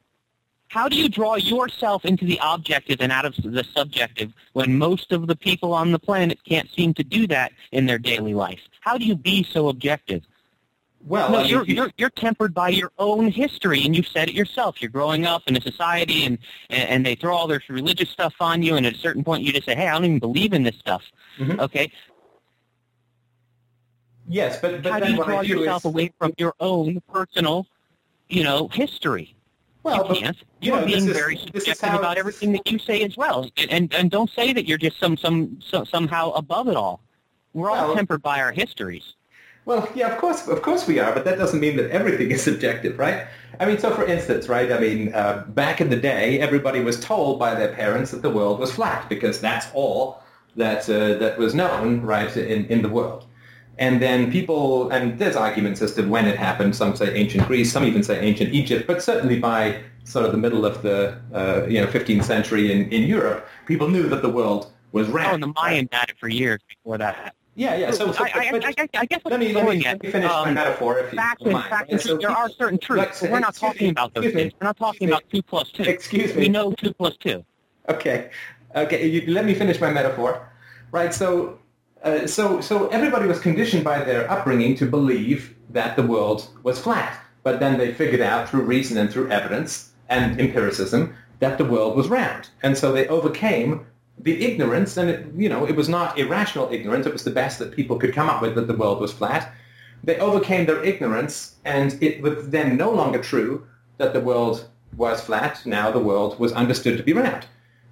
[SPEAKER 5] How do you draw yourself into the objective and out of the subjective when most of the people on the planet can't seem to do that in their daily life? How do you be so objective?
[SPEAKER 1] Well,
[SPEAKER 5] no,
[SPEAKER 1] I mean,
[SPEAKER 5] you're,
[SPEAKER 1] you-
[SPEAKER 5] you're you're tempered by your own history, and you've said it yourself. You're growing up in a society, and and, they throw all this religious stuff on you, and at a certain point, you just say, "Hey, I don't even believe in this stuff."
[SPEAKER 1] Mhm.
[SPEAKER 5] Okay,
[SPEAKER 1] yes, but but
[SPEAKER 5] how do you draw yourself
[SPEAKER 1] is,
[SPEAKER 5] away from your own personal, you know, history?
[SPEAKER 1] Well,
[SPEAKER 5] you can't.
[SPEAKER 1] you
[SPEAKER 5] You're
[SPEAKER 1] know,
[SPEAKER 5] being
[SPEAKER 1] is-
[SPEAKER 5] very subjective about everything that you say as well, and and, and don't say that you're just some some so, somehow above it all. We're all
[SPEAKER 1] Well-
[SPEAKER 5] tempered by our histories.
[SPEAKER 1] Well, yeah, of course, of course we are, but that doesn't mean that everything is subjective, right? I mean, so for instance, right? I mean, uh, back in the day, everybody was told by their parents that the world was flat because that's all that uh, that was known, right, in in the world. And then people, and there's arguments as to when it happened. Some say ancient Greece, some even say ancient Egypt, but certainly by sort of the middle of the uh, you know 15th century in, in Europe, people knew that the world was round.
[SPEAKER 5] Oh, and the Mayans had it for years before that.
[SPEAKER 1] Yeah, yeah. So, so
[SPEAKER 5] I, I,
[SPEAKER 1] but-
[SPEAKER 5] I, I, I guess what
[SPEAKER 1] let me,
[SPEAKER 5] I'm
[SPEAKER 1] let me, let me finish my
[SPEAKER 5] um,
[SPEAKER 1] metaphor, if you don't mind. right?
[SPEAKER 5] and
[SPEAKER 1] So.
[SPEAKER 5] There are certain truths, we're not talking
[SPEAKER 1] me,
[SPEAKER 5] about those
[SPEAKER 1] excuse me,
[SPEAKER 5] things. We're not talking about two plus two.
[SPEAKER 1] Excuse me.
[SPEAKER 5] We know two plus two.
[SPEAKER 1] Okay, okay. You, let me finish my metaphor. Right. So, uh, so, so everybody was conditioned by their upbringing to believe that the world was flat, but then they figured out through reason and through evidence and empiricism that the world was round, and so they overcame the ignorance, and it, you know, it was not irrational ignorance. It was the best that people could come up with that the world was flat. They overcame their ignorance, and it was then no longer true that the world was flat. Now the world was understood to be round.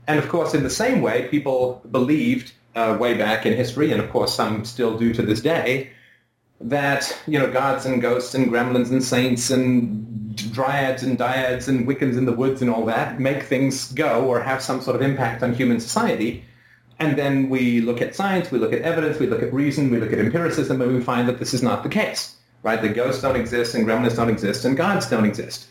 [SPEAKER 1] And of course, in the same way, people believed uh, way back in history, and of course some still do to this day, that you know gods and ghosts and gremlins and saints and dryads and dyads and wiccans in the woods and all that make things go or have some sort of impact on human society. And then we look at science, we look at evidence, we look at reason, we look at empiricism, and we find that this is not the case. Right? The ghosts don't exist, and gremlins don't exist, and gods don't exist.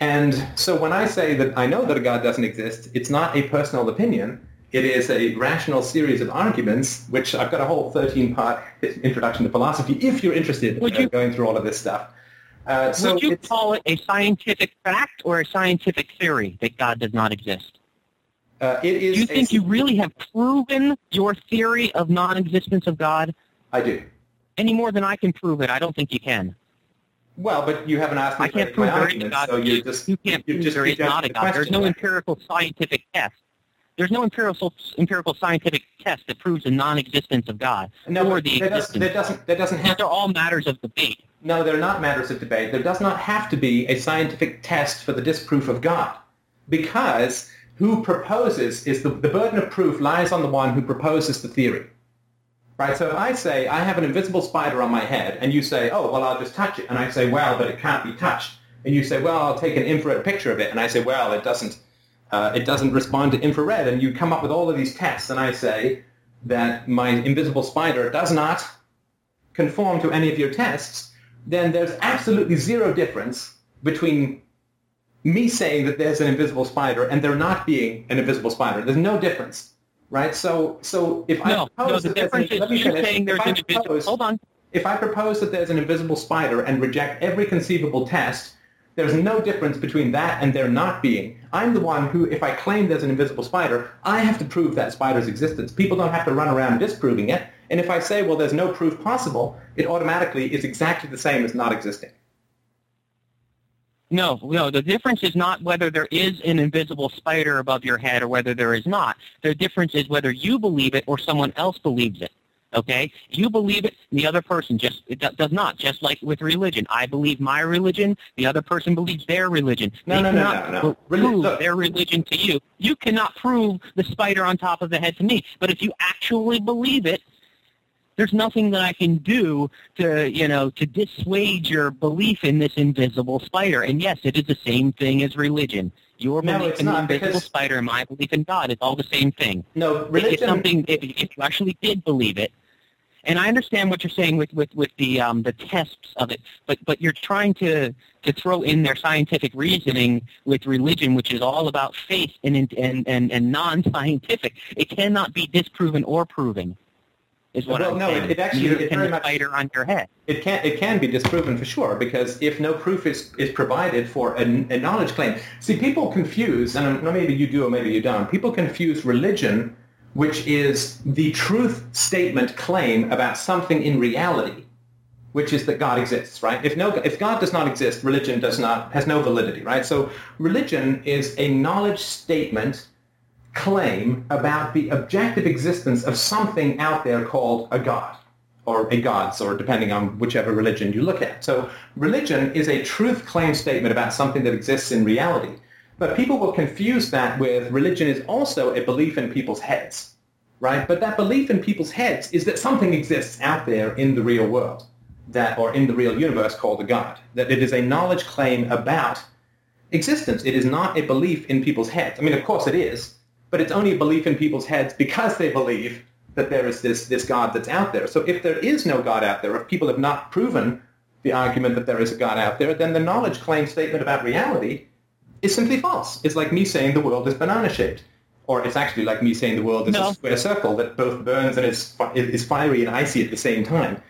[SPEAKER 1] And so when I say that I know that a God doesn't exist, it's not a personal opinion. It is a rational series of arguments, which I've got a whole 13-part introduction to philosophy, if you're interested in
[SPEAKER 5] you-
[SPEAKER 1] going through all of this stuff. Uh, so
[SPEAKER 5] Would you call it a scientific fact or a scientific theory that God does not exist?
[SPEAKER 1] uh, it is
[SPEAKER 5] Do you
[SPEAKER 1] a-
[SPEAKER 5] think you really have proven your theory of non-existence of God
[SPEAKER 1] I do.
[SPEAKER 5] any more than I can prove it? I don't think you can.
[SPEAKER 1] Well, but you haven't asked me
[SPEAKER 5] I can't prove
[SPEAKER 1] my
[SPEAKER 5] there is a
[SPEAKER 1] arguments,
[SPEAKER 5] God.
[SPEAKER 1] so you're just,
[SPEAKER 5] you can't
[SPEAKER 1] you're
[SPEAKER 5] prove
[SPEAKER 1] just
[SPEAKER 5] there is not a God. There's no empirical scientific test. There's no empirical empirical scientific test that proves the non-existence of God
[SPEAKER 1] No,
[SPEAKER 5] or the
[SPEAKER 1] there, does,
[SPEAKER 5] existence.
[SPEAKER 1] there doesn't there doesn't
[SPEAKER 5] These
[SPEAKER 1] have
[SPEAKER 5] are all matters of debate.
[SPEAKER 1] No, they're not matters of debate. There does not have to be a scientific test for the disproof of God. Because who proposes is the, the burden of proof lies on the one who proposes the theory. Right? So if I say, I have an invisible spider on my head, and you say, oh, well, I'll just touch it. And I say, well, but it can't be touched. And you say, well, I'll take an infrared picture of it. And I say, well, it doesn't, uh, it doesn't respond to infrared. And you come up with all of these tests. And I say that my invisible spider does not conform to any of your tests, then there's absolutely zero difference between me saying that there's an invisible spider and there not being an invisible spider. There's no difference, right? So, so if
[SPEAKER 5] No,
[SPEAKER 1] I
[SPEAKER 5] no,
[SPEAKER 1] propose
[SPEAKER 5] the
[SPEAKER 1] that there's
[SPEAKER 5] difference
[SPEAKER 1] an,
[SPEAKER 5] is
[SPEAKER 1] let me
[SPEAKER 5] you
[SPEAKER 1] finish.
[SPEAKER 5] saying there's
[SPEAKER 1] if I
[SPEAKER 5] an invisible.
[SPEAKER 1] propose-
[SPEAKER 5] Hold on.
[SPEAKER 1] if I propose that there's an invisible spider and reject every conceivable test, there's no difference between that and there not being. I'm the one who, if I claim there's an invisible spider, I have to prove that spider's existence. People don't have to run around disproving it. And if I say, well, there's no proof possible, it automatically is exactly the same as not existing.
[SPEAKER 5] No, no. The difference is not whether there is an invisible spider above your head or whether there is not. The difference is whether you believe it or someone else believes it. Okay, you believe it, the other person just it does not. Just like with religion, I believe my religion, the other person believes their religion.
[SPEAKER 1] No,
[SPEAKER 5] they
[SPEAKER 1] no, no, no, no.
[SPEAKER 5] prove
[SPEAKER 1] look.
[SPEAKER 5] their religion to you. You cannot prove the spider on top of the head to me. But if you actually believe it, there's nothing that I can do to, you know, to dissuade your belief in this invisible spider. And yes, it is the same thing as religion. Your
[SPEAKER 1] No,
[SPEAKER 5] belief in the invisible
[SPEAKER 1] because-
[SPEAKER 5] spider and my belief in God is all the same thing.
[SPEAKER 1] No, religion.
[SPEAKER 5] If something, if, if you actually did believe it, and I understand what you're saying with, with, with the um, the tests of it, but but you're trying to to throw in their scientific reasoning with religion, which is all about faith and and and, and non-scientific. It cannot be disproven or proven. Is what
[SPEAKER 1] Well,
[SPEAKER 5] I'm
[SPEAKER 1] no, it-
[SPEAKER 5] saying.
[SPEAKER 1] it actually-
[SPEAKER 5] Neither
[SPEAKER 1] it
[SPEAKER 5] can
[SPEAKER 1] very much-
[SPEAKER 5] spider on your head.
[SPEAKER 1] It can it can be disproven for sure because if no proof is, is provided for a, a knowledge claim, see people confuse and maybe you do or maybe you don't. People confuse religion, which is the truth statement claim about something in reality, which is that God exists, right? If no if God does not exist, religion does not has no validity, right? So religion is a knowledge statement claim about the objective existence of something out there called a God or a gods, or depending on whichever religion you look at. So religion is a truth claim statement about something that exists in reality. But people will confuse that with religion is also a belief in people's heads, right? But that belief in people's heads is that something exists out there in the real world, that or in the real universe called a god. That it is a knowledge claim about existence. It is not a belief in people's heads. I mean, of course it is, but it's only a belief in people's heads because they believe that there is this, this God that's out there. So if there is no God out there, if people have not proven the argument that there is a God out there, then the knowledge claim statement about reality is simply false. It's like me saying the world is banana-shaped. Or it's actually like me saying the world is
[SPEAKER 5] No.
[SPEAKER 1] a square circle that both burns and is, is fiery and icy at the same time.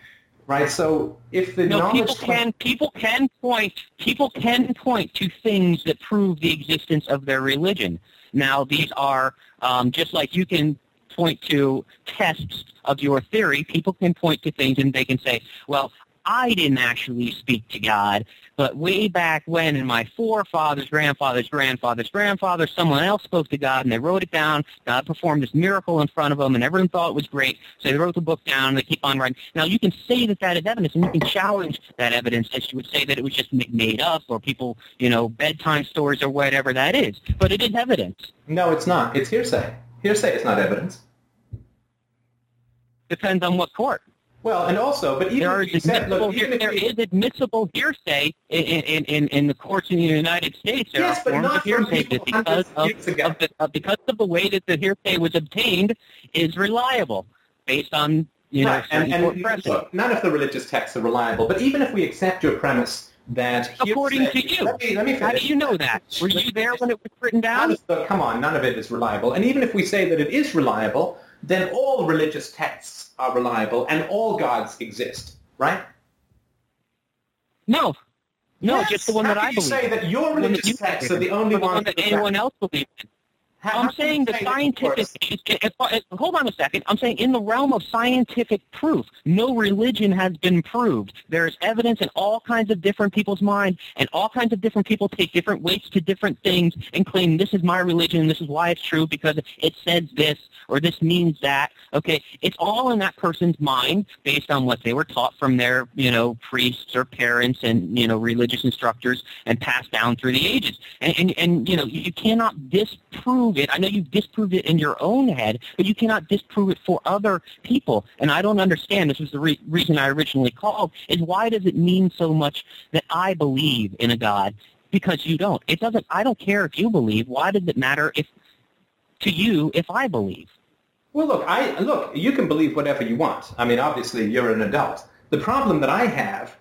[SPEAKER 1] Right? So if the
[SPEAKER 5] No,
[SPEAKER 1] knowledge
[SPEAKER 5] people can people can point people can point to things that prove the existence of their religion. Now, these are um, just like you can point to tests of your theory. People can point to things and they can say, "Well, I didn't actually speak to God, but way back when, in my forefathers, grandfathers, grandfathers, grandfathers, someone else spoke to God and they wrote it down. God performed this miracle in front of them, and everyone thought it was great. So they wrote the book down and they keep on writing. Now, you can say that that is evidence, and you can challenge that evidence as you would say that it was just made up or people, you know, bedtime stories or whatever that is. But it is evidence.
[SPEAKER 1] No, it's not. It's hearsay. Hearsay is not evidence.
[SPEAKER 5] Depends on what court.
[SPEAKER 1] Well, and also, but even
[SPEAKER 5] There
[SPEAKER 1] if you said,
[SPEAKER 5] admissible,
[SPEAKER 1] look, even
[SPEAKER 5] there
[SPEAKER 1] you-
[SPEAKER 5] is admissible hearsay in, in, in, in the courts in the United States. There
[SPEAKER 1] Yes,
[SPEAKER 5] are forms
[SPEAKER 1] not
[SPEAKER 5] of hearsay because
[SPEAKER 1] of
[SPEAKER 5] of,
[SPEAKER 1] years ago.
[SPEAKER 5] of the, of, because of the way that the hearsay was obtained is reliable based on you know
[SPEAKER 1] right, and,
[SPEAKER 5] court
[SPEAKER 1] and look, none of the religious texts are reliable. But even if we accept your premise that
[SPEAKER 5] According
[SPEAKER 1] hearsay-
[SPEAKER 5] to you.
[SPEAKER 1] let me, let me
[SPEAKER 5] How do you know that? Were you there when it was written down?
[SPEAKER 1] the- come on, none of it is reliable. And even if we say that it is reliable, then all religious texts are reliable and all gods exist, right?
[SPEAKER 5] No, no,
[SPEAKER 1] Yes.
[SPEAKER 5] just the one
[SPEAKER 1] How
[SPEAKER 5] that
[SPEAKER 1] can
[SPEAKER 5] I
[SPEAKER 1] you
[SPEAKER 5] believe.
[SPEAKER 1] say that your
[SPEAKER 5] one
[SPEAKER 1] religious texts are the only
[SPEAKER 5] one
[SPEAKER 1] ones
[SPEAKER 5] that
[SPEAKER 1] that
[SPEAKER 5] anyone else believes in.
[SPEAKER 1] How-
[SPEAKER 5] I'm saying the scientific. If, if, if, hold on a second. I'm saying in the realm of scientific proof, no religion has been proved. There is evidence in all kinds of different people's minds, and all kinds of different people take different weights to different things and claim this is my religion and this is why it's true because it says this or this means that. Okay, it's all in that person's mind based on what they were taught from their, you know, priests or parents and you know religious instructors and passed down through the ages. And and, and you know you cannot disprove it. I know you've disproved it in your own head, but you cannot disprove it for other people. And I don't understand. This was the re- reason I originally called. Is why does it mean so much that I believe in a God? Because you don't. It doesn't. I don't care if you believe. Why does it matter if to you if I believe?
[SPEAKER 1] Well, look, I look. You can believe whatever you want. I mean, obviously, you're an adult. The problem that I have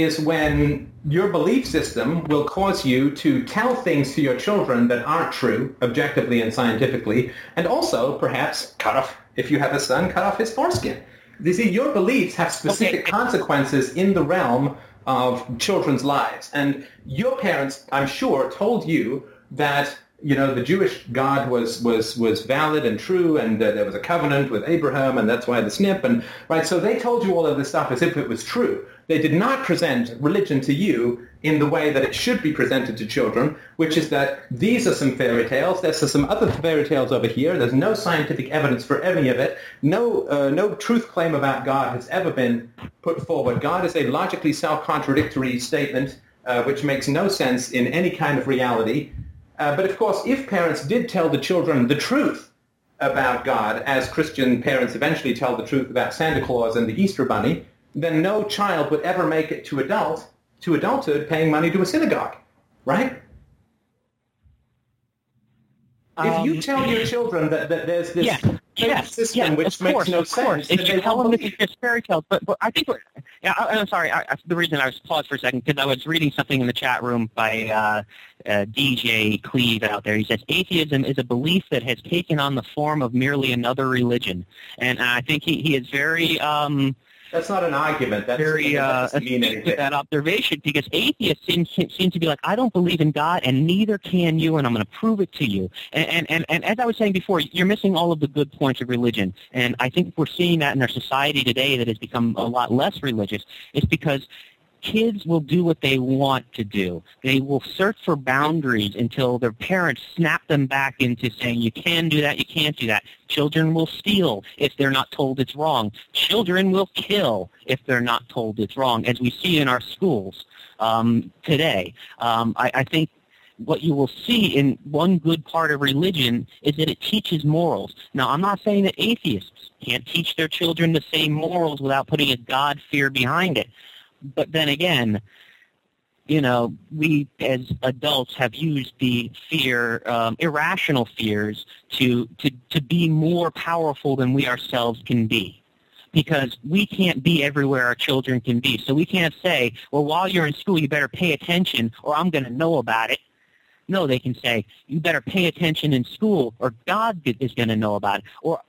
[SPEAKER 1] is when your belief system will cause you to tell things to your children that aren't true, objectively and scientifically, and also perhaps cut off, if you have a son, cut off his foreskin. You see, your beliefs have specific okay. consequences in the realm of children's lives. And your parents, I'm sure, told you that you know the Jewish God was was was valid and true, and uh, there was a covenant with Abraham, and that's why the snip, and right. So they told you all of this stuff as if it was true. They did not present religion to you in the way that it should be presented to children, which is that these are some fairy tales. There's some other fairy tales over here. There's no scientific evidence for any of it. No, uh, no truth claim about God has ever been put forward. God is a logically self-contradictory statement uh, which makes no sense in any kind of reality. Uh, but of course, if parents did tell the children the truth about God, as Christian parents eventually tell the truth about Santa Claus and the Easter Bunny, then no child would ever make it to adult to adulthood paying money to a synagogue, right? Um, if you um, tell your children that, that there's this
[SPEAKER 5] yeah, yes,
[SPEAKER 1] system which makes
[SPEAKER 5] course,
[SPEAKER 1] no
[SPEAKER 5] sense, if you tell them it's just fairy tales, but, but I think yeah, I, am sorry. I, I, the reason I was paused for a second because I was reading something in the chat room by uh, uh, DJ Cleve out there. He says atheism is a belief that has taken on the form of merely another religion, and I think he, he is very. Um,
[SPEAKER 1] that's not an argument. That's
[SPEAKER 5] very uh, mean anything. that observation because atheists seem, seem to be like, I don't believe in God, and neither can you, and I'm going to prove it to you. And, and, and, and as I was saying before, you're missing all of the good points of religion. And I think we're seeing that in our society today that has become a lot less religious. It's because kids will do what they want to do. They will search for boundaries until their parents snap them back into saying, you can do that, you can't do that. Children will steal if they're not told it's wrong. Children will kill if they're not told it's wrong, as we see in our schools um, today. Um, I, I think what you will see in one good part of religion is that it teaches morals. Now, I'm not saying that atheists can't teach their children the same morals without putting a God fear behind it but then again, you know, we as adults have used the fear, um, irrational fears, to, to, to be more powerful than we ourselves can be. Because we can't be everywhere our children can be. So we can't say, well, while you're in school, you better pay attention or I'm going to know about it. No, they can say, you better pay attention in school or God is going to know about it. Or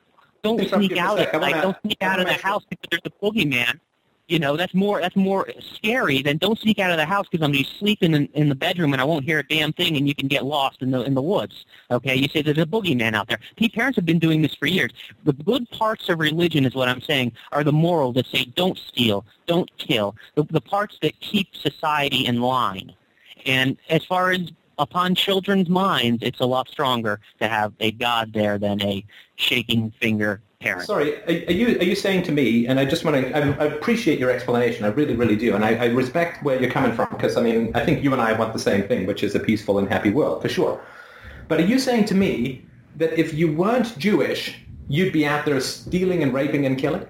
[SPEAKER 5] don't sneak out night. Don't sneak out of the house because there's a boogeyman you know that's more that's more scary than don't sneak out of the house because I'm going to be sleeping in, in the bedroom and I won't hear a damn thing and you can get lost in the in the woods. Okay, you say there's a boogeyman out there. parents have been doing this for years. The good parts of religion is what I'm saying are the morals that say don't steal, don't kill, the, the parts that keep society in line. And as far as upon children's minds, it's a lot stronger to have a God there than a shaking finger parent.
[SPEAKER 1] Sorry, are, you are you saying to me? And I just want to. I, I appreciate your explanation. I really, really do, and I, I respect where you're coming from because I mean, I think you and I want the same thing, which is a peaceful and happy world for sure. But are you saying to me that if you weren't Jewish, you'd be out there stealing and raping and killing?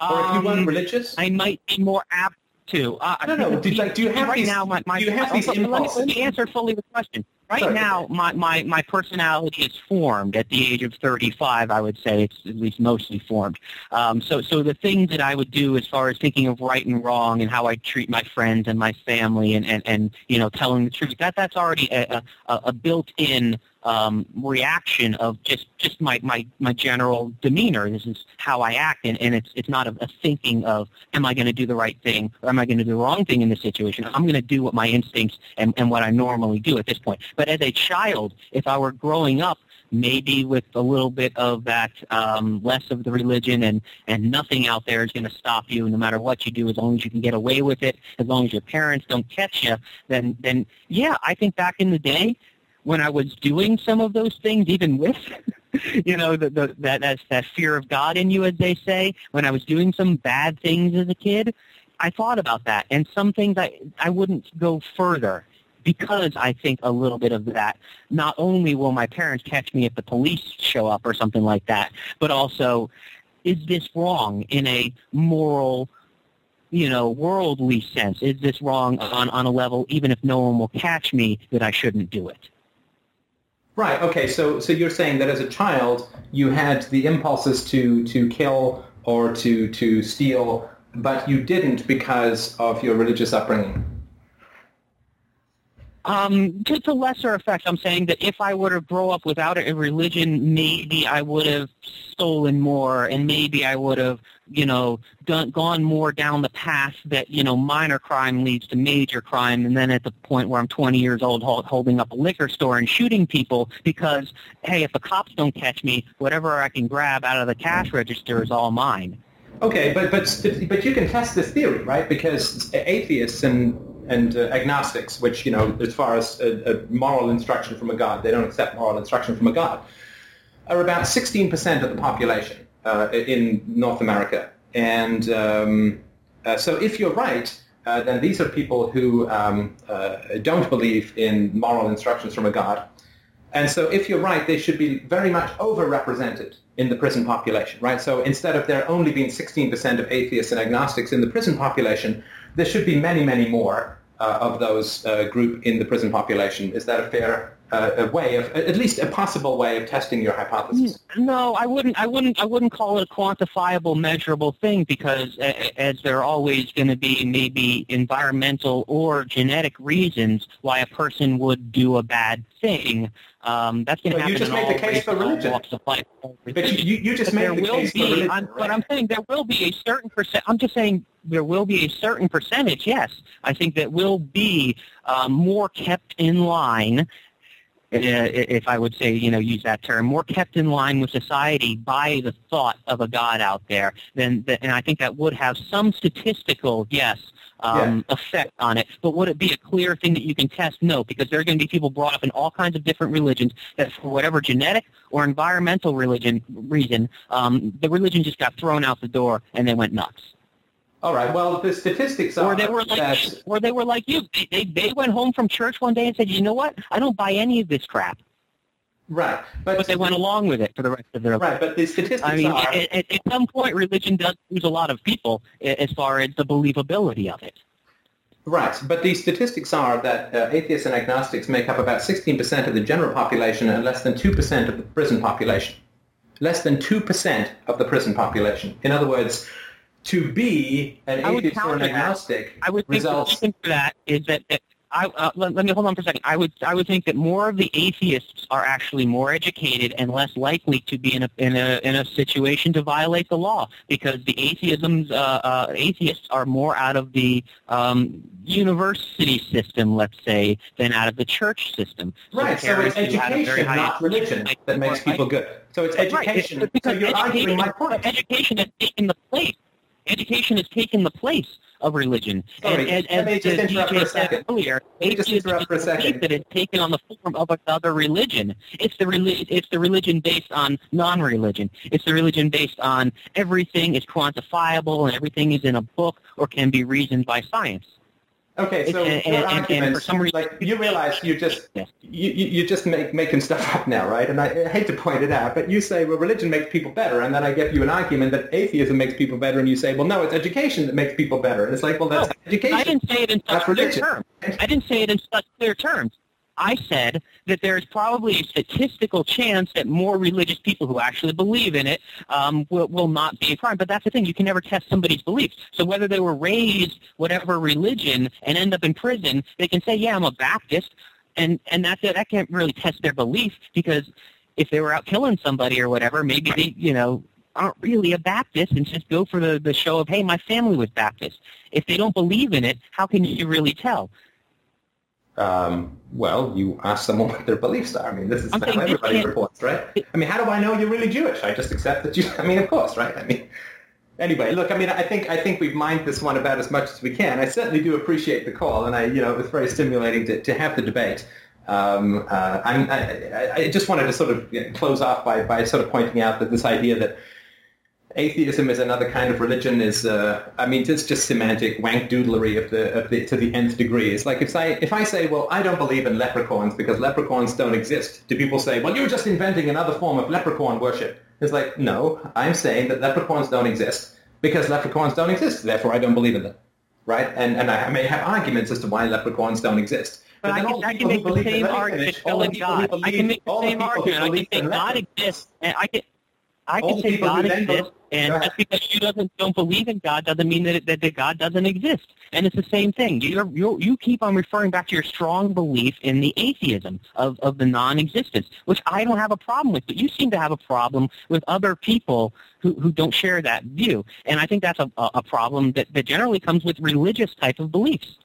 [SPEAKER 1] Or if you weren't um, religious?
[SPEAKER 5] I might be more apt to.
[SPEAKER 1] Uh, no, no. <laughs> Do, like, do you have
[SPEAKER 5] right
[SPEAKER 1] these,
[SPEAKER 5] now? My, my,
[SPEAKER 1] do you have these impulses?
[SPEAKER 5] Let me answer fully the question. Right now, my, my, my personality is formed at the age of 35. I would say it's at least mostly formed. Um, so so the things that I would do as far as thinking of right and wrong and how I treat my friends and my family and, and, and you know telling the truth that that's already a, a, a built-in um, reaction of just just my, my, my general demeanor. This is how I act, and, and it's it's not a, a thinking of am I going to do the right thing or am I going to do the wrong thing in this situation. I'm going to do what my instincts and, and what I normally do at this point. But as a child, if I were growing up maybe with a little bit of that um, less of the religion and, and nothing out there is going to stop you no matter what you do as long as you can get away with it, as long as your parents don't catch you, then, then yeah, I think back in the day when I was doing some of those things, even with, <laughs> you know, the, the, that, that, that fear of God in you, as they say, when I was doing some bad things as a kid, I thought about that. And some things I, I wouldn't go further because I think a little bit of that. Not only will my parents catch me if the police show up or something like that, but also, is this wrong in a moral you know, worldly sense? Is this wrong on, on a level, even if no one will catch me, that I shouldn't do it?
[SPEAKER 1] Right. Okay. So so you're saying that as a child you had the impulses to to kill or to to steal but you didn't because of your religious upbringing.
[SPEAKER 5] Um, to, to lesser effect, I'm saying that if I were to grow up without a religion, maybe I would have stolen more, and maybe I would have, you know, done, gone more down the path that, you know, minor crime leads to major crime, and then at the point where I'm 20 years old hold, holding up a liquor store and shooting people because, hey, if the cops don't catch me, whatever I can grab out of the cash register is all mine.
[SPEAKER 1] Okay, but but but you can test this theory, right? Because atheists and and uh, agnostics, which, you know, as far as a, a, moral instruction from a God, they don't accept moral instruction from a God, are about 16% of the population uh, in North America. And um, uh, so if you're right, uh, then these are people who um, uh, don't believe in moral instructions from a God. And so if you're right, they should be very much overrepresented in the prison population, right? So instead of there only being 16% of atheists and agnostics in the prison population, there should be many, many more uh, of those uh, group in the prison population. Is that a fair uh, a way of, at least a possible way of testing your hypothesis?
[SPEAKER 5] No, I wouldn't. I wouldn't. I wouldn't call it a quantifiable, measurable thing because, as there are always going to be maybe environmental or genetic reasons why a person would do a bad thing. Um, that's going to happen.
[SPEAKER 1] You just
[SPEAKER 5] made
[SPEAKER 1] the case for religion. But you, you just
[SPEAKER 5] but
[SPEAKER 1] made the case
[SPEAKER 5] be,
[SPEAKER 1] for religion.
[SPEAKER 5] I'm,
[SPEAKER 1] right?
[SPEAKER 5] But I'm saying there will be a certain percent. I'm just saying there will be a certain percentage. Yes, I think that will be um, more kept in line if I would say, you know, use that term, more kept in line with society by the thought of a God out there, then, and I think that would have some statistical, yes, um, yeah. effect on it. But would it be a clear thing that you can test? No, because there are going to be people brought up in all kinds of different religions that, for whatever genetic or environmental religion reason, um, the religion just got thrown out the door and they went nuts.
[SPEAKER 1] All right. Well, the statistics are
[SPEAKER 5] or they were like,
[SPEAKER 1] that...
[SPEAKER 5] or they were like you. They, they went home from church one day and said, "You know what? I don't buy any of this crap."
[SPEAKER 1] Right,
[SPEAKER 5] but, but they went along with it for the rest of their
[SPEAKER 1] life.
[SPEAKER 5] Right,
[SPEAKER 1] but the statistics
[SPEAKER 5] I mean,
[SPEAKER 1] are...
[SPEAKER 5] at, at, at some point, religion does lose a lot of people as far as the believability of it.
[SPEAKER 1] Right, but the statistics are that uh, atheists and agnostics make up about 16% of the general population and less than 2% of the prison population. Less than 2% of the prison population. In other words, to be an atheist or an agnostic
[SPEAKER 5] I would think
[SPEAKER 1] results...
[SPEAKER 5] the reason for that is that, that I, uh, let, let, me hold on for a second. I would I would think that more of the atheists are actually more educated and less likely to be in a in a in a situation to violate the law because the atheisms uh, uh, atheists are more out of the um, university system, let's say, than out of the church system.
[SPEAKER 1] Right. So it's education, not religion, that makes people good. So it's education.
[SPEAKER 5] Right. Because
[SPEAKER 1] so you're arguing my point.
[SPEAKER 5] Education has taken the place education has taken the place of religion.
[SPEAKER 1] Sorry,
[SPEAKER 5] and,
[SPEAKER 1] and, me just interrupt for a second.
[SPEAKER 5] Earlier,
[SPEAKER 1] let me just interrupt for a second.
[SPEAKER 5] That it's taken on the form of another religion. It's the reli- it's the religion based on non-religion. It's the religion based on everything is quantifiable and everything is in a book or can be reasoned by science.
[SPEAKER 1] Okay, so
[SPEAKER 5] and,
[SPEAKER 1] your
[SPEAKER 5] and,
[SPEAKER 1] argument,
[SPEAKER 5] and for some reason,
[SPEAKER 1] like you realize you're just
[SPEAKER 5] yes.
[SPEAKER 1] you you just make making stuff up now, right? And I, I, hate to point it out, but you say, well, religion makes people better, and then I give you an argument that atheism makes people better, and you say, well, no, it's education that makes people better, and it's like, well, that's
[SPEAKER 5] no,
[SPEAKER 1] education.
[SPEAKER 5] I didn't say it in such clear terms. I didn't say it in such clear terms. I said that there's probably a statistical chance that more religious people who actually believe in it um, will, will not be a crime. But that's the thing. You can never test somebody's beliefs. So whether they were raised whatever religion and end up in prison, they can say, yeah, I'm a Baptist. And, and that's it. That can't really test their belief because if they were out killing somebody or whatever, maybe they, you know, aren't really a Baptist and just go for the, the show of, hey, my family was Baptist. If they don't believe in it, how can you really tell?
[SPEAKER 1] Um, well, you ask someone <laughs> what their beliefs are. I mean, this is
[SPEAKER 5] I'm
[SPEAKER 1] how everybody
[SPEAKER 5] can't-
[SPEAKER 1] reports, right? I mean, how do I know you're really Jewish? I just accept that you. <laughs> I mean, of course, right? I mean, anyway, look. I mean, I think I think we've mined this one about as much as we can. I certainly do appreciate the call, and I, you know, it was very stimulating to, to have the debate. Um, uh, I'm, I, I just wanted to sort of close off by, by sort of pointing out that this idea that atheism is another kind of religion is, uh, I mean, it's just semantic wank doodlery of the, of the, to the nth degree. It's like if I, if I say, well, I don't believe in leprechauns because leprechauns don't exist, do people say, well, you're just inventing another form of leprechaun worship? It's like, no, I'm saying that leprechauns don't exist because leprechauns don't exist, therefore I don't believe in them. Right? And, and I may have arguments as to why leprechauns don't exist.
[SPEAKER 5] But I can, I can make the same argument
[SPEAKER 1] Lemkinich, all the
[SPEAKER 5] killing
[SPEAKER 1] people who
[SPEAKER 5] God. I can make the same argument. I can say God exists, and I can I can say God exists, and just because you doesn't don't believe in God doesn't mean that, that, that God doesn't exist. And it's the same thing. You you you keep on referring back to your strong belief in the atheism of, of the non-existence, which I don't have a problem with, but you seem to have a problem with other people who, who don't share that view. And I think that's a, a a problem that, that generally comes with religious type of beliefs.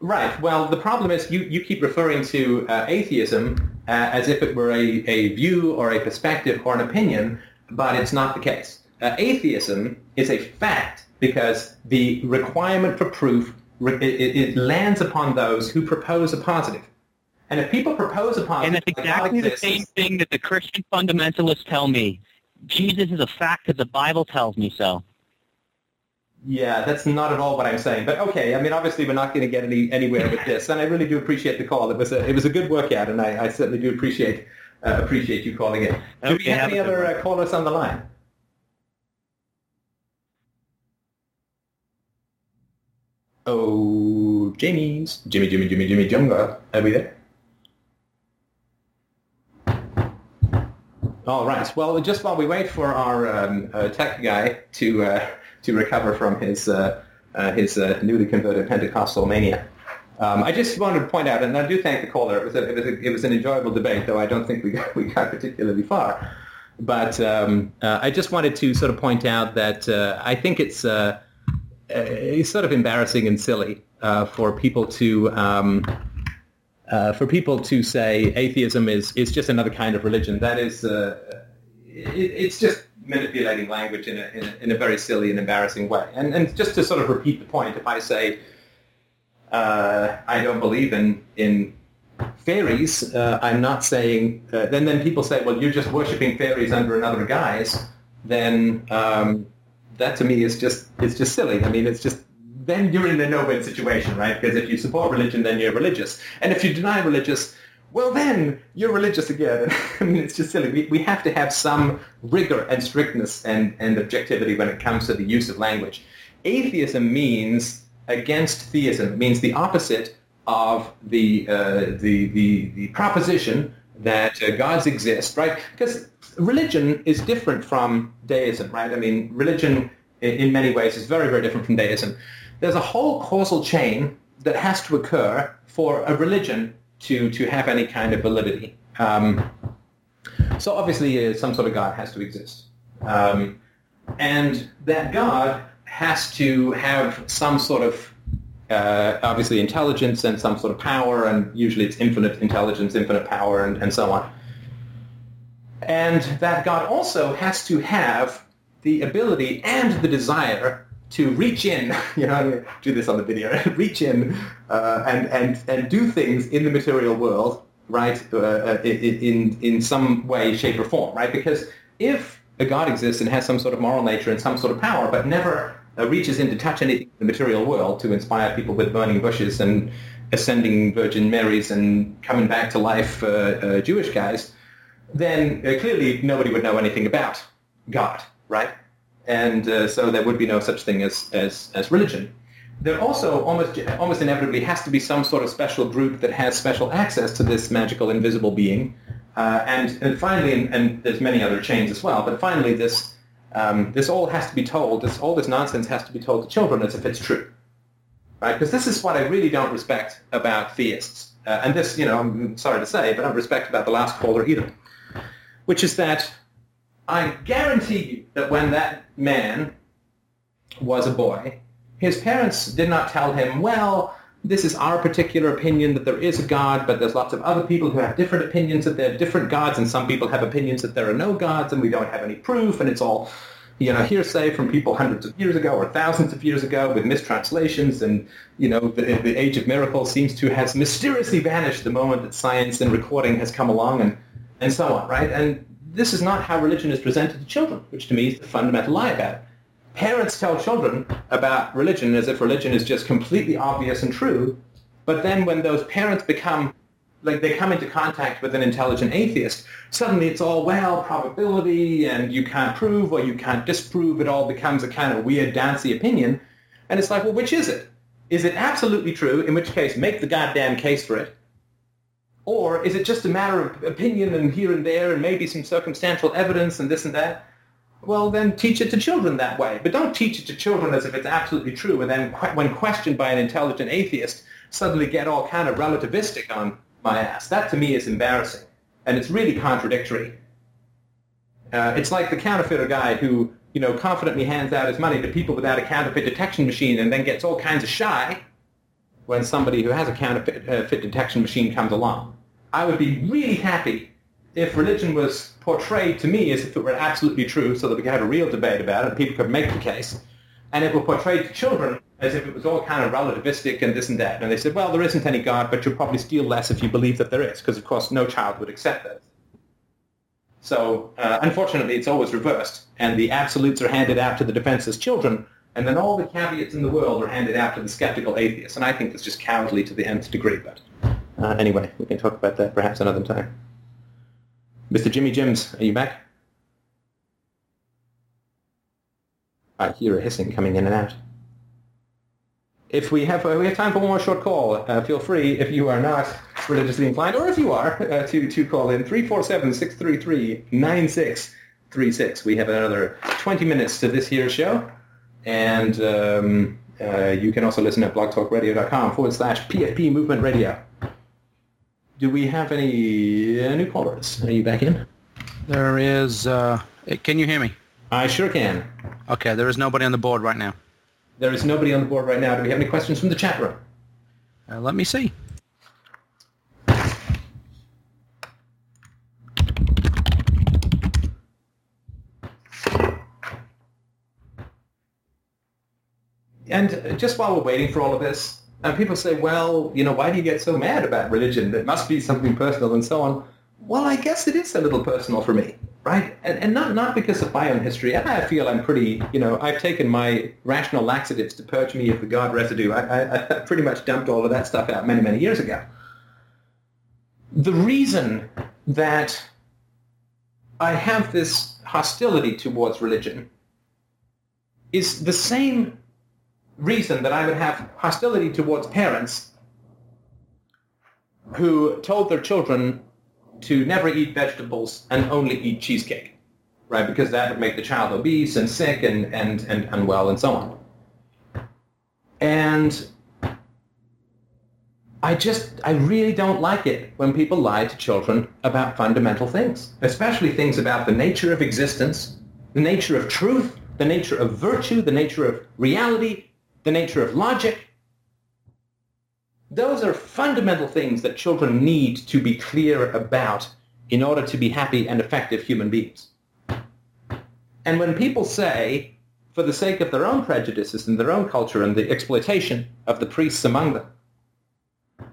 [SPEAKER 1] Right. Well, the problem is you, you keep referring to uh, atheism uh, as if it were a, a view or a perspective or an opinion, but it's not the case. Uh, atheism is a fact because the requirement for proof re- it, it- lands upon those who propose a positive. And if people propose a positive,
[SPEAKER 5] And that's exactly the same thing that the Christian fundamentalists tell me. Jesus is a fact because the Bible tells me so.
[SPEAKER 1] Yeah, that's not at all what I'm saying. But okay, I mean, obviously we're not going to get any anywhere with this, and I really do appreciate the call. It was a it was a good workout, and I, I certainly do appreciate uh, appreciate you calling in. Do
[SPEAKER 5] Okay,
[SPEAKER 1] we have
[SPEAKER 5] have
[SPEAKER 1] any other uh, callers on the line? Oh, Jamie's Jimmy, Jimmy, Jimmy, Jimmy, Jungle. Are we there? All right. Well, just while we wait for our um, uh, tech guy to uh, to recover from his uh, uh, his uh, newly converted Pentecostal mania, um, I just wanted to point out, and I do thank the caller. It was a, it was a, it was an enjoyable debate, though I don't think we got, <laughs> we got particularly far. But um, uh, I just wanted to sort of point out that uh, I think it's uh, it's sort of embarrassing and silly for people to. Um, for people to say atheism is, is just another kind of religion, that is, it, it's just manipulating language in a, in a, in a very silly and embarrassing way. And, and just to sort of repeat the point, if I say uh, I don't believe in, in fairies, uh, I'm not saying, uh, then, then people say, well, you're just worshipping fairies under another guise, then um, that to me is just, it's just silly. I mean, it's just then you're in a no-win situation, right? Because if you support religion, then you're religious. And if you deny religious, well, then you're religious again. <laughs> I mean, it's just silly. We, we have to have some rigor and strictness and, and objectivity when it comes to the use of language. Atheism means against theism. It means the opposite of the, uh, the, the, the proposition that uh, gods exist, right? Because religion is different from deism, right? I mean, religion in, in many ways is very, very different from deism there's a whole causal chain that has to occur for a religion to, to have any kind of validity. Um, so obviously uh, some sort of God has to exist. Um, and that God has to have some sort of, uh, obviously, intelligence and some sort of power, and usually it's infinite intelligence, infinite power, and, and so on. And that God also has to have the ability and the desire to reach in, <laughs> you know, I'm going to do this on the video, <laughs> reach in uh, and, and, and do things in the material world, right, uh, uh, in, in some way, shape, or form, right? Because if a God exists and has some sort of moral nature and some sort of power, but never uh, reaches in to touch anything in the material world to inspire people with burning bushes and ascending Virgin Marys and coming back to life uh, Jewish guys, then clearly nobody would know anything about God, right? And uh, so there would be no such thing as, as, as religion. There also almost almost inevitably has to be some sort of special group that has special access to this magical invisible being, uh, and, and finally, and, and, there's many other chains as well, but finally this um, this all has to be told. This all this nonsense has to be told to children as if it's true, right? Because this is what I really don't respect about theists, uh, and this, you know, I'm sorry to say, but I don't respect about the last caller either, which is that I guarantee you that when that man was a boy, his parents did not tell him, well, this is our particular opinion that there is a God, but there's lots of other people who have different opinions that there are different gods, and some people have opinions that there are no gods, and we don't have any proof, and it's all, you know, hearsay from people hundreds of years ago or thousands of years ago with mistranslations, and, you know, the, the age of miracles seems to have mysteriously vanished the moment that science and recording has come along, and, and so on, right? And this is not how religion is presented to children, which to me is the fundamental lie about it. Parents tell children about religion as if religion is just completely obvious and true, but then when those parents become, like they come into contact with an intelligent atheist, suddenly it's all, well, probability, and you can't prove or you can't disprove, it all becomes a kind of weird, dancey opinion, and it's like, well, which is it? Is it absolutely true, in which case make the goddamn case for it, Or is it just a matter of opinion and here and there and maybe some circumstantial evidence and this and that? Well, then teach it to children that way. But don't teach it to children as if it's absolutely true and then when questioned by an intelligent atheist, suddenly get all kind of relativistic on my ass. That to me is embarrassing. And it's really contradictory. Uh, it's like the counterfeiter guy who, you know, confidently hands out his money to people without a counterfeit detection machine and then gets all kinds of shy when somebody who has a counterfeit uh, detection machine comes along. I would be really happy if religion was portrayed to me as if it were absolutely true so that we could have a real debate about it and people could make the case, and it were portrayed to children as if it was all kind of relativistic and this and that. And they said, well, there isn't any God, but you'll probably steal less if you believe that there is, because of course no child would accept that. So uh, unfortunately, it's always reversed, and the absolutes are handed out to the defenseless children, and then all the caveats in the world are handed out to the skeptical atheists. And I think that's just cowardly to the nth degree. But uh, anyway, we can talk about that perhaps another time. Mr. Jimmy Jims, are you back? I hear a hissing coming in and out. If we have uh, we have time for one more short call, uh, feel free if you are not religiously inclined, or if you are, uh, to to call in 347-633-9636. We have another 20 minutes to this here show, and um, uh, you can also listen at blogtalkradio.com forward slash PFP Movement Radio. Do we have any uh, new callers? Are you back in?
[SPEAKER 2] There is. Uh, can you hear me?
[SPEAKER 1] I sure can.
[SPEAKER 2] Okay, there is nobody on the board right now.
[SPEAKER 1] There is nobody on the board right now. Do we have any questions from the chat room?
[SPEAKER 2] Uh, let me see.
[SPEAKER 1] And just while we're waiting for all of this, and people say, well, you know, why do you get so mad about religion? It must be something personal and so on. Well, I guess it is a little personal for me, right? And, and not, not because of my own history. I feel I'm pretty, you know, I've taken my rational laxatives to purge me of the God residue. I, I, I <laughs> pretty much dumped all of that stuff out many, many years ago. The reason that I have this hostility towards religion is the same reason that I would have hostility towards parents who told their children to never eat vegetables and only eat cheesecake, right? Because that would make the child obese and sick and, and, and unwell and so on. And I just, I really don't like it when people lie to children about fundamental things, especially things about the nature of existence, the nature of truth, the nature of virtue, the nature of reality, the nature of logic. Those are fundamental things that children need to be clear about in order to be happy and effective human beings. And when people say, for the sake of their own prejudices and their own culture and the exploitation of the priests among them,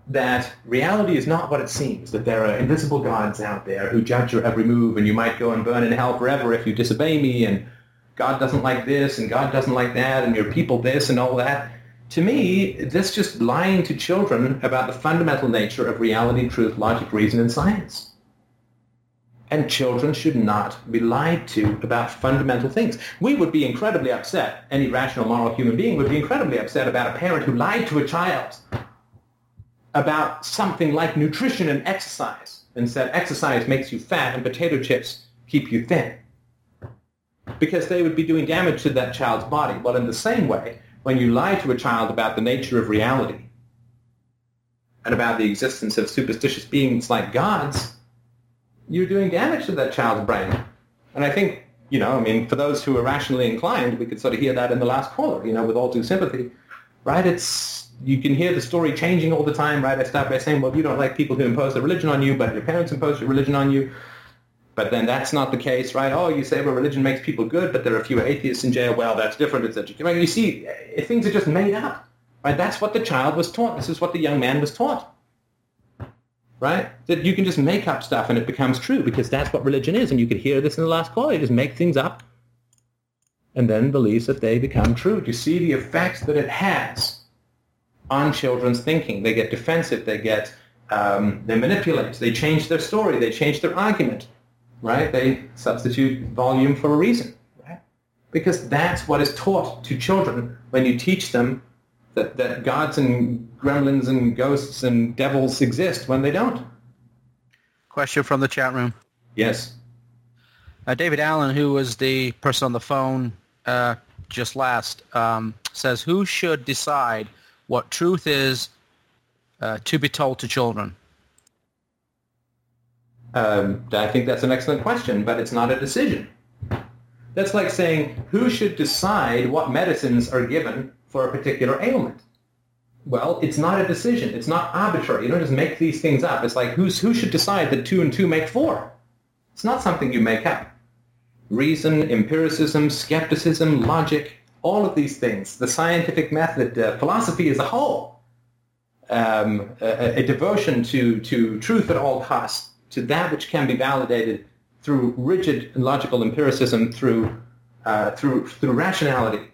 [SPEAKER 1] that reality is not what it seems, that there are invisible gods out there who judge your every move and you might go and burn in hell forever if you disobey me and God doesn't like this and God doesn't like that and your people this and all that. To me, that's just lying to children about the fundamental nature of reality, truth, logic, reason, and science. And children should not be lied to about fundamental things. We would be incredibly upset, any rational, moral human being would be incredibly upset about a parent who lied to a child about something like nutrition and exercise and said exercise makes you fat and potato chips keep you thin because they would be doing damage to that child's body. Well, in the same way, when you lie to a child about the nature of reality and about the existence of superstitious beings like gods, you're doing damage to that child's brain. And I think, you know, I mean, for those who are rationally inclined, we could sort of hear that in the last caller, you know, with all due sympathy, right? It's, you can hear the story changing all the time, right? I start by saying, well, you don't like people who impose their religion on you, but your parents impose your religion on you. But then that's not the case, right? Oh, you say, well, religion makes people good, but there are fewer atheists in jail. Well, that's different. etc. Right? You see, eh, things are just made up, right? That's what the child was taught. This is what the young man was taught, right? That you can just make up stuff and it becomes true because that's what religion is. And you could hear this in the last call. You just make things up and then believes that they become true. Do you see the effects that it has on children's thinking. They get defensive. They get um, they manipulate. They change their story. They change their argument right? They substitute volume for a reason, right? Because that's what is taught to children when you teach them that, that gods and gremlins and ghosts and devils exist when they don't.
[SPEAKER 2] Question from the chat room.
[SPEAKER 1] Yes.
[SPEAKER 2] Uh, David Allen, who was the person on the phone uh, just last, um, says, who should decide what truth is uh, to be told to children?
[SPEAKER 1] Um, I think that's an excellent question, but it's not a decision. That's like saying, who should decide what medicines are given for a particular ailment? Well, it's not a decision. It's not arbitrary. You don't just make these things up. It's like, who's, who should decide that two and two make four? It's not something you make up. Reason, empiricism, skepticism, logic, all of these things, the scientific method, uh, philosophy as a whole, um, a, a devotion to, to truth at all costs, to that which can be validated through rigid logical empiricism, through, uh, through, through rationality.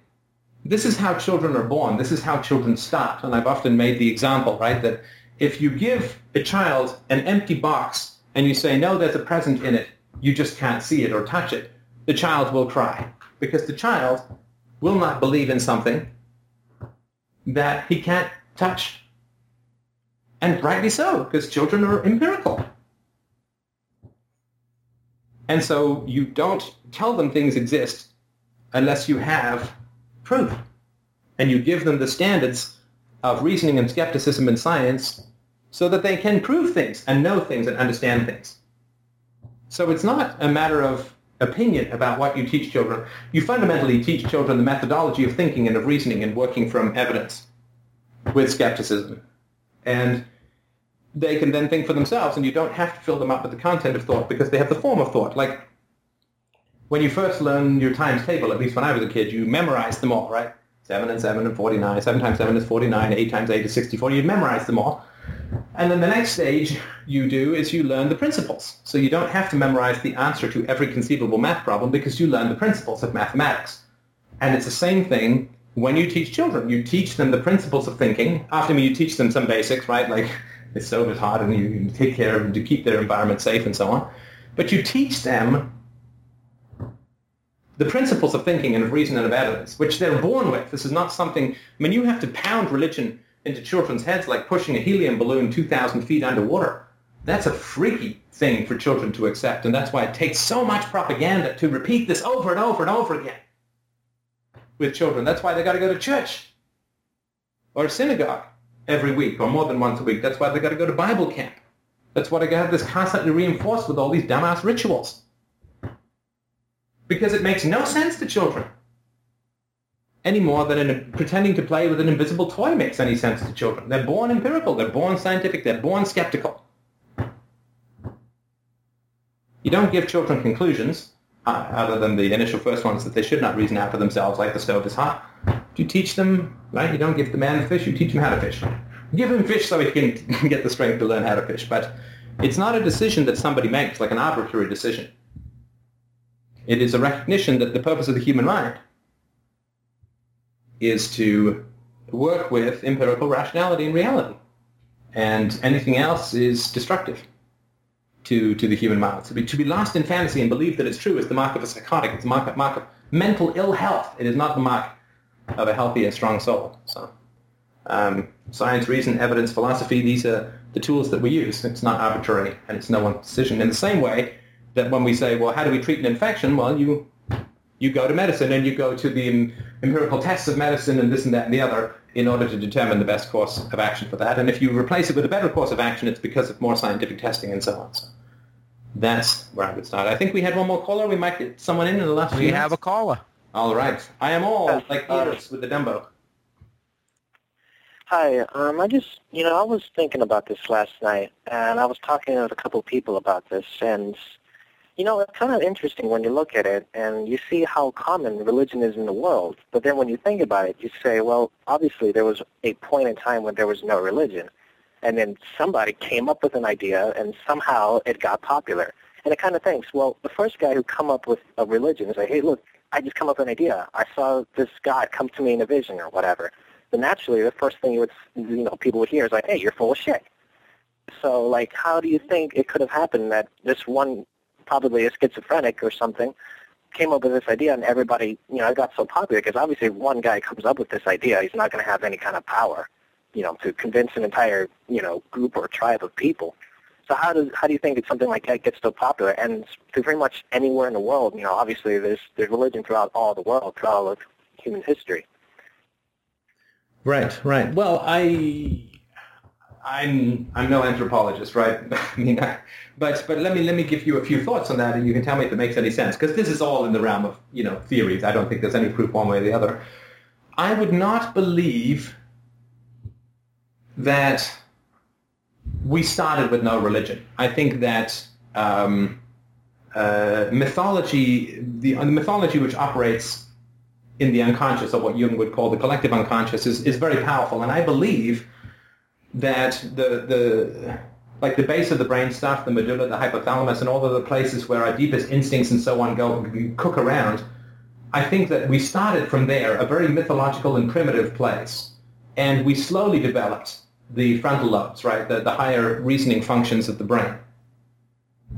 [SPEAKER 1] This is how children are born. This is how children start. And I've often made the example, right, that if you give a child an empty box and you say, no, there's a present in it, you just can't see it or touch it, the child will cry because the child will not believe in something that he can't touch. And rightly so, because children are empirical. And so you don't tell them things exist unless you have proof. And you give them the standards of reasoning and skepticism and science so that they can prove things and know things and understand things. So it's not a matter of opinion about what you teach children. You fundamentally teach children the methodology of thinking and of reasoning and working from evidence with skepticism. And they can then think for themselves, and you don't have to fill them up with the content of thought because they have the form of thought. Like when you first learn your times table, at least when I was a kid, you memorize them all, right? 7 and 7 and 49. 7 times 7 is 49. 8 times 8 is 64. You memorize them all. And then the next stage you do is you learn the principles. So you don't have to memorize the answer to every conceivable math problem because you learn the principles of mathematics. And it's the same thing when you teach children. You teach them the principles of thinking. After me, you teach them some basics, right? Like the stove is hot and you take care of them to keep their environment safe and so on. But you teach them the principles of thinking and of reason and of evidence, which they're born with. This is not something, I mean, you have to pound religion into children's heads like pushing a helium balloon 2,000 feet underwater. That's a freaky thing for children to accept, and that's why it takes so much propaganda to repeat this over and over and over again with children. That's why they got to go to church or synagogue every week or more than once a week. That's why they got to go to Bible camp. That's why they got this constantly reinforced with all these dumbass rituals. Because it makes no sense to children any more than in, pretending to play with an invisible toy makes any sense to children. They're born empirical. They're born scientific. They're born skeptical. You don't give children conclusions, Uh, other than the initial first ones that they should not reason out for themselves, like the stove is hot. You teach them, right? You don't give the man the fish. You teach him how to fish. Give him fish so he can <laughs> get the strength to learn how to fish. But it's not a decision that somebody makes, like an arbitrary decision. It is a recognition that the purpose of the human mind is to work with empirical rationality and reality. And anything else is destructive to, to the human mind. To be, lost in fantasy and believe that it's true is the mark of a psychotic. It's the mark of, mark of mental ill health. It is not the mark of a healthy and strong soul. So um, science, reason, evidence, philosophy, these are the tools that we use. It's not arbitrary and it's no one's decision. In the same way that when we say, well, how do we treat an infection? Well, you you go to medicine and you go to the empirical tests of medicine and this and that and the other in order to determine the best course of action for that. And if you replace it with a better course of action, it's because of more scientific testing and so on. So that's where I would start. I think we had one more caller. We might get someone in in the last
[SPEAKER 2] We
[SPEAKER 1] few minutes.
[SPEAKER 2] have a caller.
[SPEAKER 1] All right. I am all
[SPEAKER 6] Yes,
[SPEAKER 1] like
[SPEAKER 6] uh,
[SPEAKER 1] with the Dumbo.
[SPEAKER 6] Hi, um, I just, you know, I was thinking about this last night, and I was talking with a couple of people about this, and, you know, it's kind of interesting when you look at it, and you see how common religion is in the world. But then when you think about it, you say, well, obviously there was a point in time when there was no religion, and then somebody came up with an idea, and somehow it got popular. And it kind of thinks, well, the first guy who come up with a religion is like, hey, look, I just come up with an idea. I saw this God come to me in a vision or whatever. Then naturally, the first thing you would, you know, people would hear is like, hey, you're full of shit. So, like, how do you think it could have happened that this one, probably a schizophrenic or something, came up with this idea and everybody, you know, it got so popular because obviously if one guy comes up with this idea, he's not going to have any kind of power, you know, to convince an entire, you know, group or tribe of people. So how does how do you think that something like that gets so popular? And to pretty much anywhere in the world, you know, obviously there's there's religion throughout all the world, throughout all of human history.
[SPEAKER 1] Right, right. Well, I, I'm I'm no anthropologist, right? <laughs> I mean, I, but but let me let me give you a few thoughts on that, and you can tell me if it makes any sense, because this is all in the realm of you know theories. I don't think there's any proof one way or the other. I would not believe that we started with no religion. I think that um, uh, mythology, the, the mythology which operates in the unconscious, or what Jung would call the collective unconscious, is, is very powerful. And I believe that the, the, like the base of the brain stuff, the medulla, the hypothalamus, and all of the places where our deepest instincts and so on go cook around, I think that we started from there, a very mythological and primitive place. And we slowly developed the frontal lobes, right, the, the higher reasoning functions of the brain.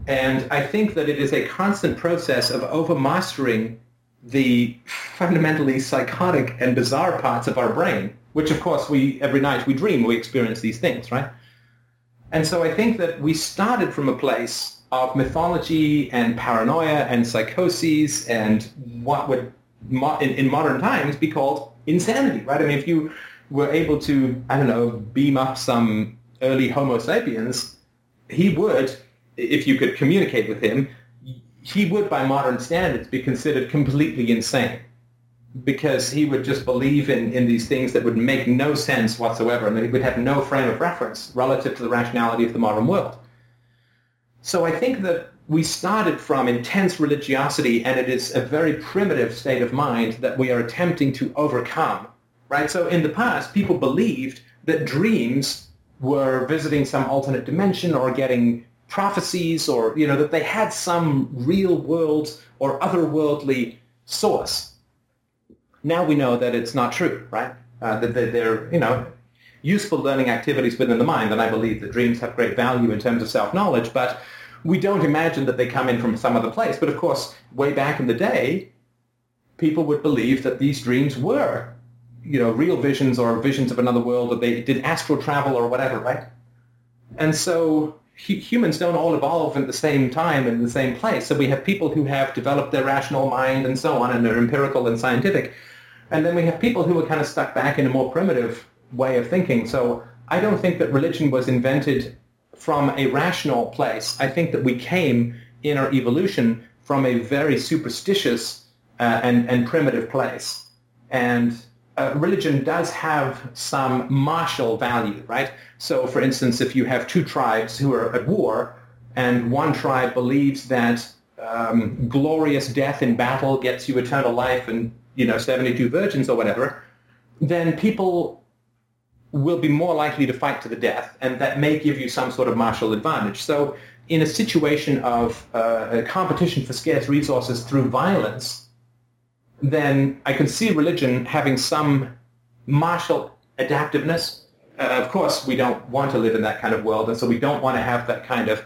[SPEAKER 1] And I think that it is a constant process of overmastering the fundamentally psychotic and bizarre parts of our brain, which of course we every night we dream, we experience these things, right? And so I think that we started from a place of mythology and paranoia and psychoses and what would in, in modern times be called insanity, right? I mean, if you were able to, I don't know, beam up some early Homo sapiens, he would, if you could communicate with him, he would, by modern standards, be considered completely insane because he would just believe in, in these things that would make no sense whatsoever and he would have no frame of reference relative to the rationality of the modern world. So I think that we started from intense religiosity and it is a very primitive state of mind that we are attempting to overcome, right? So in the past, people believed that dreams were visiting some alternate dimension or getting prophecies or, you know, that they had some real world or otherworldly source. Now we know that it's not true, right? Uh, that they're, you know, useful learning activities within the mind, and I believe that dreams have great value in terms of self-knowledge, but we don't imagine that they come in from some other place. But of course, way back in the day, people would believe that these dreams were, you know, real visions or visions of another world, or they did astral travel or whatever, right? And so humans don't all evolve at the same time in the same place. So we have people who have developed their rational mind and so on, and they're empirical and scientific. And then we have people who are kind of stuck back in a more primitive way of thinking. So I don't think that religion was invented from a rational place. I think that we came in our evolution from a very superstitious uh, and, and primitive place. And uh, religion does have some martial value, right? So, for instance, if you have two tribes who are at war, and one tribe believes that um, glorious death in battle gets you eternal life and you know 72 virgins or whatever, then people will be more likely to fight to the death, and that may give you some sort of martial advantage. So, in a situation of uh, competition for scarce resources through violence, then I can see religion having some martial adaptiveness. Uh, of course, we don't want to live in that kind of world, and so we don't want to have that kind of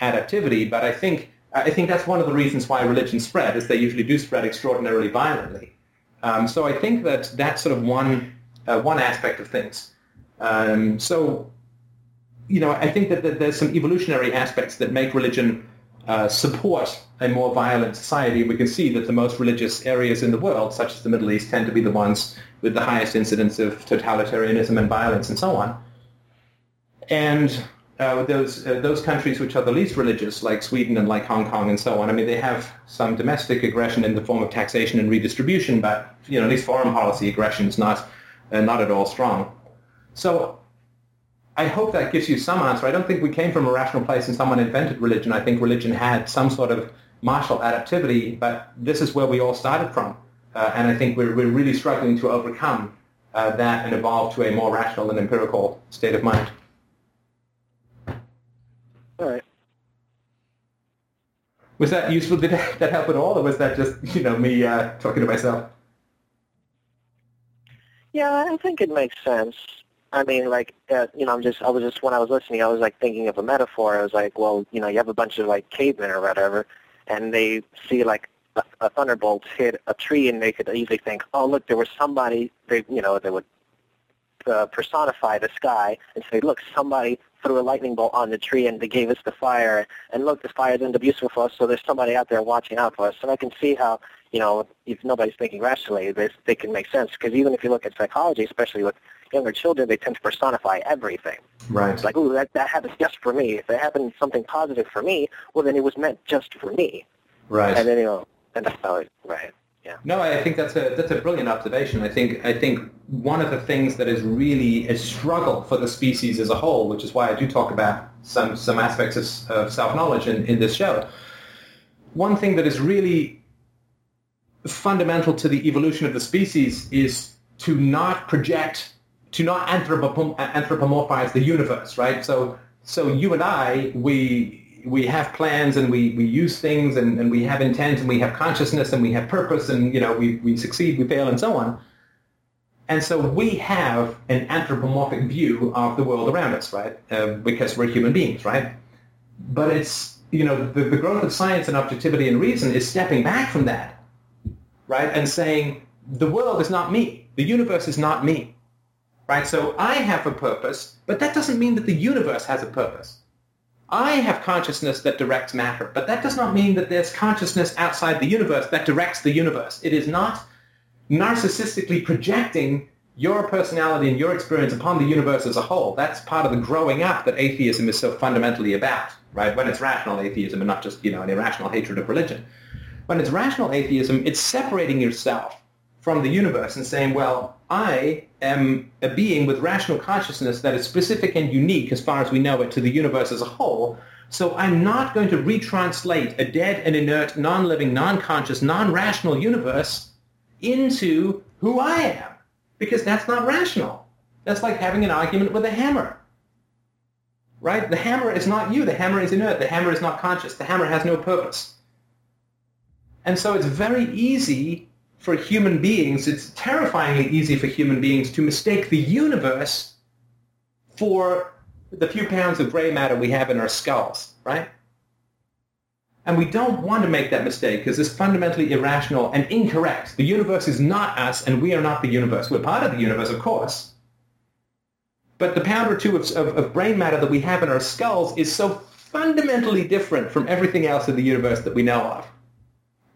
[SPEAKER 1] adaptivity. But I think I think that's one of the reasons why religions spread, is they usually do spread extraordinarily violently. Um, so I think that that's sort of one uh, one aspect of things. Um, so you know, I think that, that, there's some evolutionary aspects that make religion uh, support a more violent society. We can see that the most religious areas in the world, such as the Middle East, tend to be the ones with the highest incidence of totalitarianism and violence and so on. And uh, those uh, those countries which are the least religious, like Sweden and like Hong Kong and so on, I mean, they have some domestic aggression in the form of taxation and redistribution, but you know, at least foreign policy aggression is not uh, not at all strong. So I hope that gives you some answer. I don't think we came from a rational place and someone invented religion. I think religion had some sort of martial adaptivity, but this is where we all started from. Uh, and I think we're, we're really struggling to overcome uh, that and evolve to a more rational and empirical state of mind.
[SPEAKER 6] All right.
[SPEAKER 1] Was that useful? Did that help at all, or was that just you know me uh, talking to myself?
[SPEAKER 6] Yeah, I think it makes sense. I mean, like, uh, you know, I'm just, I was just, when I was listening, I was like thinking of a metaphor. I was like, well, you know, you have a bunch of like cavemen or whatever, and they see like a, a thunderbolt hit a tree, and they could easily think, oh, look, there was somebody, they, you know, they would uh, personify the sky and say, look, somebody threw a lightning bolt on the tree and they gave us the fire, and look, the fire's end up useful for us, so there's somebody out there watching out for us. And I can see how, you know, if nobody's thinking rationally, they, they can make sense. Because even if you look at psychology, especially with younger children, they tend to personify everything.
[SPEAKER 1] Right.
[SPEAKER 6] It's like, ooh, that, that happens just for me. If it happened something positive for me, well, then it was meant just for me.
[SPEAKER 1] Right.
[SPEAKER 6] And then, you know, and that's how it, right. Yeah.
[SPEAKER 1] No, I think that's a that's a brilliant observation. I think I think one of the things that is really a struggle for the species as a whole, which is why I do talk about some some aspects of, of self knowledge in, in this show. One thing that is really fundamental to the evolution of the species is to not project, to not anthropom- anthropomorphize the universe, right? So so you and I, we we have plans and we, we use things and, and we have intent and we have consciousness and we have purpose and you know we, we succeed, we fail and so on. And so we have an anthropomorphic view of the world around us, right? Uh, because we're human beings, right? But it's, you know, the, the growth of science and objectivity and reason is stepping back from that, right? And saying, the world is not me. The universe is not me, right? So I have a purpose, but that doesn't mean that the universe has a purpose. I have consciousness that directs matter, but that does not mean that there's consciousness outside the universe that directs the universe. It is not narcissistically projecting your personality and your experience upon the universe as a whole. That's part of the growing up that atheism is so fundamentally about, right? When it's rational atheism and not just, you know, an irrational hatred of religion. When it's rational atheism, it's separating yourself from the universe and saying, well, I am a being with rational consciousness that is specific and unique as far as we know it to the universe as a whole. So I'm not going to retranslate a dead and inert, non-living, non-conscious, non-rational universe into who I am because that's not rational. That's like having an argument with a hammer. Right? The hammer is not you. The hammer is inert. The hammer is not conscious. The hammer has no purpose. And so it's very easy for human beings, it's terrifyingly easy for human beings to mistake the universe for the few pounds of gray matter we have in our skulls, right? And we don't want to make that mistake because it's fundamentally irrational and incorrect. The universe is not us and we are not the universe. We're part of the universe, of course. But the pound or two of, of, of brain matter that we have in our skulls is so fundamentally different from everything else in the universe that we know of.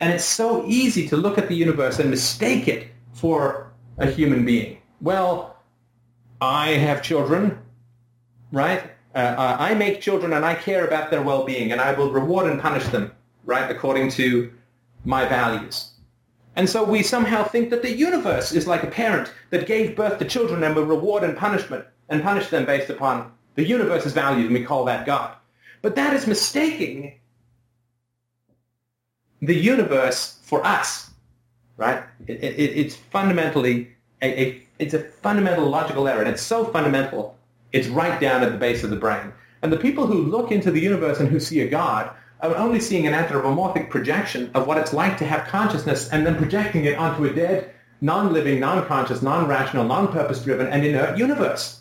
[SPEAKER 1] And it's so easy to look at the universe and mistake it for a human being. Well, I have children, right? Uh, I make children and I care about their well-being and I will reward and punish them, right, according to my values. And so we somehow think that the universe is like a parent that gave birth to children and will reward and punishment and punish them based upon the universe's values, and we call that God. But that is mistaking the universe for us, right? It, it, it's fundamentally a, a, it's a fundamental logical error, and it's so fundamental, it's right down at the base of the brain. And the people who look into the universe and who see a God are only seeing an anthropomorphic projection of what it's like to have consciousness and then projecting it onto a dead, non-living, non-conscious, non-rational, non-purpose-driven, and inert universe.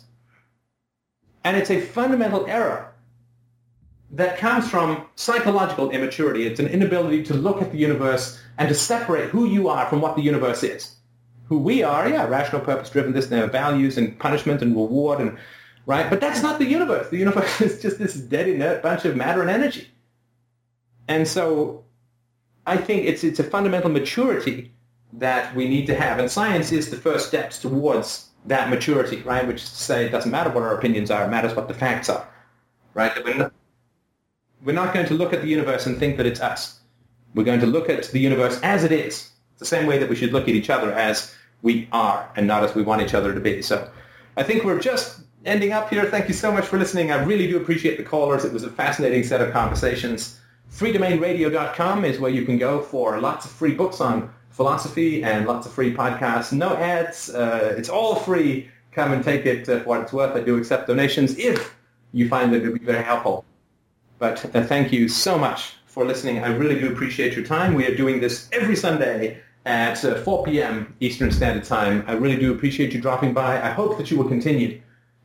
[SPEAKER 1] And it's a fundamental error that comes from psychological immaturity. It's an inability to look at the universe and to separate who you are from what the universe is. Who we are, yeah, rational, purpose-driven, this, and values and punishment and reward, and right. But that's not the universe. The universe <laughs> is just this dead, inert bunch of matter and energy. And so, I think it's it's a fundamental maturity that we need to have, and science is the first steps towards that maturity, right? Which is to say, it doesn't matter what our opinions are; it matters what the facts are, right? That we're not, we're not going to look at the universe and think that it's us. We're going to look at the universe as it is. It's the same way that we should look at each other as we are and not as we want each other to be. So I think we're just ending up here. Thank you so much for listening. I really do appreciate the callers. It was a fascinating set of conversations. freedomainradio.com is where you can go for lots of free books on philosophy and lots of free podcasts. No ads. Uh, it's all free. Come and take it for what it's worth. I do accept donations if you find that it would be very helpful. But uh, thank you so much for listening. I really do appreciate your time. We are doing this every Sunday at uh, 4 p.m. Eastern Standard Time. I really do appreciate you dropping by. I hope that you will continue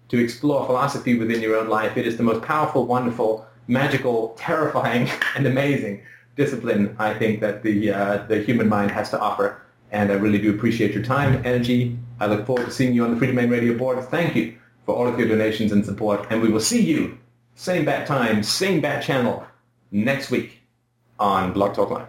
[SPEAKER 1] to explore philosophy within your own life. It is the most powerful, wonderful, magical, terrifying, <laughs> and amazing discipline I think that the, uh, the human mind has to offer. And I really do appreciate your time, energy. I look forward to seeing you on the Freedomain Radio Board. Thank you for all of your donations and support, and we will see you same bat time, same bat channel next week on Block Talk Live.